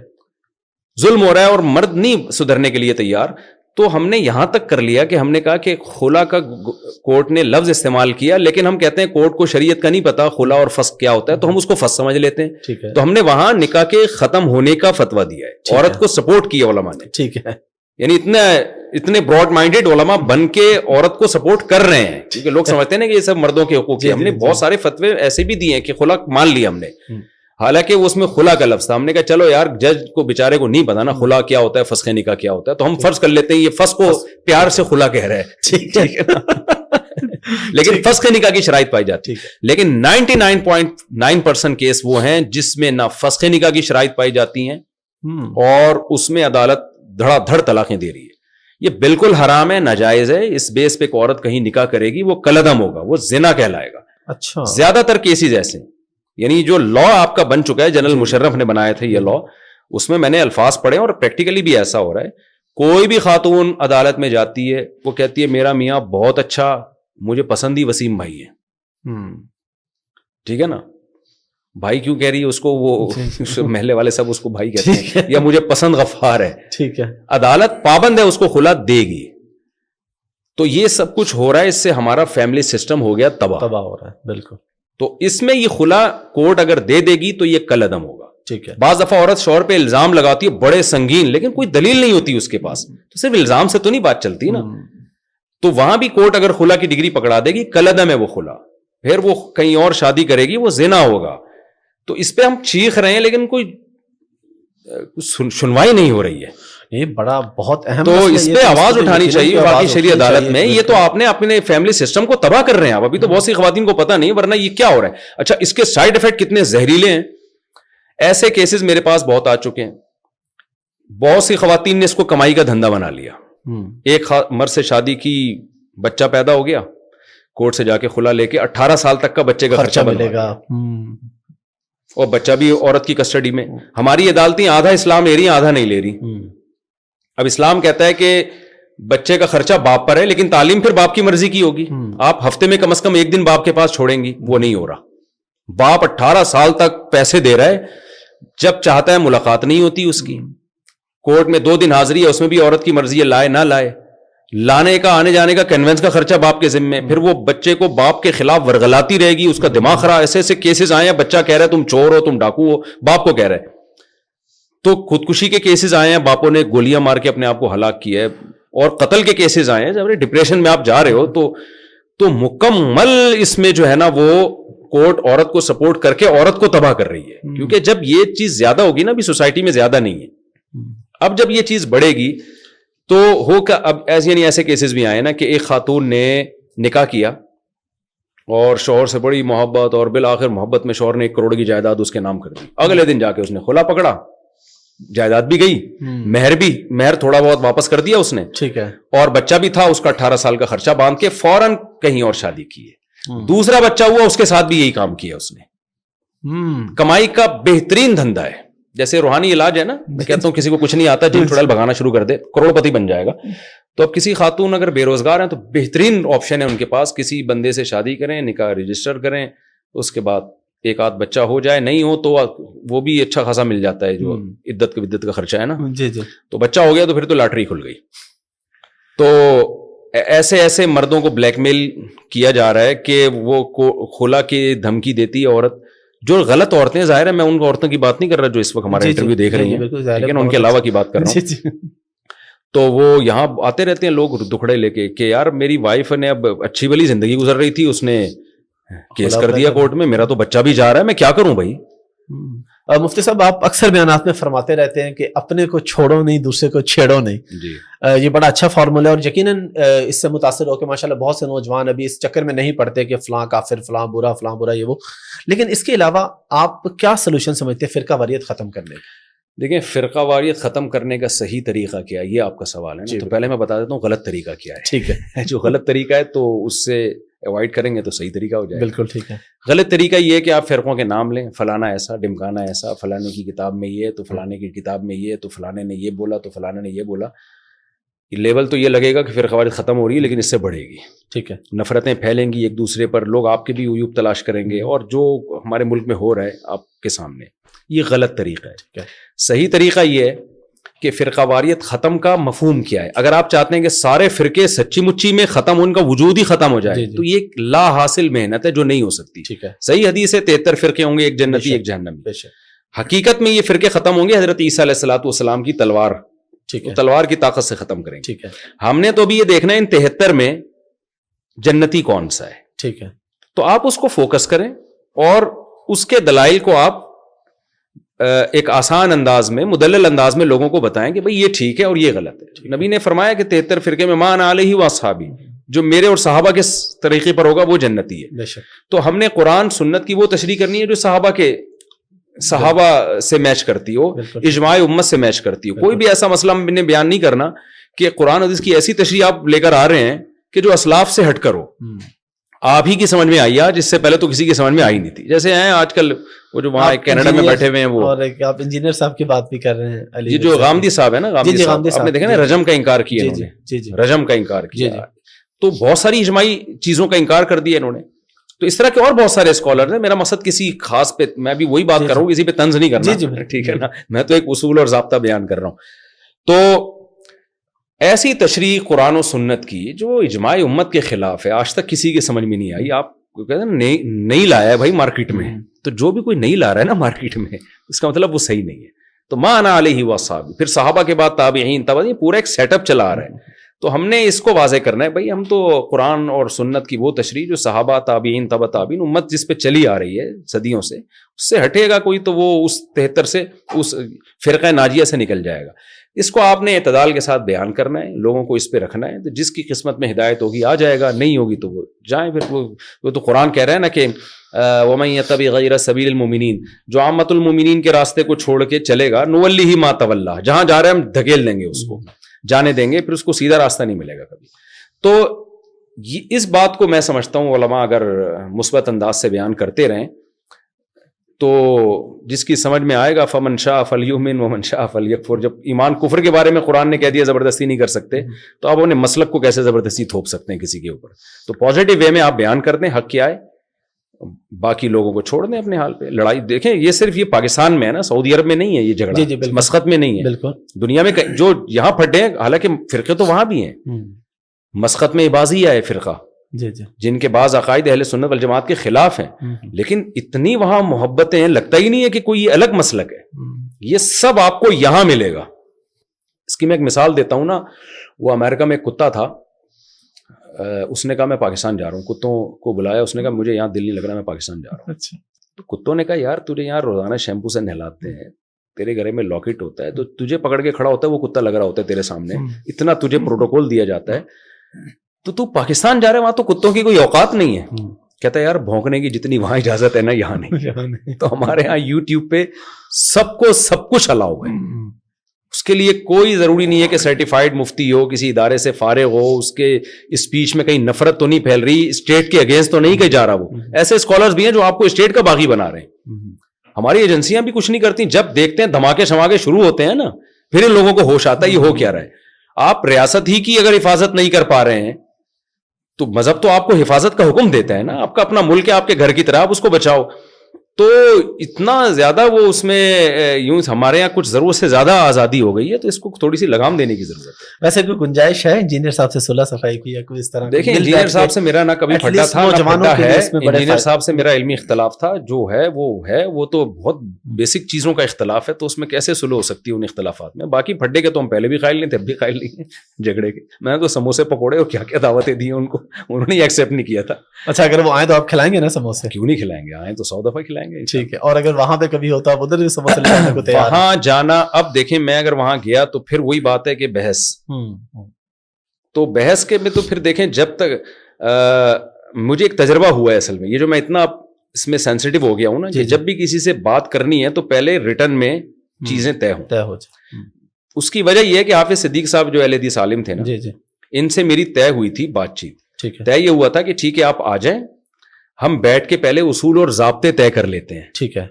ظلم ہو رہا ہے اور مرد نہیں سدھرنے کے لیے تیار تو ہم نے یہاں تک کر لیا کہ ہم نے کہا کہ خلا کا کورٹ نے لفظ استعمال کیا لیکن ہم کہتے ہیں کورٹ کو شریعت کا نہیں پتا خلا اور کیا ہوتا ہے تو ہم اس کو سمجھ لیتے ہیں تو ہم نے وہاں نکاح کے ختم ہونے کا فتوا دیا ہے عورت کو سپورٹ کیا علماء نے ٹھیک ہے یعنی اتنا اتنے براڈ مائنڈیڈ علماء بن کے عورت کو سپورٹ کر رہے ہیں کیونکہ لوگ سمجھتے ہیں نا کہ یہ سب مردوں کے حقوق جی، ہم نے جی، جی۔ بہت سارے فتوے ایسے بھی دیے ہیں کہ خلا مان لیا ہم نے حالانکہ وہ اس میں خلا کا لفظ تھا ہم نے کہا چلو یار جج کو بےچارے کو نہیں بتانا خلا کیا ہوتا ہے فسخ کا کیا ہوتا ہے تو ہم فرض کر لیتے ہیں یہ فس کو پیار سے خلا کہہ رہا ہے لیکن فسخ نکاح کی شرائط پائی جاتی ہے لیکن ninety nine point nine percent case وہ ہیں جس میں نہ فسخ نکاح کی شرائط پائی جاتی ہیں اور اس میں عدالت دھڑا دھڑ طلاقیں دے رہی ہے یہ بالکل حرام ہے ناجائز ہے اس بیس پہ ایک عورت کہیں نکاح کرے گی وہ کلدم ہوگا وہ زنا کہلائے گا اچھا زیادہ تر کیسز ایسے ہیں یعنی جو لا آپ کا بن چکا ہے جنرل جی. مشرف نے بنایا تھا یہ لا اس میں میں نے الفاظ پڑھے اور پریکٹیکلی بھی ایسا ہو رہا ہے کوئی بھی خاتون عدالت میں جاتی ہے وہ کہتی ہے میرا میاں بہت اچھا مجھے پسند ہی وسیم بھائی ہے ٹھیک ہے نا بھائی کیوں کہہ رہی ہے اس کو وہ جی. محلے والے سب اس کو بھائی کہتے ہیں یا مجھے پسند غفار ہے ٹھیک ہے عدالت پابند ہے اس کو کھلا دے گی تو یہ سب کچھ ہو رہا ہے اس سے ہمارا فیملی سسٹم ہو گیا تباہ تباہ ہو رہا ہے بالکل تو اس میں یہ خلا کوٹ اگر دے دے گی تو یہ کل ادم ہوگا ٹھیک ہے بعض دفعہ عورت شور پہ الزام لگاتی ہے بڑے سنگین لیکن کوئی دلیل نہیں ہوتی اس کے پاس تو صرف الزام سے تو نہیں بات چلتی نا تو وہاں بھی کوٹ اگر خلا کی ڈگری پکڑا دے گی کل عدم ہے وہ خلا پھر وہ کہیں اور شادی کرے گی وہ زینا ہوگا تو اس پہ ہم چیخ رہے ہیں لیکن کوئی سنوائی نہیں ہو رہی ہے یہ بڑا بہت اہم تو اس پہ آواز اٹھانی چاہیے باقی عدالت میں یہ تو آپ نے اپنے فیملی سسٹم کو تباہ کر رہے ہیں آپ ابھی تو ہاں۔ بہت سی خواتین کو پتا نہیں ورنہ یہ کیا ہو رہا ہے اچھا اس کے سائڈ افیکٹ کتنے زہریلے ہیں ایسے کیسز میرے پاس بہت آ چکے ہیں بہت سی خواتین نے اس کو کمائی کا دھندا بنا لیا ایک مر سے شادی کی بچہ پیدا ہو گیا کورٹ سے جا کے کھلا لے کے اٹھارہ سال تک کا بچے کا خرچہ ملے گا اور بچہ بھی عورت کی کسٹڈی میں ہماری عدالتیں آدھا اسلام لے رہی ہیں آدھا نہیں لے رہی اب اسلام کہتا ہے کہ بچے کا خرچہ باپ پر ہے لیکن تعلیم پھر باپ کی مرضی کی ہوگی آپ ہفتے میں کم از کم ایک دن باپ کے پاس چھوڑیں گی وہ نہیں ہو رہا باپ اٹھارہ سال تک پیسے دے رہا ہے جب چاہتا ہے ملاقات نہیں ہوتی اس کی کورٹ میں دو دن حاضری ہے اس میں بھی عورت کی مرضی ہے لائے نہ لائے لانے کا آنے جانے کا کنوینس کا خرچہ باپ کے ذمے پھر وہ بچے کو باپ کے خلاف ورگلاتی رہے گی اس کا دماغ خراب ایسے ایسے کیسز آئے ہیں بچہ کہہ رہا ہے تم چور ہو تم ڈاکو ہو باپ کو کہہ رہے تو خودکشی کے کیسز آئے ہیں باپوں نے گولیاں مار کے اپنے آپ کو ہلاک کیا ہے اور قتل کے کیسز آئے ہیں جب ڈپریشن میں آپ جا رہے ہو تو تو مکمل اس میں جو ہے نا وہ کورٹ عورت کو سپورٹ کر کے عورت کو تباہ کر رہی ہے کیونکہ جب یہ چیز زیادہ ہوگی نا ابھی سوسائٹی میں زیادہ نہیں ہے اب جب یہ چیز بڑھے گی تو ہو اب ایسے یعنی ایسے کیسز بھی آئے نا کہ ایک خاتون نے نکاح کیا اور شوہر سے بڑی محبت اور بالآخر محبت میں شوہر نے ایک کروڑ کی جائیداد اس کے نام کر دی اگلے دن جا کے اس نے کھلا پکڑا جائیداد بھی گئی مہر بھی مہر تھوڑا بہت واپس کر دیا اس نے ٹھیک ہے اور بچہ بھی تھا اس کا اٹھارہ سال کا خرچہ باندھ کے فوراً کہیں اور شادی کی ہے دوسرا بچہ ہوا اس کے ساتھ بھی یہی کام کیا اس نے کمائی کا بہترین دھندا ہے جیسے روحانی علاج ہے نا میں کہتا ہوں کسی کو کچھ نہیں آتا جیل چڑیل بھگانا شروع کر دے کروڑ پتی بن جائے گا تو اب کسی خاتون اگر بے روزگار ہیں تو بہترین آپشن ہے ان کے پاس کسی بندے سے شادی کریں نکاح رجسٹر کریں اس کے بعد ایک آدھ بچہ ہو جائے نہیں ہو تو وہ بھی اچھا خاصا مل جاتا ہے جو عدت کا کا خرچہ ہے نا جی جی تو بچہ ہو گیا تو پھر تو لاٹری کھل گئی تو ایسے ایسے مردوں کو بلیک میل کیا جا رہا ہے کہ وہ کھولا کے دھمکی دیتی ہے عورت جو غلط عورتیں ظاہر ہے میں ان عورتوں کی بات نہیں کر رہا جو اس وقت ہمارا جی، جی۔ انٹرویو دیکھ رہی ہیں جی، لیکن ان کے علاوہ کی بات کر رہا ہوں تو وہ یہاں آتے رہتے ہیں لوگ دکھڑے لے کے کہ یار میری وائف نے اب اچھی والی زندگی گزر رہی تھی اس نے کیس کر دیا کورٹ میں میرا تو بچہ بھی جا رہا ہے میں کیا کروں بھائی مفتی صاحب آپ اکثر بیانات میں فرماتے رہتے ہیں کہ اپنے کو چھوڑو نہیں دوسرے کو چھیڑو نہیں جی۔ یہ بڑا اچھا فارمولا ہے اور یقیناً اس سے متاثر ہو کے ماشاءاللہ بہت سے نوجوان ابھی اس چکر میں نہیں پڑتے کہ فلاں کافر فلاں برا فلاں برا یہ وہ لیکن اس کے علاوہ آپ کیا سلوشن سمجھتے ہیں فرقہ واریت ختم کرنے کا دیکھیں فرقہ واریت ختم کرنے کا صحیح طریقہ کیا ہے یہ آپ کا سوال ہے جی، تو پہلے میں بتا دیتا ہوں غلط طریقہ کیا ہے ٹھیک ہے جو غلط طریقہ ہے تو اس سے اوائڈ کریں گے تو صحیح طریقہ ہو جائے بالکل ٹھیک ہے غلط طریقہ یہ کہ آپ فرقوں کے نام لیں فلانا ایسا ڈمکانا ایسا فلانے کی کتاب میں یہ تو فلانے کی کتاب میں یہ تو فلانے نے یہ بولا تو فلانے نے یہ بولا لیول تو یہ لگے گا کہ پھر خواج ختم ہو رہی ہے لیکن اس سے بڑھے گی ٹھیک ہے نفرتیں پھیلیں گی ایک دوسرے پر لوگ آپ کے بھی تلاش کریں گے اور جو ہمارے ملک میں ہو رہا ہے آپ کے سامنے یہ غلط طریقہ ہے صحیح طریقہ یہ ہے کہ فرقہ واریت ختم کا مفہوم کیا ہے اگر آپ چاہتے ہیں کہ سارے فرقے سچی مچی میں ختم ان کا وجود ہی ختم ہو جائے جی، جی۔ تو یہ ایک لا حاصل محنت ہے جو نہیں ہو سکتی ہے تہتر فرقے ہوں گے ایک ایک جنتی حقیقت میں یہ فرقے ختم ہوں گے حضرت عیسیٰ علیہ والسلام کی تلوار تلوار کی طاقت سے ختم کریں ٹھیک ہے ہم نے تو ابھی یہ دیکھنا ہے ان تہتر میں جنتی کون سا ہے ٹھیک ہے تو آپ اس کو فوکس کریں اور اس کے دلائل کو آپ ایک آسان انداز میں مدلل انداز میں لوگوں کو بتائیں کہ بھائی یہ ٹھیک ہے اور یہ غلط ہے نبی نے فرمایا کہ تہتر فرقے میں مان جو میرے اور صحابہ کے طریقے پر ہوگا وہ جنتی ہے تو ہم نے قرآن سنت کی وہ تشریح کرنی ہے جو صحابہ کے صحابہ سے میچ کرتی ہو اجماع امت سے میچ کرتی ہو کوئی بھی ایسا مسئلہ ہم نے بیان نہیں کرنا کہ قرآن حدیث کی ایسی تشریح آپ لے کر آ رہے ہیں کہ جو اسلاف سے ہٹ کرو آپ ہی کی سمجھ میں آئی آج اس سے پہلے تو کسی کی سمجھ میں آئی نہیں تھی جیسے ہیں آج کل وہ جو وہاں کینیڈا میں بیٹھے ہوئے ہیں وہ اور آپ انجینئر صاحب کی بات بھی کر رہے ہیں یہ جو غامدی صاحب ہے نا جی، جی، آپ نے دیکھا نا جی، رجم کا انکار کیا رجم کا انکار کیا تو بہت ساری اجماعی چیزوں کا انکار کر دیا انہوں نے تو اس طرح کے اور بہت سارے اسکالر ہیں میرا مقصد کسی خاص پہ میں بھی وہی بات کر رہا ہوں کسی پہ طنز نہیں کرنا ٹھیک ہے نا میں تو ایک اصول اور ضابطہ بیان کر رہا ہوں تو ایسی تشریح قرآن و سنت کی جو اجماع امت کے خلاف ہے آج تک کسی کے سمجھ میں نہیں آئی آپ کہتے ہیں نہیں لایا ہے بھائی مارکیٹ میں تو جو بھی کوئی نہیں لا رہا ہے نا مارکیٹ میں اس کا مطلب وہ صحیح نہیں ہے تو ماں نہ علیہ ہی صاحب صحاب پھر صحابہ کے بعد تابعین تابعین پورا ایک سیٹ اپ چلا آ رہا ہے تو ہم نے اس کو واضح کرنا ہے بھائی ہم تو قرآن اور سنت کی وہ تشریح جو صحابہ تابعین تبا تابعین امت جس پہ چلی آ رہی ہے صدیوں سے اس سے ہٹے گا کوئی تو وہ اس تہتر سے اس فرقہ ناجیہ سے نکل جائے گا اس کو آپ نے اعتدال کے ساتھ بیان کرنا ہے لوگوں کو اس پہ رکھنا ہے تو جس کی قسمت میں ہدایت ہوگی آ جائے گا نہیں ہوگی تو وہ جائیں پھر وہ وہ تو قرآن کہہ رہے ہیں نا کہ یہ طبی غیر سبیل المومنین جو آمت المومنین کے راستے کو چھوڑ کے چلے گا نولی ہی اللہ جہاں جا رہے ہیں ہم دھکیل دیں گے اس کو جانے دیں گے پھر اس کو سیدھا راستہ نہیں ملے گا کبھی تو اس بات کو میں سمجھتا ہوں علماء اگر مثبت انداز سے بیان کرتے رہیں تو جس کی سمجھ میں آئے گا فمن شاہ فلی و ومن شاہ اکفر جب ایمان کفر کے بارے میں قرآن نے کہہ دیا زبردستی نہیں کر سکتے تو آپ انہیں مسلک کو کیسے زبردستی تھوپ سکتے ہیں کسی کے اوپر تو پازیٹیو وے میں آپ بیان کر دیں حق کیا ہے باقی لوگوں کو چھوڑ دیں اپنے حال پہ لڑائی دیکھیں یہ صرف یہ پاکستان میں ہے نا سعودی عرب میں نہیں ہے یہ جگہ جی، جی، مسقط میں نہیں ہے بالکل دنیا میں جو یہاں پھٹے ہیں حالانکہ فرقے تو وہاں بھی ہیں مسقط میں بازی آئے فرقہ جی جی جن کے بعض عقائد اہل سنت والجماعت کے خلاف ہیں لیکن اتنی وہاں محبتیں ہیں لگتا ہی نہیں ہے کہ کوئی یہ الگ مسلک ہے یہ سب آپ کو یہاں ملے گا اس کی میں ایک مثال دیتا ہوں نا وہ امریکہ میں ایک کتا تھا اس نے کہا میں پاکستان جا رہا ہوں کتوں کو بلایا اس نے کہا مجھے یہاں دل نہیں لگ رہا میں پاکستان جا رہا ہوں تو اچھا۔ کتوں نے کہا یار تجھے یہاں روزانہ شیمپو سے نہلاتے ہیں تیرے گھر میں لاکٹ ہوتا ہے تو تجھے پکڑ کے کھڑا ہوتا ہے وہ کتا لگ رہا ہوتا ہے تیرے سامنے اتنا تجھے پروٹوکول دیا جاتا ہے تو تو پاکستان جا رہے وہاں تو کتوں کی کوئی اوقات نہیں ہے کہتا ہے یار بھونکنے کی جتنی وہاں اجازت ہے نا یہاں نہیں تو ہمارے یہاں یوٹیوب پہ سب کو سب کچھ ہے اس کے لیے کوئی ضروری نہیں ہے کہ سرٹیفائڈ مفتی ہو کسی ادارے سے فارغ ہو اس کے اسپیچ میں کہیں نفرت تو نہیں پھیل رہی اسٹیٹ کے اگینسٹ تو نہیں کہیں جا رہا وہ ایسے اسکالرس بھی ہیں جو آپ کو اسٹیٹ کا باغی بنا رہے ہیں ہماری ایجنسیاں بھی کچھ نہیں کرتی جب دیکھتے ہیں دھماکے شماکے شروع ہوتے ہیں نا پھر ان لوگوں کو ہوش آتا ہے یہ ہو کیا رہا ہے آپ ریاست ہی کی اگر حفاظت نہیں کر پا رہے ہیں تو مذہب تو آپ کو حفاظت کا حکم دیتا ہے نا آپ کا اپنا ملک ہے آپ کے گھر کی طرح آپ اس کو بچاؤ تو اتنا زیادہ وہ اس میں یوں ہمارے یہاں کچھ ضرورت سے زیادہ آزادی ہو گئی ہے تو اس کو تھوڑی سی لگام دینے کی ضرورت ہے ویسے کوئی گنجائش ہے انجینئر صاحب سے صفائی کی یا کوئی اس طرح دیکھیں انجینئر صاحب سے میرا نہ کبھی پھٹا تھا ہے انجینئر صاحب سے میرا علمی اختلاف تھا جو ہے وہ ہے وہ تو بہت بیسک چیزوں کا اختلاف ہے تو اس میں کیسے سلو ہو سکتی ہے ان اختلافات میں باقی پھڈے کے تو ہم پہلے بھی قائل نہیں تھے اب بھی قائل نہیں جھگڑے کے میں نے تو سموسے پکوڑے اور کیا کیا دعوتیں دی ان کو انہوں نے ایکسیپٹ نہیں کیا تھا اچھا اگر وہ آئیں تو آپ کھلائیں گے نا سموسے کیوں نہیں کھلائیں گے آئیں تو سو دفعہ کھلائیں جائیں گے ٹھیک ہے اور اگر وہاں پہ کبھی ہوتا آپ ادھر وہاں جانا اب دیکھیں میں اگر وہاں گیا تو پھر وہی بات ہے کہ بحث تو بحث کے میں تو پھر دیکھیں جب تک مجھے ایک تجربہ ہوا ہے اصل میں یہ جو میں اتنا اس میں سینسیٹیو ہو گیا ہوں نا جی،, جی جب بھی کسی سے بات کرنی ہے تو پہلے ریٹرن میں چیزیں طے ہوں طے ہو جائے اس کی وجہ یہ ہے کہ حافظ صدیق صاحب جو اہل حدیث عالم تھے نا جی جی ان سے میری طے ہوئی تھی بات چیت طے یہ ہوا تھا کہ ٹھیک ہے آپ آ جائیں ہم بیٹھ کے پہلے اصول اور ضابطے طے کر لیتے ہیں ٹھیک ہے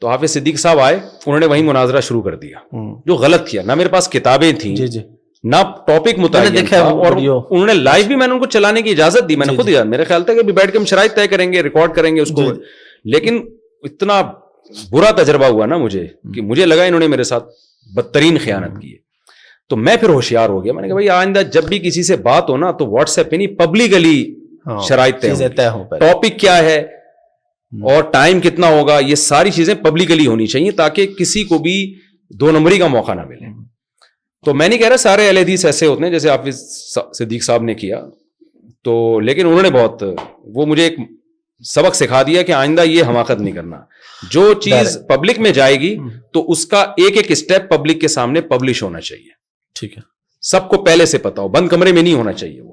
تو حافظ صدیق صاحب آئے انہوں نے وہی مناظرہ شروع کر دیا جو غلط کیا نہ میرے پاس کتابیں تھیں جی جی نہ ٹاپک متعلق بھی میں نے ان کو چلانے کی اجازت دی میں نے جی، خود جی۔ میرا خیال تھا کہ بیٹھ کے ہم شرائط طے کریں گے ریکارڈ کریں گے اس کو جی، لیکن اتنا برا تجربہ ہوا نا مجھے کہ مجھے لگا انہوں نے میرے ساتھ بدترین خیانت کی ہے تو میں پھر ہوشیار ہو گیا میں نے کہا بھائی آئندہ جب بھی کسی سے بات ہو نا تو واٹس ایپ پہ نہیں پبلکلی ہاں، شرائط طے ٹاپک کیا ہے اور ٹائم کتنا ہوگا یہ ساری چیزیں پبلکلی ہونی چاہیے تاکہ کسی کو بھی دو نمبری کا موقع نہ ملے تو میں نہیں کہہ رہا سارے ایسے ہوتے ہیں جیسے صدیق صاحب نے کیا تو لیکن انہوں نے بہت وہ مجھے ایک سبق سکھا دیا کہ آئندہ یہ حماقت نہیں کرنا جو چیز پبلک میں جائے گی تو اس کا ایک ایک اسٹیپ پبلک کے سامنے پبلش ہونا چاہیے ٹھیک ہے سب کو پہلے سے پتا ہو بند کمرے میں نہیں ہونا چاہیے وہ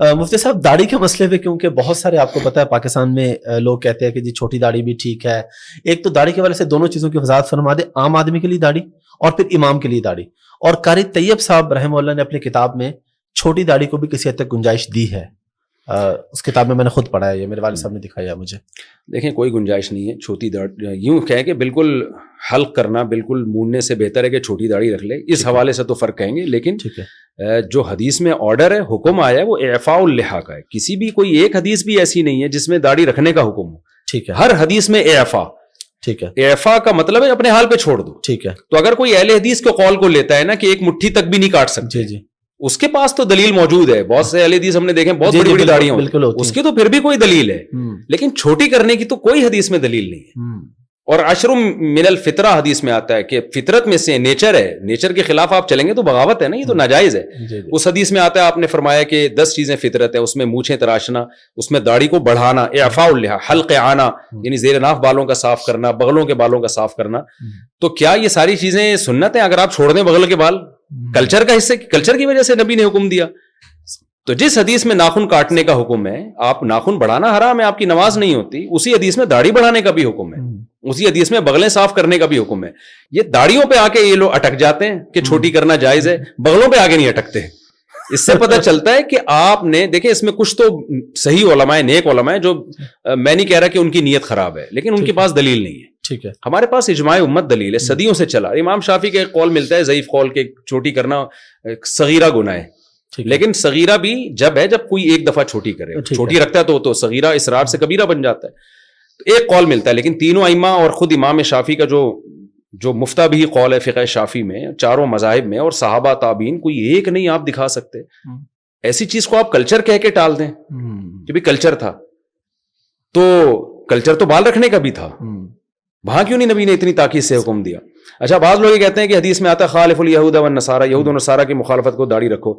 مفتی صاحب داڑھی کے مسئلے پہ کیونکہ بہت سارے آپ کو پتا ہے پاکستان میں لوگ کہتے ہیں کہ جی چھوٹی داڑھی بھی ٹھیک ہے ایک تو داڑھی کے والے سے دونوں چیزوں کی وضاحت فرما دے عام آدمی کے لیے داڑھی اور پھر امام کے لیے داڑھی اور قاری طیب صاحب رحمہ اللہ نے اپنی کتاب میں چھوٹی داڑھی کو بھی کسی حد تک گنجائش دی ہے اس کتاب میں میں نے خود پڑھا ہے یہ میرے والد صاحب نے دکھایا مجھے دیکھیں کوئی گنجائش نہیں ہے چھوٹی یوں کہ بالکل حلق کرنا بالکل موننے سے بہتر ہے کہ چھوٹی داڑھی رکھ لے اس حوالے سے تو فرق کہیں گے لیکن جو حدیث میں آرڈر ہے حکم آیا ہے وہ اعفاء کا ہے کسی بھی کوئی ایک حدیث بھی ایسی نہیں ہے جس میں داڑھی رکھنے کا حکم ہو ٹھیک ہے ہر حدیث میں اعفاء ٹھیک ہے ایف کا مطلب ہے اپنے حال پہ چھوڑ دو ٹھیک ہے تو اگر کوئی اہل حدیث کے قول کو لیتا ہے نا کہ ایک مٹھی تک بھی نہیں کاٹ سکتے جی جی اس کے پاس تو دلیل موجود ہے بہت سے ہم نے دیکھے بہت جی، بڑی جی، بڑی اس کی تو پھر بھی کوئی دلیل ہے لیکن چھوٹی کرنے کی تو کوئی حدیث میں دلیل نہیں ہے اور اشرم من الفطرہ حدیث میں آتا ہے کہ فطرت میں سے نیچر ہے نیچر کے خلاف آپ چلیں گے تو بغاوت ہے نا یہ تو ناجائز ہے جی، اس حدیث میں آتا ہے آپ نے فرمایا کہ دس چیزیں فطرت ہے اس میں مونچھیں تراشنا اس میں داڑھی کو بڑھانا افا اللہ حلق آنا یعنی زیر ناف بالوں کا صاف کرنا بغلوں کے بالوں کا صاف کرنا تو کیا یہ ساری چیزیں سنت ہیں اگر آپ چھوڑ دیں بغل کے بال کلچر hmm. کا حصہ کلچر کی وجہ سے نبی نے حکم دیا تو جس حدیث میں ناخن کاٹنے کا حکم ہے آپ ناخن بڑھانا ہرا میں آپ کی نماز نہیں ہوتی اسی حدیث میں داڑھی بڑھانے کا بھی حکم ہے hmm. اسی حدیث میں بغلیں صاف کرنے کا بھی حکم ہے یہ داڑھیوں پہ آ کے یہ لوگ اٹک جاتے ہیں کہ hmm. چھوٹی کرنا جائز ہے بغلوں پہ آگے نہیں اٹکتے اس سے پتہ چلتا ہے کہ آپ نے دیکھیں اس میں کچھ تو صحیح علماء نیک علماء جو میں نہیں کہہ رہا کہ ان کی نیت خراب ہے لیکن ان کے پاس دلیل نہیں ہے ٹھیک ہے ہمارے پاس اجماع امت دلیل ہے صدیوں سے چلا امام شافی کا ایک قول ملتا ہے ضعیف قول کے چھوٹی کرنا صغیرہ گناہ ہے لیکن صغیرہ بھی جب ہے جب کوئی ایک دفعہ چھوٹی کرے چھوٹی رکھتا تو تو صغیرہ اسرار سے کبیرہ بن جاتا ہے ایک قول ملتا ہے لیکن تینوں ائمہ اور خود امام شافی کا جو جو مفتا بھی قول ہے فقہ شافی میں چاروں مذاہب میں اور صحابہ تابعین کوئی ایک نہیں آپ دکھا سکتے ایسی چیز کو آپ کلچر کہہ کے ٹال دیں کہ بھی کلچر تھا تو کلچر تو بال رکھنے کا بھی تھا وہاں کیوں نہیں نبی نے اتنی تاکید سے حکم دیا اچھا بعض لوگ یہ کہتے ہیں کہ حدیث میں آتا ہے خالف الہود و نصارہ یہود و نصارہ کی مخالفت کو داڑھی رکھو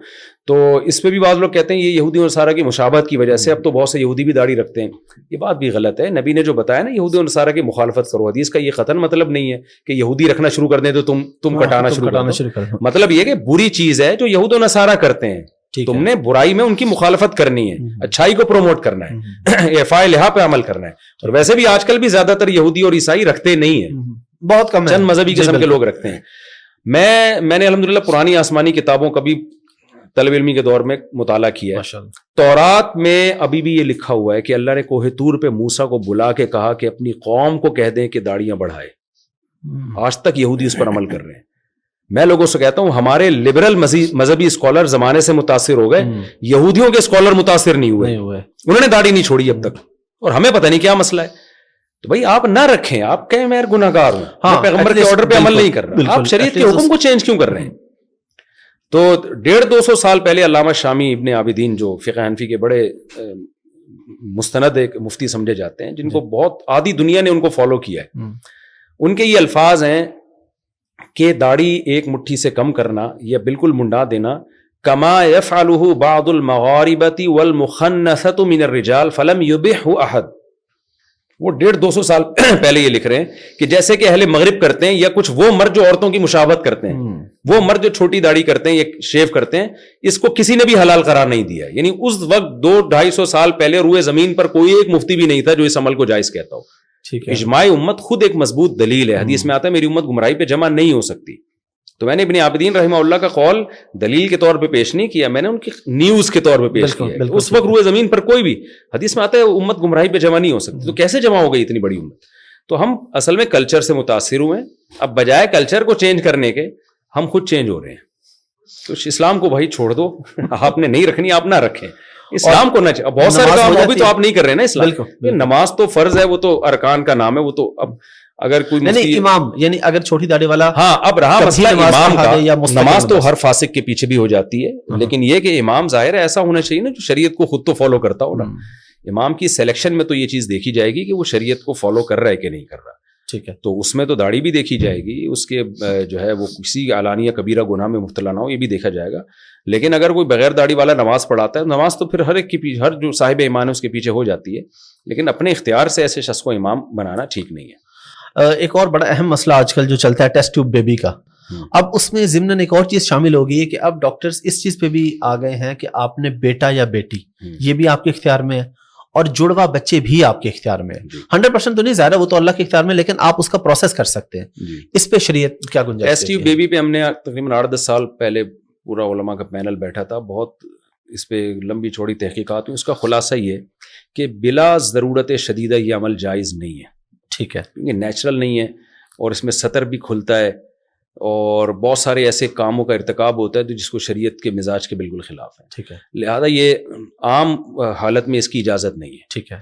تو اس پہ بھی بعض لوگ کہتے ہیں یہ یہودی و نصارہ کی مشابت کی وجہ سے اب تو بہت سے یہودی بھی داڑھی رکھتے ہیں یہ بات بھی غلط ہے نبی نے جو بتایا نا یہودی و نصارہ کی مخالفت کرو حدیث کا یہ قطن مطلب نہیں ہے کہ یہودی رکھنا شروع کر دیں تو تم تم ہاں، کٹانا شروع کرنا شروع کر مطلب یہ کہ بری چیز ہے جو یہود و نصارہ کرتے ہیں تم نے برائی میں ان کی مخالفت کرنی ہے اچھائی کو پروموٹ کرنا ہے ایف آئی لحا پہ عمل کرنا ہے اور ویسے بھی آج کل بھی زیادہ تر یہودی اور عیسائی رکھتے نہیں ہیں بہت کم چند مذہبی جی، قسم کے لوگ رکھتے ہیں میں میں نے الحمد للہ پرانی آسمانی کتابوں کا بھی طلب علمی کے دور میں مطالعہ کیا ہے تورات میں ابھی بھی یہ لکھا ہوا ہے کہ اللہ نے کوہ تور پہ موسا کو بلا کے کہا کہ اپنی قوم کو کہہ دیں کہ داڑیاں بڑھائے آج تک یہودی اس پر عمل کر رہے ہیں میں لوگوں سے کہتا ہوں ہمارے لبرل مذہبی اسکالر زمانے سے متاثر ہو گئے یہودیوں کے اسکالر متاثر نہیں نہیں ہوئے انہوں نے داڑھی چھوڑی اب تک اور ہمیں پتہ نہیں کیا مسئلہ ہے تو بھائی آپ نہ رکھیں آپ کہیں ہاں، عمل گناہ کر رہا آپ شریعت کے حکم کو چینج کیوں کر رہے ہیں تو ڈیڑھ دو سو سال پہلے علامہ شامی ابن عابدین جو فقہ حنفی کے بڑے مستند ایک مفتی سمجھے جاتے ہیں جن کو جی۔ بہت آدھی دنیا نے ان کو فالو کیا ہے ان کے یہ الفاظ ہیں کہ داڑھی ایک مٹھی سے کم کرنا یا بالکل منڈا دینا کما فلم وہ ڈیڑھ دو سو سال پہلے یہ لکھ رہے ہیں کہ جیسے کہ اہل مغرب کرتے ہیں یا کچھ وہ مرد جو عورتوں کی مشاوت کرتے ہیں وہ مرد جو چھوٹی داڑھی کرتے ہیں یا شیو کرتے ہیں اس کو کسی نے بھی حلال قرار نہیں دیا یعنی اس وقت دو ڈھائی سو سال پہلے روئے زمین پر کوئی ایک مفتی بھی نہیں تھا جو اس عمل کو جائز کہتا ہو اجماع امت خود ایک مضبوط دلیل ہے حدیث میں آتا ہے میری امت گمراہی پہ جمع نہیں ہو سکتی تو میں نے ابن عابدین رحمہ اللہ کا قول دلیل کے طور پہ پیش نہیں کیا میں نے ان کی نیوز کے طور پہ پیش کیا اس وقت روئے زمین پر کوئی بھی حدیث میں آتا ہے امت گمراہی پہ جمع نہیں ہو سکتی تو کیسے جمع ہو گئی اتنی بڑی امت تو ہم اصل میں کلچر سے متاثر ہوئے اب بجائے کلچر کو چینج کرنے کے ہم خود چینج ہو رہے ہیں تو اسلام کو بھائی چھوڑ دو آپ نے نہیں رکھنی آپ نہ رکھیں اسلام کو نہ چاہیے بہت سارے کام وہ بھی تو آپ نہیں کر رہے نا اسلام نماز تو فرض ہے وہ تو ارکان کا نام ہے وہ تو اب اگر کوئی نہیں امام یعنی اگر چھوٹی داڑی والا ہاں اب رہا مسئلہ امام کا نماز تو ہر فاسق کے پیچھے بھی ہو جاتی ہے ہاں۔ لیکن یہ کہ امام ظاہر ہے ایسا ہونا چاہیے نا جو شریعت کو خود تو فالو کرتا ہو نا ہاں۔ امام کی سلیکشن میں تو یہ چیز دیکھی جائے گی کہ وہ شریعت کو فالو کر رہا ہے کہ نہیں کر رہا ٹھیک ہے تو اس میں تو داڑھی بھی دیکھی جائے گی اس کے جو ہے وہ کسی اعلانیہ کبیرہ گناہ میں مبتلا نہ ہو یہ بھی دیکھا جائے گا لیکن اگر کوئی بغیر داڑھی والا نماز پڑھاتا ہے نماز تو پھر ہر ایک کی پیچھے ہر جو صاحب ایمان ہے اس کے پیچھے ہو جاتی ہے لیکن اپنے اختیار سے ایسے شخص کو امام بنانا ٹھیک نہیں ہے ایک اور بڑا اہم مسئلہ آج کل جو چلتا ہے ٹیسٹ ٹیوب بیبی کا اب اس میں ضمن ایک اور چیز شامل ہو گئی ہے کہ اب ڈاکٹرز اس چیز پہ بھی آ گئے ہیں کہ آپ نے بیٹا یا بیٹی یہ بھی آپ کے اختیار میں ہے اور جڑوا بچے بھی آپ کے اختیار میں ہے جی۔ ہنڈریڈ پرسینٹ تو نہیں ظاہر وہ تو اللہ کے اختیار میں لیکن آپ اس کا پروسیس کر سکتے ہیں جی۔ اس پہ شریعت کیا گنجائش ٹیوب بیبی پہ ہم نے تقریباً آٹھ دس سال پہلے پورا علماء کا پینل بیٹھا تھا بہت اس پہ لمبی چھوڑی تحقیقات ہوئی اس کا خلاصہ یہ کہ بلا ضرورت شدیدہ یہ عمل جائز نہیں ہے ٹھیک ہے یہ نیچرل نہیں ہے اور اس میں سطر بھی کھلتا ہے اور بہت سارے ایسے کاموں کا ارتکاب ہوتا ہے تو جس کو شریعت کے مزاج کے بالکل خلاف ہے ٹھیک ہے لہٰذا یہ عام حالت میں اس کی اجازت نہیں ہے ٹھیک ہے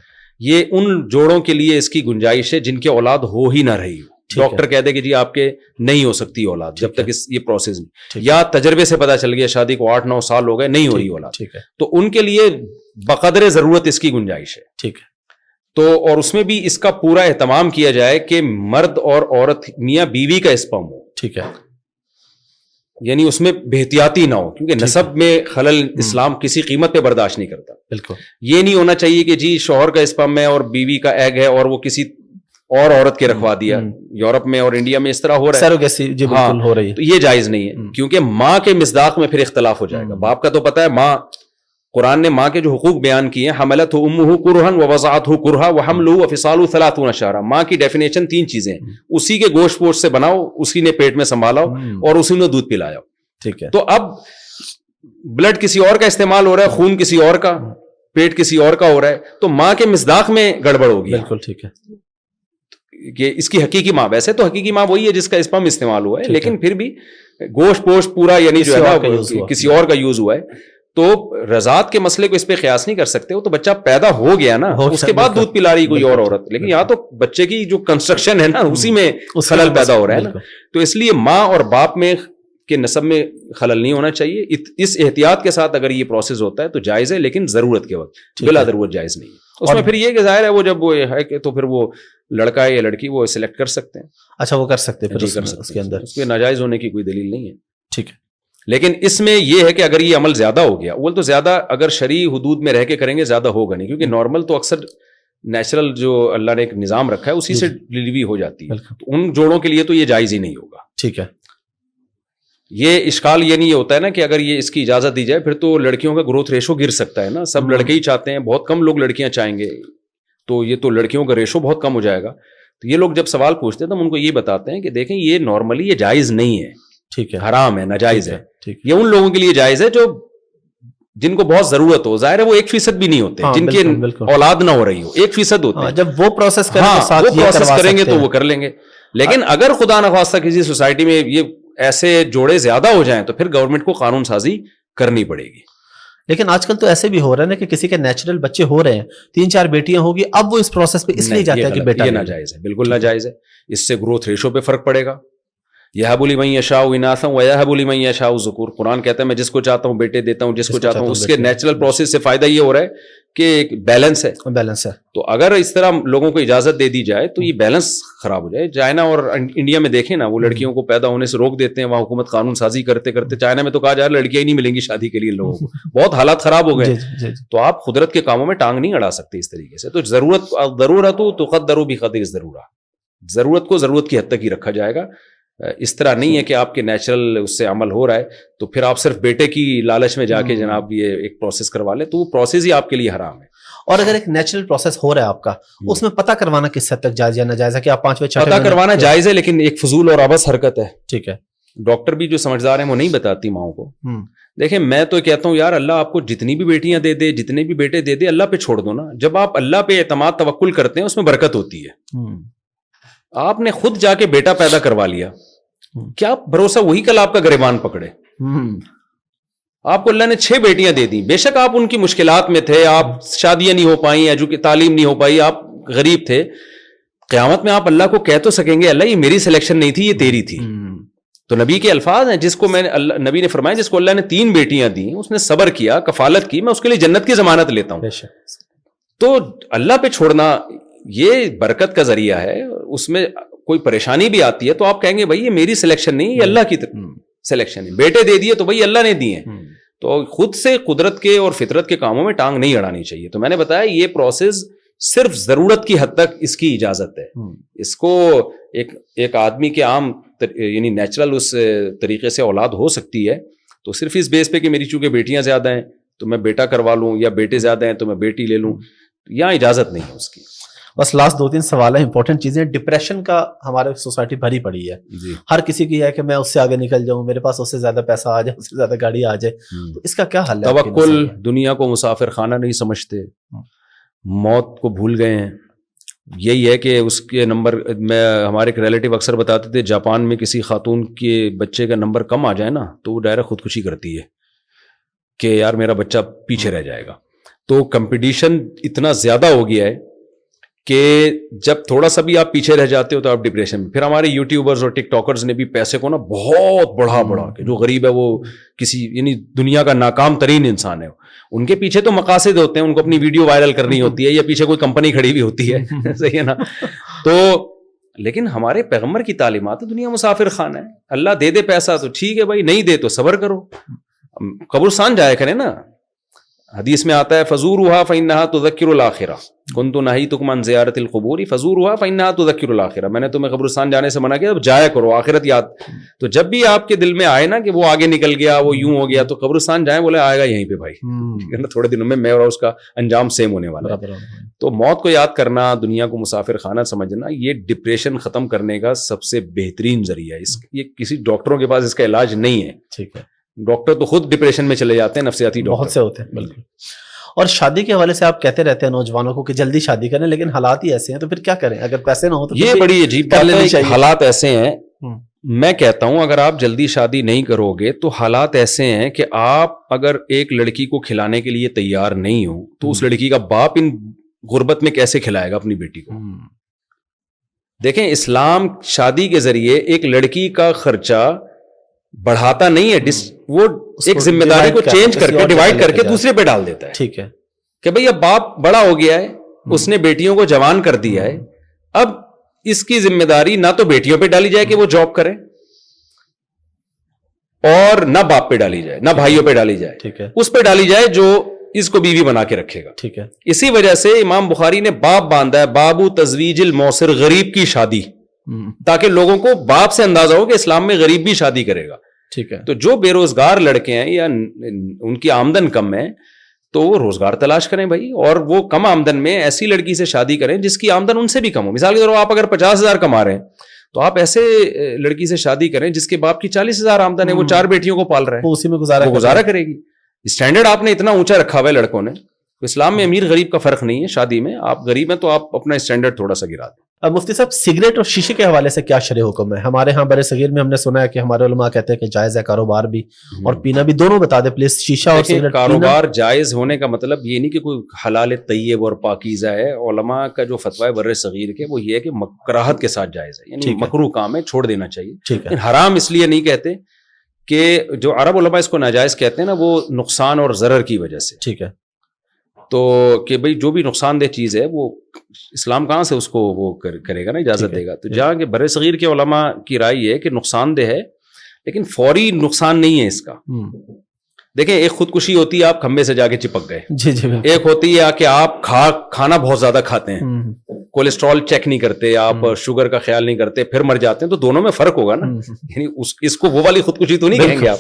یہ ان جوڑوں کے لیے اس کی گنجائش ہے جن کی اولاد ہو ہی نہ رہی ہو ڈاکٹر کہہ دے کہ جی آپ کے نہیں ہو سکتی اولاد جب تک اس یہ پروسیس یا تجربے سے پتا چل گیا شادی کو آٹھ نو سال ہو گئے نہیں ہو رہی اولاد تو ان کے لیے بقدر ضرورت اس کی گنجائش ہے تو اور اس میں بھی اس کا پورا اہتمام کیا جائے کہ مرد اور عورت میاں بیوی کا اسپم ہو ٹھیک ہے یعنی اس میں بحتیاتی نہ ہو کیونکہ نصب میں خلل اسلام کسی قیمت پہ برداشت نہیں کرتا بالکل یہ نہیں ہونا چاہیے کہ جی شوہر کا اسپم ہے اور بیوی کا ایگ ہے اور وہ کسی اور عورت کے رکھوا دیا یورپ میں اور انڈیا میں اس طرح ہو رہا ہے جی، ہاں، یہ جائز نہیں ہے کیونکہ ماں کے مزداق میں پھر اختلاف ہو جائے گا باپ کا تو پتا ہے ماں قرآن نے ماں کے جو حقوق بیان کیے ہیں ہم لوسالو سلا ماں کی ڈیفینیشن تین چیزیں اسی کے گوشت پوش سے بناؤ اسی نے پیٹ میں سنبھالاؤ اور اسی نے دودھ پلایا ٹھیک ہے تو اب بلڈ کسی اور کا استعمال ہو رہا ہے خون کسی اور کا پیٹ کسی اور کا ہو رہا ہے تو ماں کے مزداخ میں گڑبڑ ہوگی بالکل ٹھیک ہے کہ اس کی حقیقی ماں ویسے تو حقیقی ماں وہی ہے جس کا اسپم استعمال ہوا ہے لیکن پھر بھی گوشت پوشت پورا یعنی جو ہے کسی اور کا یوز ہوا ہے تو رضاعت کے مسئلے کو اس پہ قیاس نہیں کر سکتے وہ تو بچہ پیدا ہو گیا نا اس کے بعد دودھ پلا رہی کوئی اور عورت لیکن یہاں تو بچے کی جو کنسٹرکشن ہے نا اسی میں خلل پیدا ہو رہا ہے تو اس لیے ماں اور باپ میں کے نصب میں خلل نہیں ہونا چاہیے اس احتیاط کے ساتھ اگر یہ پروسیس ہوتا ہے تو جائز ہے لیکن ضرورت کے وقت بلا ضرورت جائز نہیں اس میں پھر یہ کہ ظاہر ہے وہ جب وہ ہے کہ تو پھر وہ لڑکا ہے یا لڑکی وہ سلیکٹ کر سکتے ہیں اچھا وہ کر سکتے ہیں جی، اس کے ناجائز ہونے کی کوئی دلیل نہیں ہے ٹھیک ہے لیکن اس میں یہ ہے کہ اگر یہ عمل زیادہ ہو گیا وہ زیادہ اگر شرعی حدود میں رہ کے کریں گے زیادہ ہوگا نہیں کیونکہ نارمل تو اکثر نیچرل جو اللہ نے ایک نظام رکھا ہے اسی جی، سے ڈلیوری جی۔ ہو جاتی ہے تو ان جوڑوں کے لیے تو یہ جائز ہی نہیں ہوگا ٹھیک ہے یہ اشکال یہ نہیں ہوتا ہے نا کہ اگر یہ اس کی اجازت دی جائے پھر تو لڑکیوں کا گروتھ ریشو گر سکتا ہے نا سب ہاں۔ لڑکے ہی چاہتے ہیں بہت کم لوگ لڑکیاں چاہیں گے تو یہ تو لڑکیوں کا ریشو بہت کم ہو جائے گا تو یہ لوگ جب سوال پوچھتے ہیں تو ہم ان کو یہ بتاتے ہیں کہ دیکھیں یہ نارملی یہ جائز نہیں ہے ٹھیک ہے حرام ہے ناجائز ہے یہ ان لوگوں کے لیے جائز ہے جو جن کو بہت ضرورت ہو ظاہر ہے وہ ایک فیصد بھی نہیں ہوتے ہاں، جن کی اولاد نہ ہو رہی ہو ایک فیصد ہوتے ہاں، ہیں جب وہ پروسیس کریں گے ہاں، تو وہ کر لیں گے لیکن اگر خدا نخواستہ کسی سوسائٹی میں یہ ایسے جوڑے زیادہ ہو جائیں تو پھر گورنمنٹ کو قانون سازی کرنی پڑے گی لیکن آج کل تو ایسے بھی ہو رہے ہیں تین چار بیٹیاں ہوگی اب وہ اس پروسیس پہ اس لیے جاتا ہیں کہ یہ ناجائز ہے بالکل ناجائز ہے اس سے گروتھ ریشو پہ فرق پڑے گا یہ بولی میں اناسا ہوں یہ بولی میں ذکور قرآن کہتا ہے میں جس کو چاہتا ہوں بیٹے دیتا ہوں جس کو چاہتا ہوں اس کے نیچرل پروسیس سے فائدہ یہ ہو رہا ہے کہ ایک بیلنس ہے بیلنس ہے تو اگر اس طرح لوگوں کو اجازت دے دی جائے تو یہ بیلنس خراب ہو جائے چائنا اور انڈیا میں دیکھیں نا وہ لڑکیوں کو پیدا ہونے سے روک دیتے ہیں وہاں حکومت قانون سازی کرتے کرتے چائنا میں تو کہا جا رہا لڑکیاں ہی نہیں ملیں گی شادی کے لیے لوگوں کو بہت حالات خراب ہو گئے جی، جی، جی، تو آپ قدرت کے کاموں میں ٹانگ نہیں اڑا سکتے اس طریقے سے تو ضرورت ضرورت ہو تو قد درو بھی قدر ضرورت ضرورت کو ضرورت کی حد تک ہی رکھا جائے گا اس طرح نہیں ہے کہ آپ کے نیچرل اس سے عمل ہو رہا ہے تو پھر آپ صرف بیٹے کی لالچ میں جا کے جناب یہ ایک ایک پروسیس پروسیس پروسیس کروا لیں تو وہ ہی آپ آپ کے لیے حرام ہے ہے اور اگر نیچرل ہو رہا کا اس میں پتا کروانا کس حد تک جائز یا ناجائز ہے کہ آپ کروانا جائز ہے لیکن ایک فضول اور آبس حرکت ہے ٹھیک ہے ڈاکٹر بھی جو سمجھدار ہیں وہ نہیں بتاتی ماؤں کو دیکھیں میں تو کہتا ہوں یار اللہ آپ کو جتنی بھی بیٹیاں دے دے جتنے بھی بیٹے دے دے اللہ پہ چھوڑ دو نا جب آپ اللہ پہ اعتماد توکل کرتے ہیں اس میں برکت ہوتی ہے آپ نے خود جا کے بیٹا پیدا کروا لیا کیا بھروسہ وہی کل آپ کا گریبان پکڑے آپ کو اللہ نے چھ بیٹیاں دے بے شک آپ آپ ان کی مشکلات میں تھے شادیاں نہیں ہو پائیں تعلیم نہیں ہو پائی آپ غریب تھے قیامت میں آپ اللہ کو کہہ تو سکیں گے اللہ یہ میری سلیکشن نہیں تھی یہ تیری تھی تو نبی کے الفاظ ہیں جس کو میں نے فرمایا جس کو اللہ نے تین بیٹیاں اس نے صبر کیا کفالت کی میں اس کے لیے جنت کی ضمانت لیتا ہوں تو اللہ پہ چھوڑنا یہ برکت کا ذریعہ ہے اس میں کوئی پریشانی بھی آتی ہے تو آپ کہیں گے بھائی یہ میری سلیکشن نہیں یہ اللہ کی سلیکشن ہے بیٹے دے دیے تو بھائی اللہ نے دیے تو خود سے قدرت کے اور فطرت کے کاموں میں ٹانگ نہیں اڑانی چاہیے تو میں نے بتایا یہ پروسیس صرف ضرورت کی حد تک اس کی اجازت ہے اس کو ایک ایک آدمی کے عام یعنی نیچرل اس طریقے سے اولاد ہو سکتی ہے تو صرف اس بیس پہ کہ میری چونکہ بیٹیاں زیادہ ہیں تو میں بیٹا کروا لوں یا بیٹے زیادہ ہیں تو میں بیٹی لے لوں یہاں اجازت نہیں ہے اس کی بس لاسٹ دو تین سوال ہے امپورٹنٹ چیزیں ڈپریشن کا ہمارے سوسائٹی بھری پڑی ہے جی۔ ہر کسی کی ہے کہ میں اس سے آگے نکل جاؤں میرے پاس اس سے زیادہ پیسہ آ جائے اس سے زیادہ گاڑی آ جائے تو اس کا کیا حل ہے کل دنیا کو مسافر خانہ نہیں سمجھتے موت کو بھول گئے ہیں یہی ہے کہ اس کے نمبر میں ہمارے ایک ریلیٹو اکثر بتاتے تھے جاپان میں کسی خاتون کے بچے کا نمبر کم آ جائے نا تو وہ ڈائریکٹ خودکشی کرتی ہے کہ یار میرا بچہ پیچھے رہ جائے گا تو کمپٹیشن اتنا زیادہ ہو گیا ہے کہ جب تھوڑا سا بھی آپ پیچھے رہ جاتے ہو تو آپ ڈپریشن میں پھر ہمارے یوٹیوبرز اور ٹک ٹاکرز نے بھی پیسے کو نا بہت بڑھا بڑھا کے جو غریب ہے وہ کسی یعنی دنیا کا ناکام ترین انسان ہے ان کے پیچھے تو مقاصد ہوتے ہیں ان کو اپنی ویڈیو وائرل کرنی ہوتی ہے یا پیچھے کوئی کمپنی کھڑی ہوئی ہوتی ہے صحیح ہے نا تو لیکن ہمارے پیغمبر کی تعلیمات دنیا مسافر خان ہے اللہ دے دے پیسہ تو ٹھیک ہے بھائی نہیں دے تو صبر کرو قبرستان جایا کرے نا حدیث میں آتا ہے فضور ہوا فنحا تو ذکر الآخرہ کن تو نہ تکمن زیارت القبوری فضور ہوا فنحا تو ذکر الآخرہ میں نے تمہیں قبرستان جانے سے منع کیا اب جایا کرو آخرت یاد تو جب بھی آپ کے دل میں آئے نا کہ وہ آگے نکل گیا وہ یوں ہو گیا تو قبرستان جائیں بولے آئے گا یہیں پہ بھائی نا تھوڑے دنوں میں میں اور اس کا انجام سیم ہونے والا ہے تو موت کو یاد کرنا دنیا کو مسافر خانہ سمجھنا یہ ڈپریشن ختم کرنے کا سب سے بہترین ذریعہ ہے اس یہ کسی ڈاکٹروں کے پاس اس کا علاج نہیں ہے ٹھیک ہے ڈاکٹر تو خود ڈپریشن میں چلے جاتے ہیں نفسیاتی بہت سے ہوتے ہیں بالکل اور شادی کے حوالے سے آپ کہتے رہتے ہیں نوجوانوں کو کہ جلدی شادی کریں لیکن حالات ہی ایسے ہیں تو پھر کیا کریں اگر پیسے نہ ہو تو یہ بڑی عجیب حالات ایسے ہیں میں کہتا ہوں اگر آپ جلدی شادی نہیں کرو گے تو حالات ایسے ہیں کہ آپ اگر ایک لڑکی کو کھلانے کے لیے تیار نہیں ہو تو اس لڑکی کا باپ ان غربت میں کیسے کھلائے گا اپنی بیٹی کو دیکھیں اسلام شادی کے ذریعے ایک لڑکی کا خرچہ بڑھاتا نہیں ہے وہ ایک ذمہ داری کو چینج کر کے ڈیوائڈ کر کے دوسرے پہ ڈال دیتا ہے ٹھیک ہے کہ بھائی اب باپ بڑا ہو گیا ہے اس نے بیٹیوں کو جوان کر دیا ہے اب اس کی ذمہ داری نہ تو بیٹیوں پہ ڈالی جائے کہ وہ جاب کرے اور نہ باپ پہ ڈالی جائے نہ بھائیوں پہ ڈالی جائے ٹھیک ہے اس پہ ڈالی جائے جو اس کو بیوی بنا کے رکھے گا ٹھیک ہے اسی وجہ سے امام بخاری نے باپ باندھا ہے بابو تزویج الموسر غریب کی شادی تاکہ لوگوں کو باپ سے اندازہ ہو کہ اسلام میں غریب بھی شادی کرے گا ٹھیک ہے تو جو بے روزگار لڑکے ہیں یا ان کی آمدن کم ہے تو وہ روزگار تلاش کریں بھائی اور وہ کم آمدن میں ایسی لڑکی سے شادی کریں جس کی آمدن ان سے بھی کم ہو مثال کے طور پر آپ اگر پچاس ہزار کما رہے ہیں تو آپ ایسے لڑکی سے شادی کریں جس کے باپ کی چالیس ہزار آمدن ہے وہ چار بیٹیوں کو پال رہے ہیں اسی میں گزارا گزارا کرے گی اسٹینڈرڈ آپ نے اتنا اونچا رکھا ہوا ہے لڑکوں نے اسلام میں ہاں. امیر غریب کا فرق نہیں ہے شادی میں آپ غریب ہیں تو آپ اپنا اسٹینڈرڈ تھوڑا سا گرا دیں اب مفتی صاحب سگریٹ اور شیشے کے حوالے سے کیا شرح حکم ہے ہمارے ہاں بر صغیر میں ہم نے سنا ہے کہ کہ ہمارے علماء کہتے ہیں جائز ہے کاروبار بھی اور پینا بھی دونوں بتا دیں پلیز شیشہ اور سگریٹ کاروبار جائز ہونے کا مطلب یہ نہیں کہ کوئی حلال طیب اور پاکیزہ ہے علماء کا جو فتویٰ ہے بر صغیر کے وہ یہ ہے کہ مکراہت کے ساتھ جائز ہے یعنی مکرو کام ہے چھوڑ دینا چاہیے حرام اس لیے نہیں کہتے کہ جو عرب علماء اس کو ناجائز کہتے ہیں نا وہ نقصان اور ضرر کی وجہ سے ٹھیک ہے تو کہ بھائی جو بھی نقصان دہ چیز ہے وہ اسلام کہاں سے اس کو وہ کرے گا نا اجازت دے گا تو جہاں کہ بر صغیر کے علماء کی رائے ہے کہ نقصان دہ ہے لیکن فوری نقصان نہیں ہے اس کا دیکھیں ایک خودکشی ہوتی ہے آپ کھمبے سے جا کے چپک گئے جی، جی، ایک ہوتی ہے کہ آپ کھانا بہت زیادہ کھاتے ہیں کولیسٹرول چیک نہیں کرتے آپ شوگر کا خیال نہیں کرتے پھر مر جاتے ہیں تو دونوں میں فرق ہوگا نا یعنی اس کو وہ والی خودکشی تو نہیں کہیں گے آپ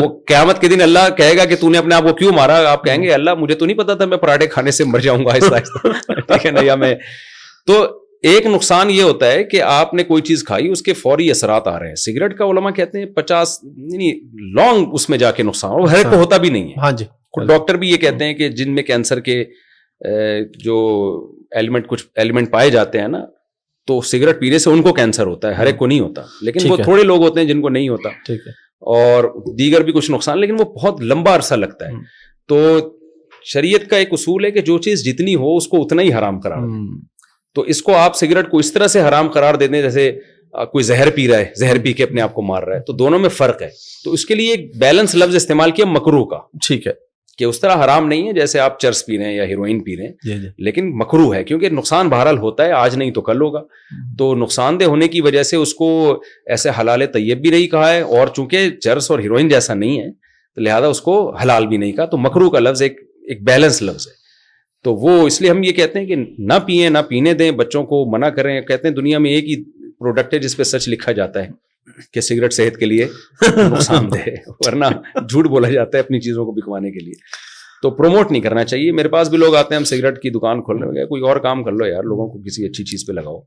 وہ قیامت کے دن اللہ کہے گا کہ تو نے اپنے آپ کو کیوں مارا آپ کہیں گے اللہ مجھے تو نہیں پتا تھا میں پراٹھے کھانے سے مر جاؤں گا ٹھیک ہے میں تو ایک نقصان یہ ہوتا ہے کہ آپ نے کوئی چیز کھائی اس کے فوری اثرات آ رہے ہیں سگریٹ کا علماء کہتے ہیں پچاس یعنی لانگ اس میں جا کے نقصان ہر کو اچھا۔ ہوتا بھی نہیں ہاں جی ڈاکٹر بھی یہ کہتے ہیں کہ جن میں کینسر کے جو ایلیمنٹ کچھ ایلیمنٹ پائے جاتے ہیں نا تو سگریٹ پینے سے ان کو کینسر ہوتا ہے ہر ایک کو نہیں ہوتا لیکن وہ تھوڑے لوگ ہوتے ہیں جن کو نہیں ہوتا ٹھیک ہے اور دیگر بھی کچھ نقصان لیکن وہ بہت لمبا عرصہ لگتا ہے تو شریعت کا ایک اصول ہے کہ جو چیز جتنی ہو اس کو اتنا ہی حرام کرا تو اس کو آپ سگریٹ کو اس طرح سے حرام دے دیتے جیسے کوئی زہر پی رہا ہے زہر پی کے اپنے آپ کو مار رہا ہے تو دونوں میں فرق ہے تو اس کے لیے ایک بیلنس لفظ استعمال کیا مکرو کا ٹھیک ہے کہ اس طرح حرام نہیں ہے جیسے آپ چرس پی رہے ہیں یا ہیروئن پی رہے ہیں جی، جی۔ لیکن مکھرو ہے کیونکہ نقصان بہرحال ہوتا ہے آج نہیں تو کل ہوگا تو نقصان دہ ہونے کی وجہ سے اس کو ایسے حلال طیب بھی نہیں کہا ہے اور چونکہ چرس اور ہیروئن جیسا نہیں ہے تو لہٰذا اس کو حلال بھی نہیں کہا تو مکھرو کا لفظ ایک ایک بیلنس لفظ ہے تو وہ اس لیے ہم یہ کہتے ہیں کہ نہ پئیں نہ پینے دیں بچوں کو منع کریں کہتے ہیں دنیا میں ایک ہی پروڈکٹ ہے جس پہ سچ لکھا جاتا ہے کہ سگریٹ صحت کے لیے نقصان دہ ہے ہے ورنہ جھوٹ بولا جاتا اپنی چیزوں کو بکوانے کے لیے تو پروموٹ نہیں کرنا چاہیے میرے پاس بھی لوگ آتے ہیں ہم سگریٹ کی دکان کھولنے میں کوئی اور کام کر لو یار لوگوں کو کسی اچھی چیز پہ لگاؤ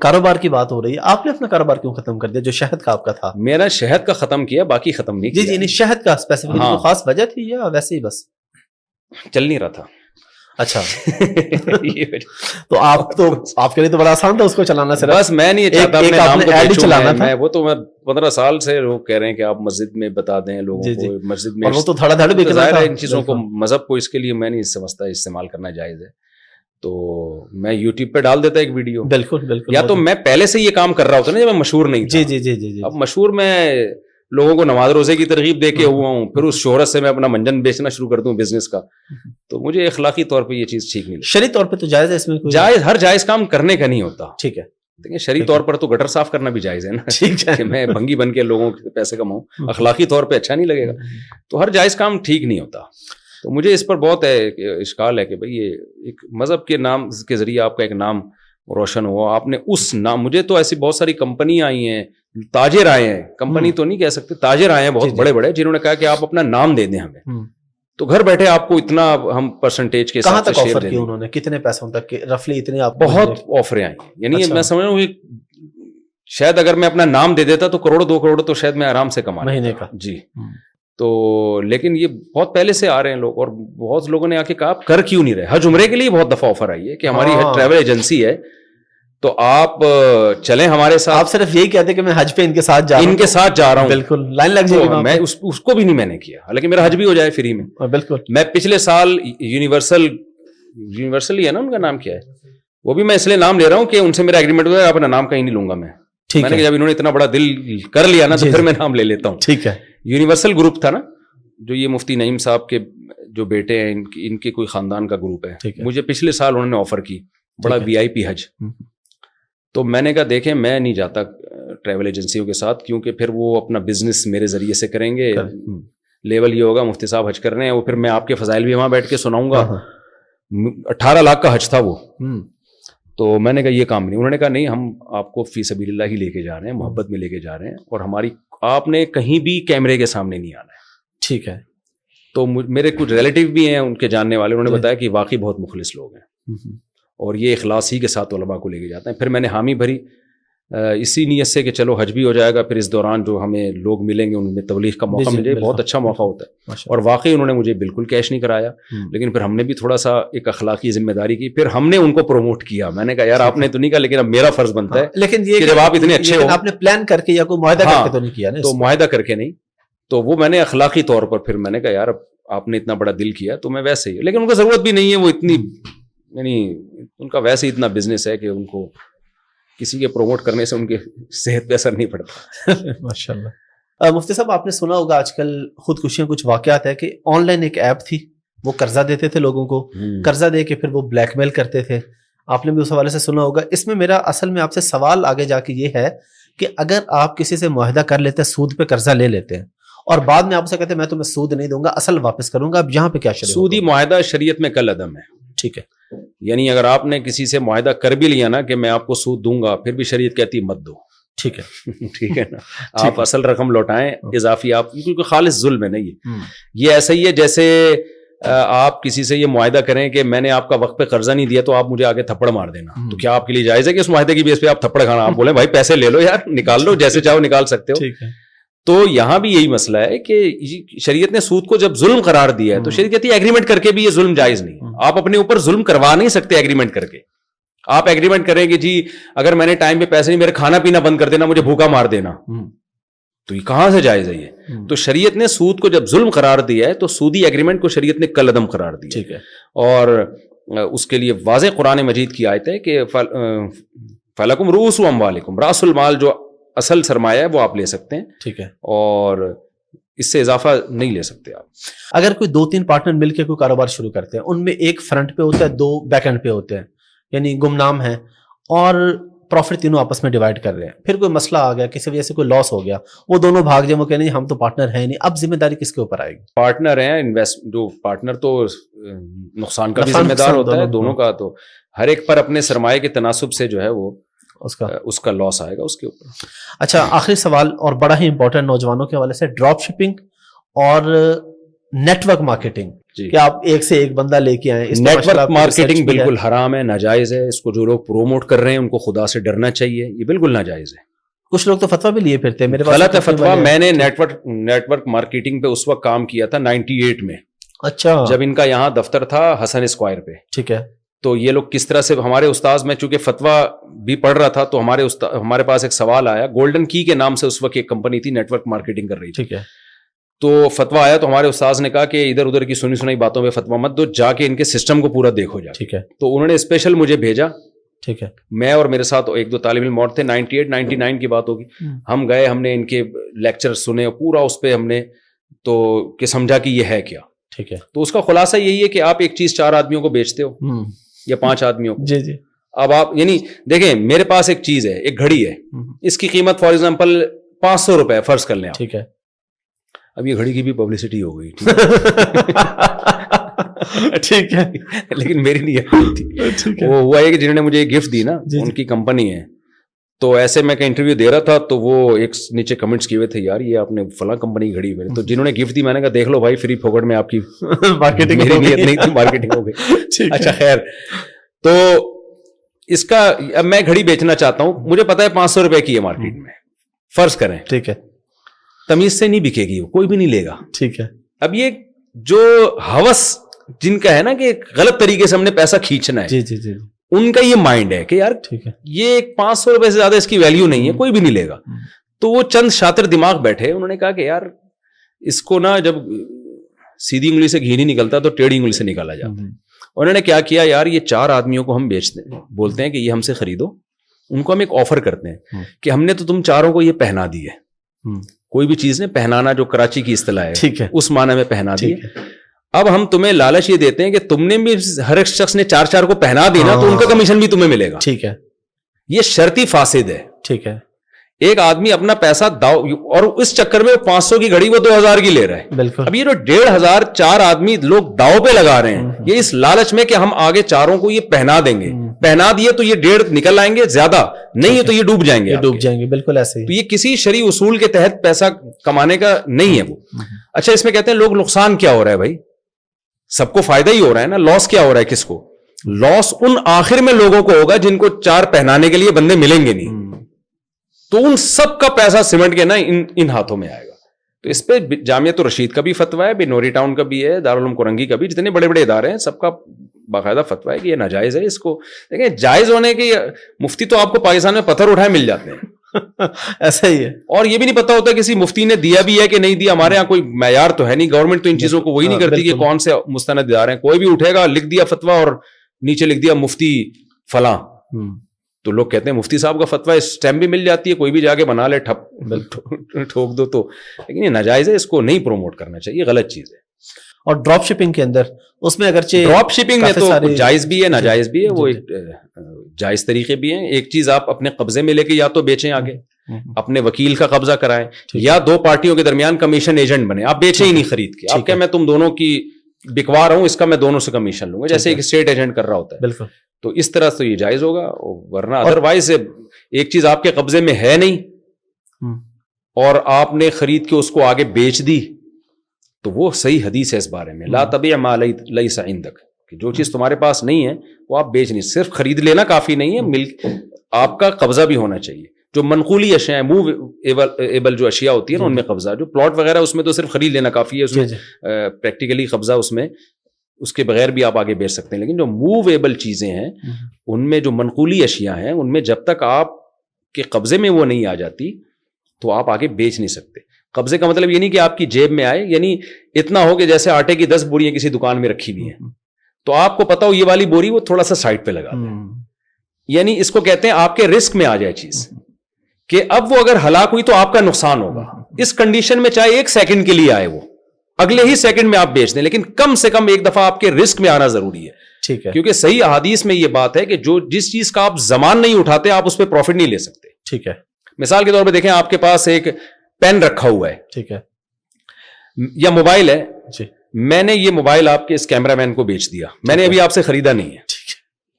کاروبار کی بات ہو رہی ہے آپ نے اپنا کاروبار کیوں ختم کر دیا جو شہد کا آپ کا تھا میرا شہد کا ختم کیا باقی ختم نہیں جی جی یعنی شہد کا ہاں۔ خاص وجہ تھی یا ویسے ہی بس چل نہیں رہا تھا اچھا تو آپ تو آپ کے لیے تو بڑا آسان تھا اس کو چلانا سر بس میں نہیں چاہتا اپنے نام کو ایڈ چلانا تھا وہ تو میں پندرہ سال سے لوگ کہہ رہے ہیں کہ آپ مسجد میں بتا دیں لوگوں جی، جی۔ کو مسجد میں وہ تو بھی ہے ان چیزوں کو مذہب کو اس کے لیے میں نہیں سمجھتا استعمال کرنا جائز ہے تو میں یوٹیوب پہ ڈال دیتا ایک ویڈیو بالکل بالکل یا تو میں پہلے سے یہ کام کر رہا ہوتا نا جب میں مشہور نہیں جی جی،, جی جی جی اب مشہور میں لوگوں کو نماز روزے کی ترغیب دے کے ہاں۔ ہوا ہوں پھر اس شہرت سے میں اپنا منجن بیچنا شروع کر دوں بزنس کا تو مجھے اخلاقی طور پہ یہ چیز ٹھیک نہیں طور پہ تو جائز ہے اس میں جائز جائز ہر کام کرنے کا نہیں ہوتا ٹھیک ہے دیکھیں طور پر تو گٹر صاف کرنا بھی جائز ہے نا ٹھیک ہے میں بھنگی بن کے لوگوں کے پیسے کماؤں ہاں۔ اخلاقی طور پہ اچھا نہیں لگے گا تو ہر جائز کام ٹھیک نہیں ہوتا تو مجھے اس پر بہت ہے اشکال ہے کہ بھائی ایک مذہب کے نام کے ذریعے آپ کا ایک نام روشن ہوا آپ نے اس نام مجھے تو ایسی بہت ساری کمپنیاں آئی ہیں تاجر آئے ہیں کمپنی تو نہیں کہہ سکتے تاجر آئے ہیں بہت جی، جی۔ بڑے بڑے جنہوں نے کہا کہ آپ اپنا نام دے دیں ہمیں تو گھر بیٹھے آپ کو اتنا ہم پرسنٹیج کے تک تک آفر کی انہوں نے کتنے پیسوں رفلی اتنے آپ بہت یعنی اچھا۔ میں شاید اگر میں اپنا نام دے دیتا تو کروڑ دو کروڑ تو شاید میں آرام سے کما کا جی تو لیکن یہ بہت پہلے سے آ رہے ہیں لوگ اور بہت لوگوں نے آ کے آپ کر کیوں نہیں رہے حج عمرے کے لیے بہت دفعہ آفر آئی ہے کہ ہماری ٹریول ہاں۔ ایجنسی ہے تو آپ چلیں ہمارے ساتھ آپ صرف یہی کہتے کہ میں حج پہ ان کے ساتھ جا رہا ہوں ان کے ساتھ جا رہا ہوں بالکل لائن لگ جائے گی میں اس کو بھی نہیں میں نے کیا حالانکہ میرا حج بھی ہو جائے فری میں ہاں، بالکل میں پچھلے سال یونیورسل یونیورسل ہی ہے نا ان کا نام کیا ہے وہ بھی میں اس لیے نام لے رہا ہوں کہ ان سے میرا ایگریمنٹ ہوا ہے اپنا نام کہیں نہیں لوں گا میں ٹھیک ہے جب انہوں نے اتنا بڑا دل کر لیا نا تو جی، پھر جی۔ میں نام لے لیتا ہوں ٹھیک ہے یونیورسل گروپ تھا نا جو یہ مفتی نعیم صاحب کے جو بیٹے ہیں ان کے کوئی خاندان کا گروپ ہے مجھے پچھلے سال انہوں نے آفر کی بڑا وی آئی پی حج تو میں نے کہا دیکھیں میں نہیں جاتا ٹریول ایجنسیوں کے ساتھ کیونکہ پھر وہ اپنا بزنس میرے ذریعے سے کریں گے لیول یہ ہوگا مفتی صاحب حج کر رہے ہیں وہ پھر میں آپ کے فضائل بھی وہاں بیٹھ کے سناؤں گا ہاں، ہاں۔ اٹھارہ لاکھ کا حج تھا وہ تو میں نے کہا یہ کام نہیں انہوں نے کہا نہیں ہم آپ کو فی سبیل اللہ ہی لے کے جا رہے ہیں محبت میں لے کے جا رہے ہیں اور ہماری آپ نے کہیں بھی کیمرے کے سامنے نہیں آنا ہے ٹھیک ہے تو میرے کچھ ریلیٹیو بھی ہیں ان کے جاننے والے انہوں نے جی۔ بتایا کہ واقعی بہت مخلص لوگ ہیں اور یہ اخلاص ہی کے ساتھ علماء کو لے کے جاتے ہیں پھر میں نے حامی بھری اسی نیت سے کہ چلو حج بھی ہو جائے گا پھر اس دوران جو ہمیں لوگ ملیں گے ان میں تبلیغ کا جی، موقع جی، ملے بہت اچھا موقع ہوتا ہے اور واقعی انہوں نے مجھے بالکل کیش نہیں کرایا لیکن پھر ہم نے بھی تھوڑا سا ایک اخلاقی ذمہ داری کی پھر ہم نے ان کو پروموٹ کیا میں نے کہا یار آپ نے تو نہیں کہا لیکن اب میرا فرض بنتا ہے ہاں، لیکن یہ جب آپ اتنے اچھے آپ نے پلان کر کے یا کوئی ہاں، معاہدہ کر کے نہیں تو وہ میں نے اخلاقی طور پر پھر میں نے کہا یار آپ نے اتنا بڑا دل کیا تو میں ویسے ہی لیکن ان کو ضرورت بھی نہیں ہے وہ اتنی یعنی ان کا ویسے اتنا بزنس ہے کہ ان کو کسی کے پروموٹ کرنے سے ان کے صحت پہ اثر نہیں پڑتا ماشاء اللہ مفتی صاحب آپ نے سنا ہوگا آج کل خودکشیاں کچھ واقعات ہے کہ آن لائن ایک ایپ تھی وہ قرضہ دیتے تھے لوگوں کو قرضہ دے کے پھر وہ بلیک میل کرتے تھے آپ نے بھی اس حوالے سے سنا ہوگا اس میں میرا اصل میں آپ سے سوال آگے جا کے یہ ہے کہ اگر آپ کسی سے معاہدہ کر لیتے ہیں سود پہ قرضہ لے لیتے ہیں اور بعد میں آپ سے کہتے ہیں میں تمہیں سود نہیں دوں گا اصل واپس کروں گا اب یہاں پہ کیا سودی معاہدہ شریعت میں کل عدم ہے ٹھیک ہے یعنی اگر آپ نے کسی سے معاہدہ کر بھی لیا نا کہ میں آپ کو سود دوں گا پھر بھی شریعت کہتی مت دو ٹھیک ہے ٹھیک ہے نا آپ اصل رقم لوٹائیں اضافی آپ کیونکہ خالص ظلم ہے نا یہ یہ ایسا ہی ہے جیسے آپ کسی سے یہ معاہدہ کریں کہ میں نے آپ کا وقت پہ قرضہ نہیں دیا تو آپ مجھے آگے تھپڑ مار دینا تو کیا آپ کے لیے جائز ہے کہ اس معاہدے کی بیس پہ آپ تھپڑ کھانا آپ بولیں بھائی پیسے لے لو یار نکال لو جیسے چاہو نکال سکتے ہو تو یہاں بھی یہی مسئلہ ہے کہ شریعت نے سود کو جب ظلم قرار دیا ہے تو شریعت ایگریمنٹ کر کے بھی یہ ظلم جائز نہیں آپ اپنے اوپر ظلم کروا نہیں سکتے ایگریمنٹ کر کے آپ ایگریمنٹ کریں گے جی اگر میں نے ٹائم پہ پیسے نہیں میرا کھانا پینا بند کر دینا مجھے بھوکا مار دینا تو یہ کہاں سے جائز ہے یہ تو شریعت نے سود کو جب ظلم قرار دیا ہے تو سودی ایگریمنٹ کو شریعت نے کل عدم قرار دیا اور اس کے لیے واضح قرآن مجید کی آیت ہے کہ فلاکم روس و امبالکم راس المال جو اصل سرمایہ ہے وہ آپ لے سکتے ہیں ٹھیک ہے اور اس سے اضافہ نہیں لے سکتے آپ اگر کوئی دو تین پارٹنر مل کے کوئی کاروبار شروع کرتے ہیں ان میں ایک فرنٹ پہ ہوتا ہے دو بیک اینڈ پہ ہوتے ہیں یعنی گم نام ہے اور پروفٹ تینوں آپس میں ڈیوائڈ کر رہے ہیں پھر کوئی مسئلہ آ گیا کسی وجہ سے کوئی لاس ہو گیا وہ دونوں بھاگ جائیں وہ کہ ہم تو پارٹنر ہیں نہیں اب ذمہ داری کس کے اوپر آئے گی پارٹنر ہیں انویسٹ جو پارٹنر تو نقصان کا بھی ذمہ دار ہوتا ہے دونوں کا تو ہر ایک پر اپنے سرمایہ کے تناسب سے جو ہے وہ اس کا اس کا لاس آئے گا اس کے اوپر اچھا آخری سوال اور بڑا ہی امپورٹنٹ نوجوانوں کے حوالے سے ڈراپ شپنگ اور نیٹ ورک مارکیٹنگ کہ آپ ایک سے ایک بندہ لے کے آئیں نیٹ ورک مارکیٹنگ بالکل حرام ہے ناجائز ہے اس کو جو لوگ پروموٹ کر رہے ہیں ان کو خدا سے ڈرنا چاہیے یہ بالکل ناجائز ہے کچھ لوگ تو فتوا بھی لیے پھرتے ہیں میرے غلط ہے فتوا میں نے network network marketing پہ اس وقت کام کیا تھا نائنٹی ایٹ میں اچھا جب ان کا یہاں دفتر تھا حسن اسکوائر پہ ٹھیک ہے تو یہ لوگ کس طرح سے ہمارے استاذ میں چونکہ فتوا بھی پڑھ رہا تھا تو ہمارے ہمارے پاس ایک سوال آیا گولڈن کی کے نام سے اس وقت ایک کمپنی تھی نیٹورک مارکیٹنگ کر رہی تھی ٹھیک ہے تو فتوا آیا تو ہمارے استاذ نے کہا کہ ادھر ادھر کی سنی باتوں پہ جا کے ان کے سسٹم کو پورا دیکھو جا ٹھیک ہے تو انہوں نے اسپیشل مجھے بھیجا ٹھیک ہے میں اور میرے ساتھ ایک دو طالب علم اور تھے نائنٹی ایٹ نائنٹی نائن کی بات ہوگی ہم گئے ہم نے ان کے لیکچر سنے پورا اس پہ ہم نے تو کہ سمجھا کہ یہ ہے کیا ٹھیک ہے تو اس کا خلاصہ یہی ہے کہ آپ ایک چیز چار آدمیوں کو بیچتے ہو یا پانچ آدمیوں جی، جی۔ اب آپ یعنی دیکھیں میرے پاس ایک چیز ہے ایک گھڑی ہے اس کی قیمت فار ایگزامپل پانچ سو روپے فرض کر لیں ٹھیک ہے اب یہ گھڑی کی بھی پبلسٹی ہو گئی ٹھیک ہے لیکن میری نہیں وہ ہوا ہے کہ جنہوں نے مجھے گفٹ دی نا جی، ان کی کمپنی ہے تو ایسے میں کہ انٹرویو دے رہا تھا تو وہ ایک نیچے کمنٹس کیے ہوئے تھے یار یہ آپ نے فلاں کمپنی کی گھڑی میں تو جنہوں نے گفٹ دی میں نے کہا دیکھ لو بھائی فری پھوکٹ میں آپ کی مارکیٹنگ میری نیت نہیں تھی مارکیٹنگ ہو گئی اچھا خیر تو اس کا اب میں گھڑی بیچنا چاہتا ہوں مجھے پتا ہے پانچ سو روپے کی ہے مارکیٹ میں فرض کریں ٹھیک ہے تمیز سے نہیں بکے گی وہ کوئی بھی نہیں لے گا ٹھیک ہے اب یہ جو ہوس جن کا ہے نا کہ غلط طریقے سے ہم نے پیسہ کھینچنا ہے جی جی جی ان کا یہ مائنڈ ہے کہ یار ٹھیک ہے یہ پانچ سو روپے سے زیادہ اس کی ویلیو نہیں ہے کوئی بھی نہیں لے گا تو وہ چند شاطر دماغ بیٹھے انہوں نے کہا کہ یار اس کو نا جب سیدھی انگلی سے گھی نہیں نکلتا تو ٹیڑھی انگلی سے نکالا جاتا انہوں نے کیا کیا یار یہ چار آدمیوں کو ہم بیچتے ہیں بولتے ہیں کہ یہ ہم سے خریدو ان کو ہم ایک آفر کرتے ہیں کہ ہم نے تو تم چاروں کو یہ پہنا دی ہے کوئی بھی چیز نے پہنانا جو کراچی کی اصطلاح ہے اس معنی میں پہنا دی ہے اب ہم تمہیں لالچ یہ دیتے ہیں کہ تم نے بھی ہر ایک شخص نے چار چار کو پہنا دینا تو ان کا ہاں۔ کمیشن بھی تمہیں ملے گا ٹھیک ہے یہ شرطی فاسد ہے ٹھیک ہے ایک آدمی اپنا پیسہ داؤ اور اس چکر میں وہ پانچ سو کی گھڑی وہ دو ہزار کی لے رہا ہے بالکل اب یہ جو ڈیڑھ ہزار چار آدمی لوگ داؤ پہ لگا رہے ہیں ہاں۔ یہ اس لالچ میں کہ ہم آگے چاروں کو یہ پہنا دیں گے ہاں۔ پہنا دیے تو یہ ڈیڑھ نکل آئیں گے زیادہ نہیں ہے تو یہ ڈوب جائیں گے ڈوب جائیں گے بالکل ایسے ہی یہ کسی شریع اصول کے تحت پیسہ کمانے کا نہیں ہے وہ اچھا اس میں کہتے ہیں لوگ نقصان کیا ہو رہا ہے بھائی سب کو فائدہ ہی ہو رہا ہے نا لاس کیا ہو رہا ہے کس کو لاس ان آخر میں لوگوں کو ہوگا جن کو چار پہنانے کے لیے بندے ملیں گے نہیں تو ان سب کا پیسہ سیمنٹ کے نا ان ہاتھوں میں آئے گا تو اس پہ جامعت رشید کا بھی فتوا ہے نوری ٹاؤن کا بھی ہے دارالعلوم کرنگی کا بھی جتنے بڑے بڑے ادارے ہیں سب کا باقاعدہ فتوا ہے کہ یہ ناجائز ہے اس کو دیکھیں جائز ہونے کی مفتی تو آپ کو پاکستان میں پتھر اٹھائے مل جاتے ہیں ایسا ہی ہے اور یہ بھی نہیں پتا ہوتا کسی مفتی نے دیا بھی ہے کہ نہیں دیا ہمارے یہاں کوئی معیار تو ہے نہیں گورنمنٹ تو ان چیزوں کو وہی نہیں ہاں، کرتی کہ کون سے مستند ادارے رہے ہیں کوئی بھی اٹھے گا لکھ دیا فتوا اور نیچے لکھ دیا مفتی فلاں تو لوگ کہتے ہیں مفتی صاحب کا فتوا اس بھی مل جاتی ہے کوئی بھی جا کے بنا لے ٹھپ ٹھوک دو تو لیکن یہ ناجائز ہے اس کو نہیں پروموٹ کرنا چاہیے غلط چیز ہے اور ڈراپ شپنگ کے اندر اس میں اگرچہ ڈراپ شپنگ بھی ہے جی۔ ناجائز بھی ہے وہ جی، ایک جی۔ جائز طریقے بھی ہیں ایک چیز آپ اپنے قبضے میں لے کے یا تو بیچیں آگے اپنے وکیل کا قبضہ کرائیں یا دو پارٹیوں کے درمیان کمیشن ایجنٹ بنے آپ بیچیں ہی نہیں خرید کے آپ میں تم دونوں کی بکوا رہا ہوں اس کا میں دونوں سے کمیشن لوں گا جیسے ایک اسٹیٹ ایجنٹ کر رہا ہوتا ہے بالکل تو اس طرح سے یہ جائز ہوگا ورنہ ادر وائز ایک چیز آپ کے قبضے میں ہے نہیں اور آپ نے خرید کے اس کو آگے بیچ دی تو وہ صحیح حدیث ہے اس بارے میں لا تب لئی سا کہ جو چیز تمہارے پاس نہیں ہے وہ آپ بیچ نہیں صرف خرید لینا کافی نہیں ہے مل آپ کا قبضہ بھی ہونا چاہیے جو منقولی اشیاء ہیں ایبل جو اشیاء ہوتی ہے قبضہ جو پلاٹ وغیرہ اس میں تو صرف خرید لینا کافی ہے پریکٹیکلی جی، جی۔ قبضہ اس اس میں کے بغیر بھی آپ آگے بیچ سکتے ہیں لیکن جو موویبل چیزیں ہیں ان میں جو منقولی اشیاء ہیں ان میں جب تک آپ کے قبضے میں وہ نہیں آ جاتی تو آپ آگے بیچ نہیں سکتے قبضے کا مطلب یہ نہیں کہ آپ کی جیب میں آئے یعنی اتنا ہو کہ جیسے آٹے کی دس بوریاں کسی دکان میں رکھی ہوئی ہیں تو آپ کو پتا ہو یہ والی بوری وہ تھوڑا سا سائڈ پہ لگا یعنی اس کو کہتے ہیں آپ کے رسک میں آ جائے چیز کہ اب وہ اگر ہلاک ہوئی تو آپ کا نقصان ہوگا اس کنڈیشن میں چاہے ایک سیکنڈ کے لیے آئے وہ اگلے ہی سیکنڈ میں آپ بیچ دیں لیکن کم سے کم ایک دفعہ آپ کے رسک میں آنا ضروری ہے ٹھیک ہے کیونکہ صحیح احادیث میں یہ بات ہے کہ جو جس چیز کا آپ زمان نہیں اٹھاتے آپ اس پہ پروفٹ نہیں لے سکتے ٹھیک ہے مثال کے طور پہ دیکھیں آپ کے پاس ایک پین رکھا ہوا ہے ٹھیک ہے یا موبائل ہے جی۔ میں نے یہ موبائل آپ کے اس کیمرہ مین کو بیچ دیا میں نے ابھی آپ سے خریدا نہیں ہے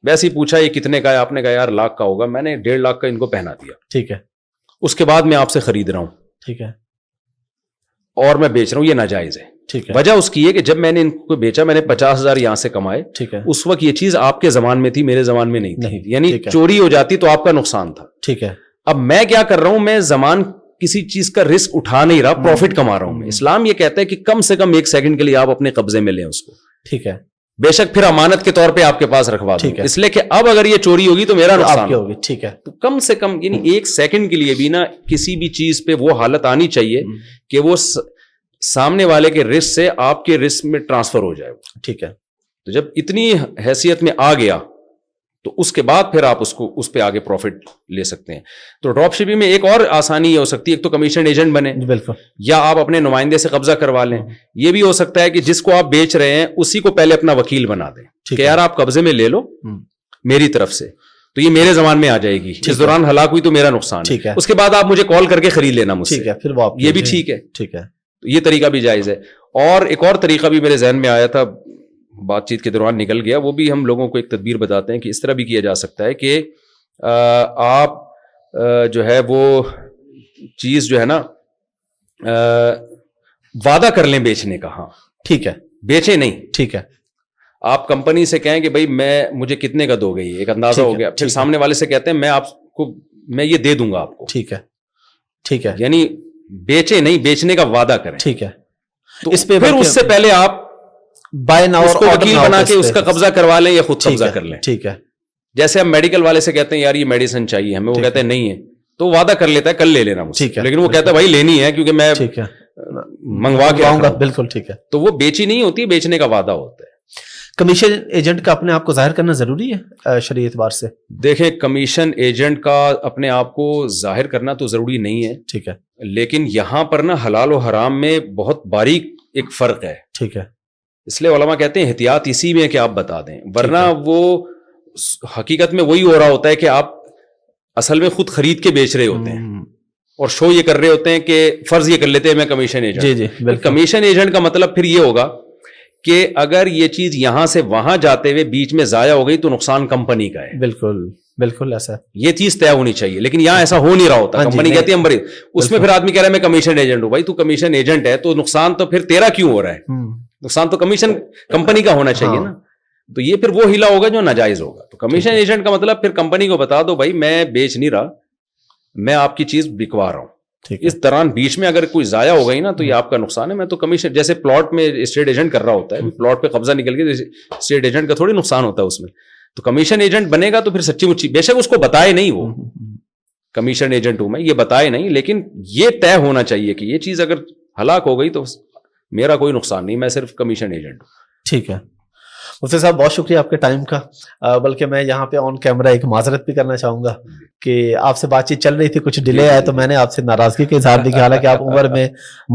ویسے ہی پوچھا یہ کتنے کا ہے آپ نے کہا یار لاکھ کا ہوگا میں نے ڈیڑھ لاکھ کا ان کو پہنا دیا ٹھیک ٹھیک ہے ہے اس کے بعد میں آپ سے خرید رہا ہوں اور میں بیچ رہا ہوں یہ ناجائز ہے ٹھیک ہے وجہ اس کی ہے کہ جب میں نے ان کو بیچا میں نے پچاس ہزار یہاں سے کمائے ٹھیک ہے اس وقت یہ چیز آپ کے زمان میں تھی میرے زمان میں نہیں تھی یعنی چوری ہو جاتی تو آپ کا نقصان تھا ٹھیک ہے اب میں کیا کر رہا ہوں میں زمان کسی چیز کا رسک اٹھا نہیں رہا پروفٹ کما رہا ہوں اسلام یہ کہتا ہے کہ کم سے کم ایک سیکنڈ کے لیے آپ اپنے قبضے میں لیں اس کو ٹھیک ہے بے شک پھر امانت کے طور پہ آپ کے پاس رکھوا اس لیے کہ اب اگر یہ چوری ہوگی تو میرا ہوگی ٹھیک ہے تو کم سے کم یعنی ایک سیکنڈ کے لیے بھی نا کسی بھی چیز پہ وہ حالت آنی چاہیے کہ وہ سامنے والے کے رسک سے آپ کے رسک میں ٹرانسفر ہو جائے ٹھیک ہے تو جب اتنی حیثیت میں آ گیا تو اس کے بعد پھر آپ اس کو اس پہ آگے پروفٹ لے سکتے ہیں تو ڈراپ شپنگ میں ایک اور آسانی یہ ہو سکتی ہے ایک تو کمیشن ایجنٹ بنے بالکل یا آپ اپنے نمائندے سے قبضہ کروا لیں یہ بھی ہو سکتا ہے کہ جس کو آپ بیچ رہے ہیں اسی کو پہلے اپنا وکیل بنا دیں کہ یار آپ قبضے میں لے لو میری طرف سے تو یہ میرے زمان میں آ جائے گی اس دوران ہلاک ہوئی تو میرا نقصان ٹھیک ہے اس کے بعد آپ مجھے کال کر کے خرید لینا مجھ سے پھر یہ بھی ٹھیک ہے ٹھیک ہے یہ طریقہ بھی جائز ہے اور ایک اور طریقہ بھی میرے ذہن میں آیا تھا بات چیت کے دوران نکل گیا وہ بھی ہم لوگوں کو ایک تدبیر بتاتے ہیں کہ اس طرح بھی کیا جا سکتا ہے کہ آپ جو ہے وہ چیز جو ہے نا وعدہ کر لیں بیچنے کا ہاں ٹھیک ہے بیچے نہیں ٹھیک ہے آپ کمپنی سے کہیں کہ بھائی میں مجھے کتنے کا دو گئی ایک اندازہ ہو گیا پھر سامنے والے سے کہتے ہیں میں آپ کو میں یہ دے دوں گا آپ کو ٹھیک ہے ٹھیک ہے یعنی بیچے نہیں بیچنے کا وعدہ کریں ٹھیک ہے پھر اس سے پہلے آپ بائی وکیل بنا کے اس کا قبضہ کروا لیں یا خود قبضہ کر لیں ٹھیک ہے جیسے ہم میڈیکل والے سے کہتے ہیں یار یہ میڈیسن چاہیے ہمیں وہ کہتے ہیں نہیں ہے تو وعدہ کر لیتا ہے کل لے لینا ٹھیک ہے لیکن وہ کہتا ہے بھائی لینی ہے کیونکہ میں منگوا کے آؤں گا بالکل ٹھیک ہے تو وہ بیچی نہیں ہوتی بیچنے کا وعدہ ہوتا ہے کمیشن ایجنٹ کا اپنے آپ کو ظاہر کرنا ضروری ہے شریع اعتبار سے دیکھیں کمیشن ایجنٹ کا اپنے آپ کو ظاہر کرنا تو ضروری نہیں ہے ٹھیک ہے لیکن یہاں پر نا حلال و حرام میں بہت باریک ایک فرق ہے ٹھیک ہے اس لیے علما کہتے ہیں احتیاط اسی میں کہ آپ بتا دیں ورنہ وہ حقیقت میں وہی ہو رہا ہوتا ہے کہ آپ اصل میں خود خرید کے بیچ رہے ہوتے ہیں اور شو یہ کر رہے ہوتے ہیں کہ فرض یہ کر لیتے ہیں میں کمیشن ایجنٹ جی جی کمیشن ایجنٹ کا مطلب پھر یہ ہوگا کہ اگر یہ چیز یہاں سے وہاں جاتے ہوئے بیچ میں ضائع ہو گئی تو نقصان کمپنی کا ہے بالکل بالکل ایسا یہ چیز طے ہونی چاہیے لیکن یہاں ایسا ہو نہیں رہا ہوتا ہاں جی، کمپنی کہتی ہے اس میں پھر آدمی کہہ رہا ہے میں کمیشن ایجنٹ ہوں بھائی تو کمیشن ایجنٹ ہے تو نقصان تو پھر تیرا کیوں ہو رہا ہے نقصان تو کمیشن کمپنی کا ہونا چاہیے ہاں۔ نا تو یہ پھر وہ ہلا ہوگا جو ناجائز ہوگا تو کمیشن ایجنٹ کا مطلب پھر کمپنی کو بتا دو بھائی میں بیچ نہیں رہا میں آپ کی چیز بکوا رہا ہوں اس دوران بیچ میں اگر کوئی ضائع ہو گئی نا تو یہ ہاں۔ آپ کا نقصان ہے میں میں تو کمیشن جیسے پلاٹ اسٹیٹ ایجنٹ کر رہا ہوتا ہے پلاٹ پہ قبضہ نکل گیا اسٹیٹ ایجنٹ کا تھوڑی نقصان ہوتا ہے اس میں تو کمیشن ایجنٹ بنے گا تو پھر سچی مچی بے شک اس کو بتائے نہیں وہ ہاں۔ کمیشن ایجنٹ ہوں میں یہ بتائے نہیں لیکن یہ طے ہونا چاہیے کہ یہ چیز اگر ہلاک ہو گئی تو میرا کوئی نقصان نہیں میں صرف کمیشن ایجنٹ ہوں ٹھیک ہے مفتی صاحب بہت شکریہ آپ کے ٹائم کا بلکہ میں یہاں پہ آن کیمرہ ایک معذرت بھی کرنا چاہوں گا کہ آپ سے بات چیت چل رہی تھی کچھ ڈیلے آیا تو میں نے آپ سے ناراضگی کے اظہار ساتھ حالانکہ آپ عمر میں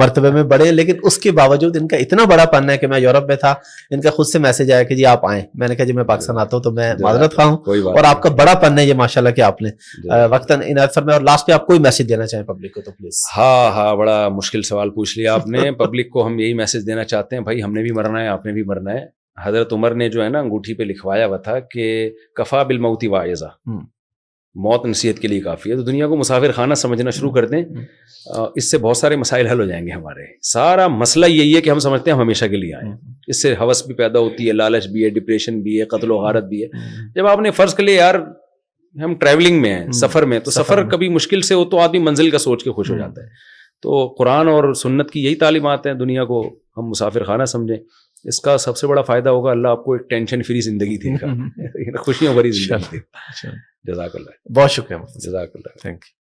مرتبے میں بڑے لیکن اس کے باوجود ان کا اتنا بڑا پن ہے کہ میں یورپ میں تھا ان کا خود سے میسج آیا کہ جی آپ آئیں میں نے کہا جی میں پاکستان آتا ہوں تو میں جی، معذرت خواہ ہوں اور آپ کا بڑا پن ہے یہ ماشاء اللہ کہ آپ نے جی۔ وقتاً اور لاسٹ پہ آپ کوئی میسج دینا چاہیں پبلک کو تو پلیز ہاں ہاں بڑا مشکل سوال پوچھ لیا آپ نے پبلک کو ہم یہی میسج دینا چاہتے ہیں بھائی ہم نے بھی مرنا ہے آپ نے بھی مرنا ہے حضرت عمر نے جو ہے نا انگوٹھی پہ لکھوایا ہوا تھا کہ کفا بالموتی واعضہ موت نصیحت کے لیے کافی ہے تو دنیا کو مسافر خانہ سمجھنا شروع کر دیں اس سے بہت سارے مسائل حل ہو جائیں گے ہمارے سارا مسئلہ یہی ہے کہ ہم سمجھتے ہیں ہم ہمیشہ کے لیے آئیں اس سے حوث بھی پیدا ہوتی ہے لالچ بھی ہے ڈپریشن بھی ہے قتل و غارت بھی ہے جب آپ نے فرض کے لیے یار ہم ٹریولنگ میں ہیں سفر میں تو سفر کبھی مشکل سے ہو تو آدمی منزل کا سوچ کے خوش ہو جاتا ہے تو قرآن اور سنت کی یہی تعلیمات ہیں دنیا کو ہم مسافر خانہ سمجھیں اس کا سب سے بڑا فائدہ ہوگا اللہ آپ کو ایک ٹینشن فری زندگی دے گا بھری زندگی جزاک اللہ بہت شکریہ جزاک اللہ تھینک یو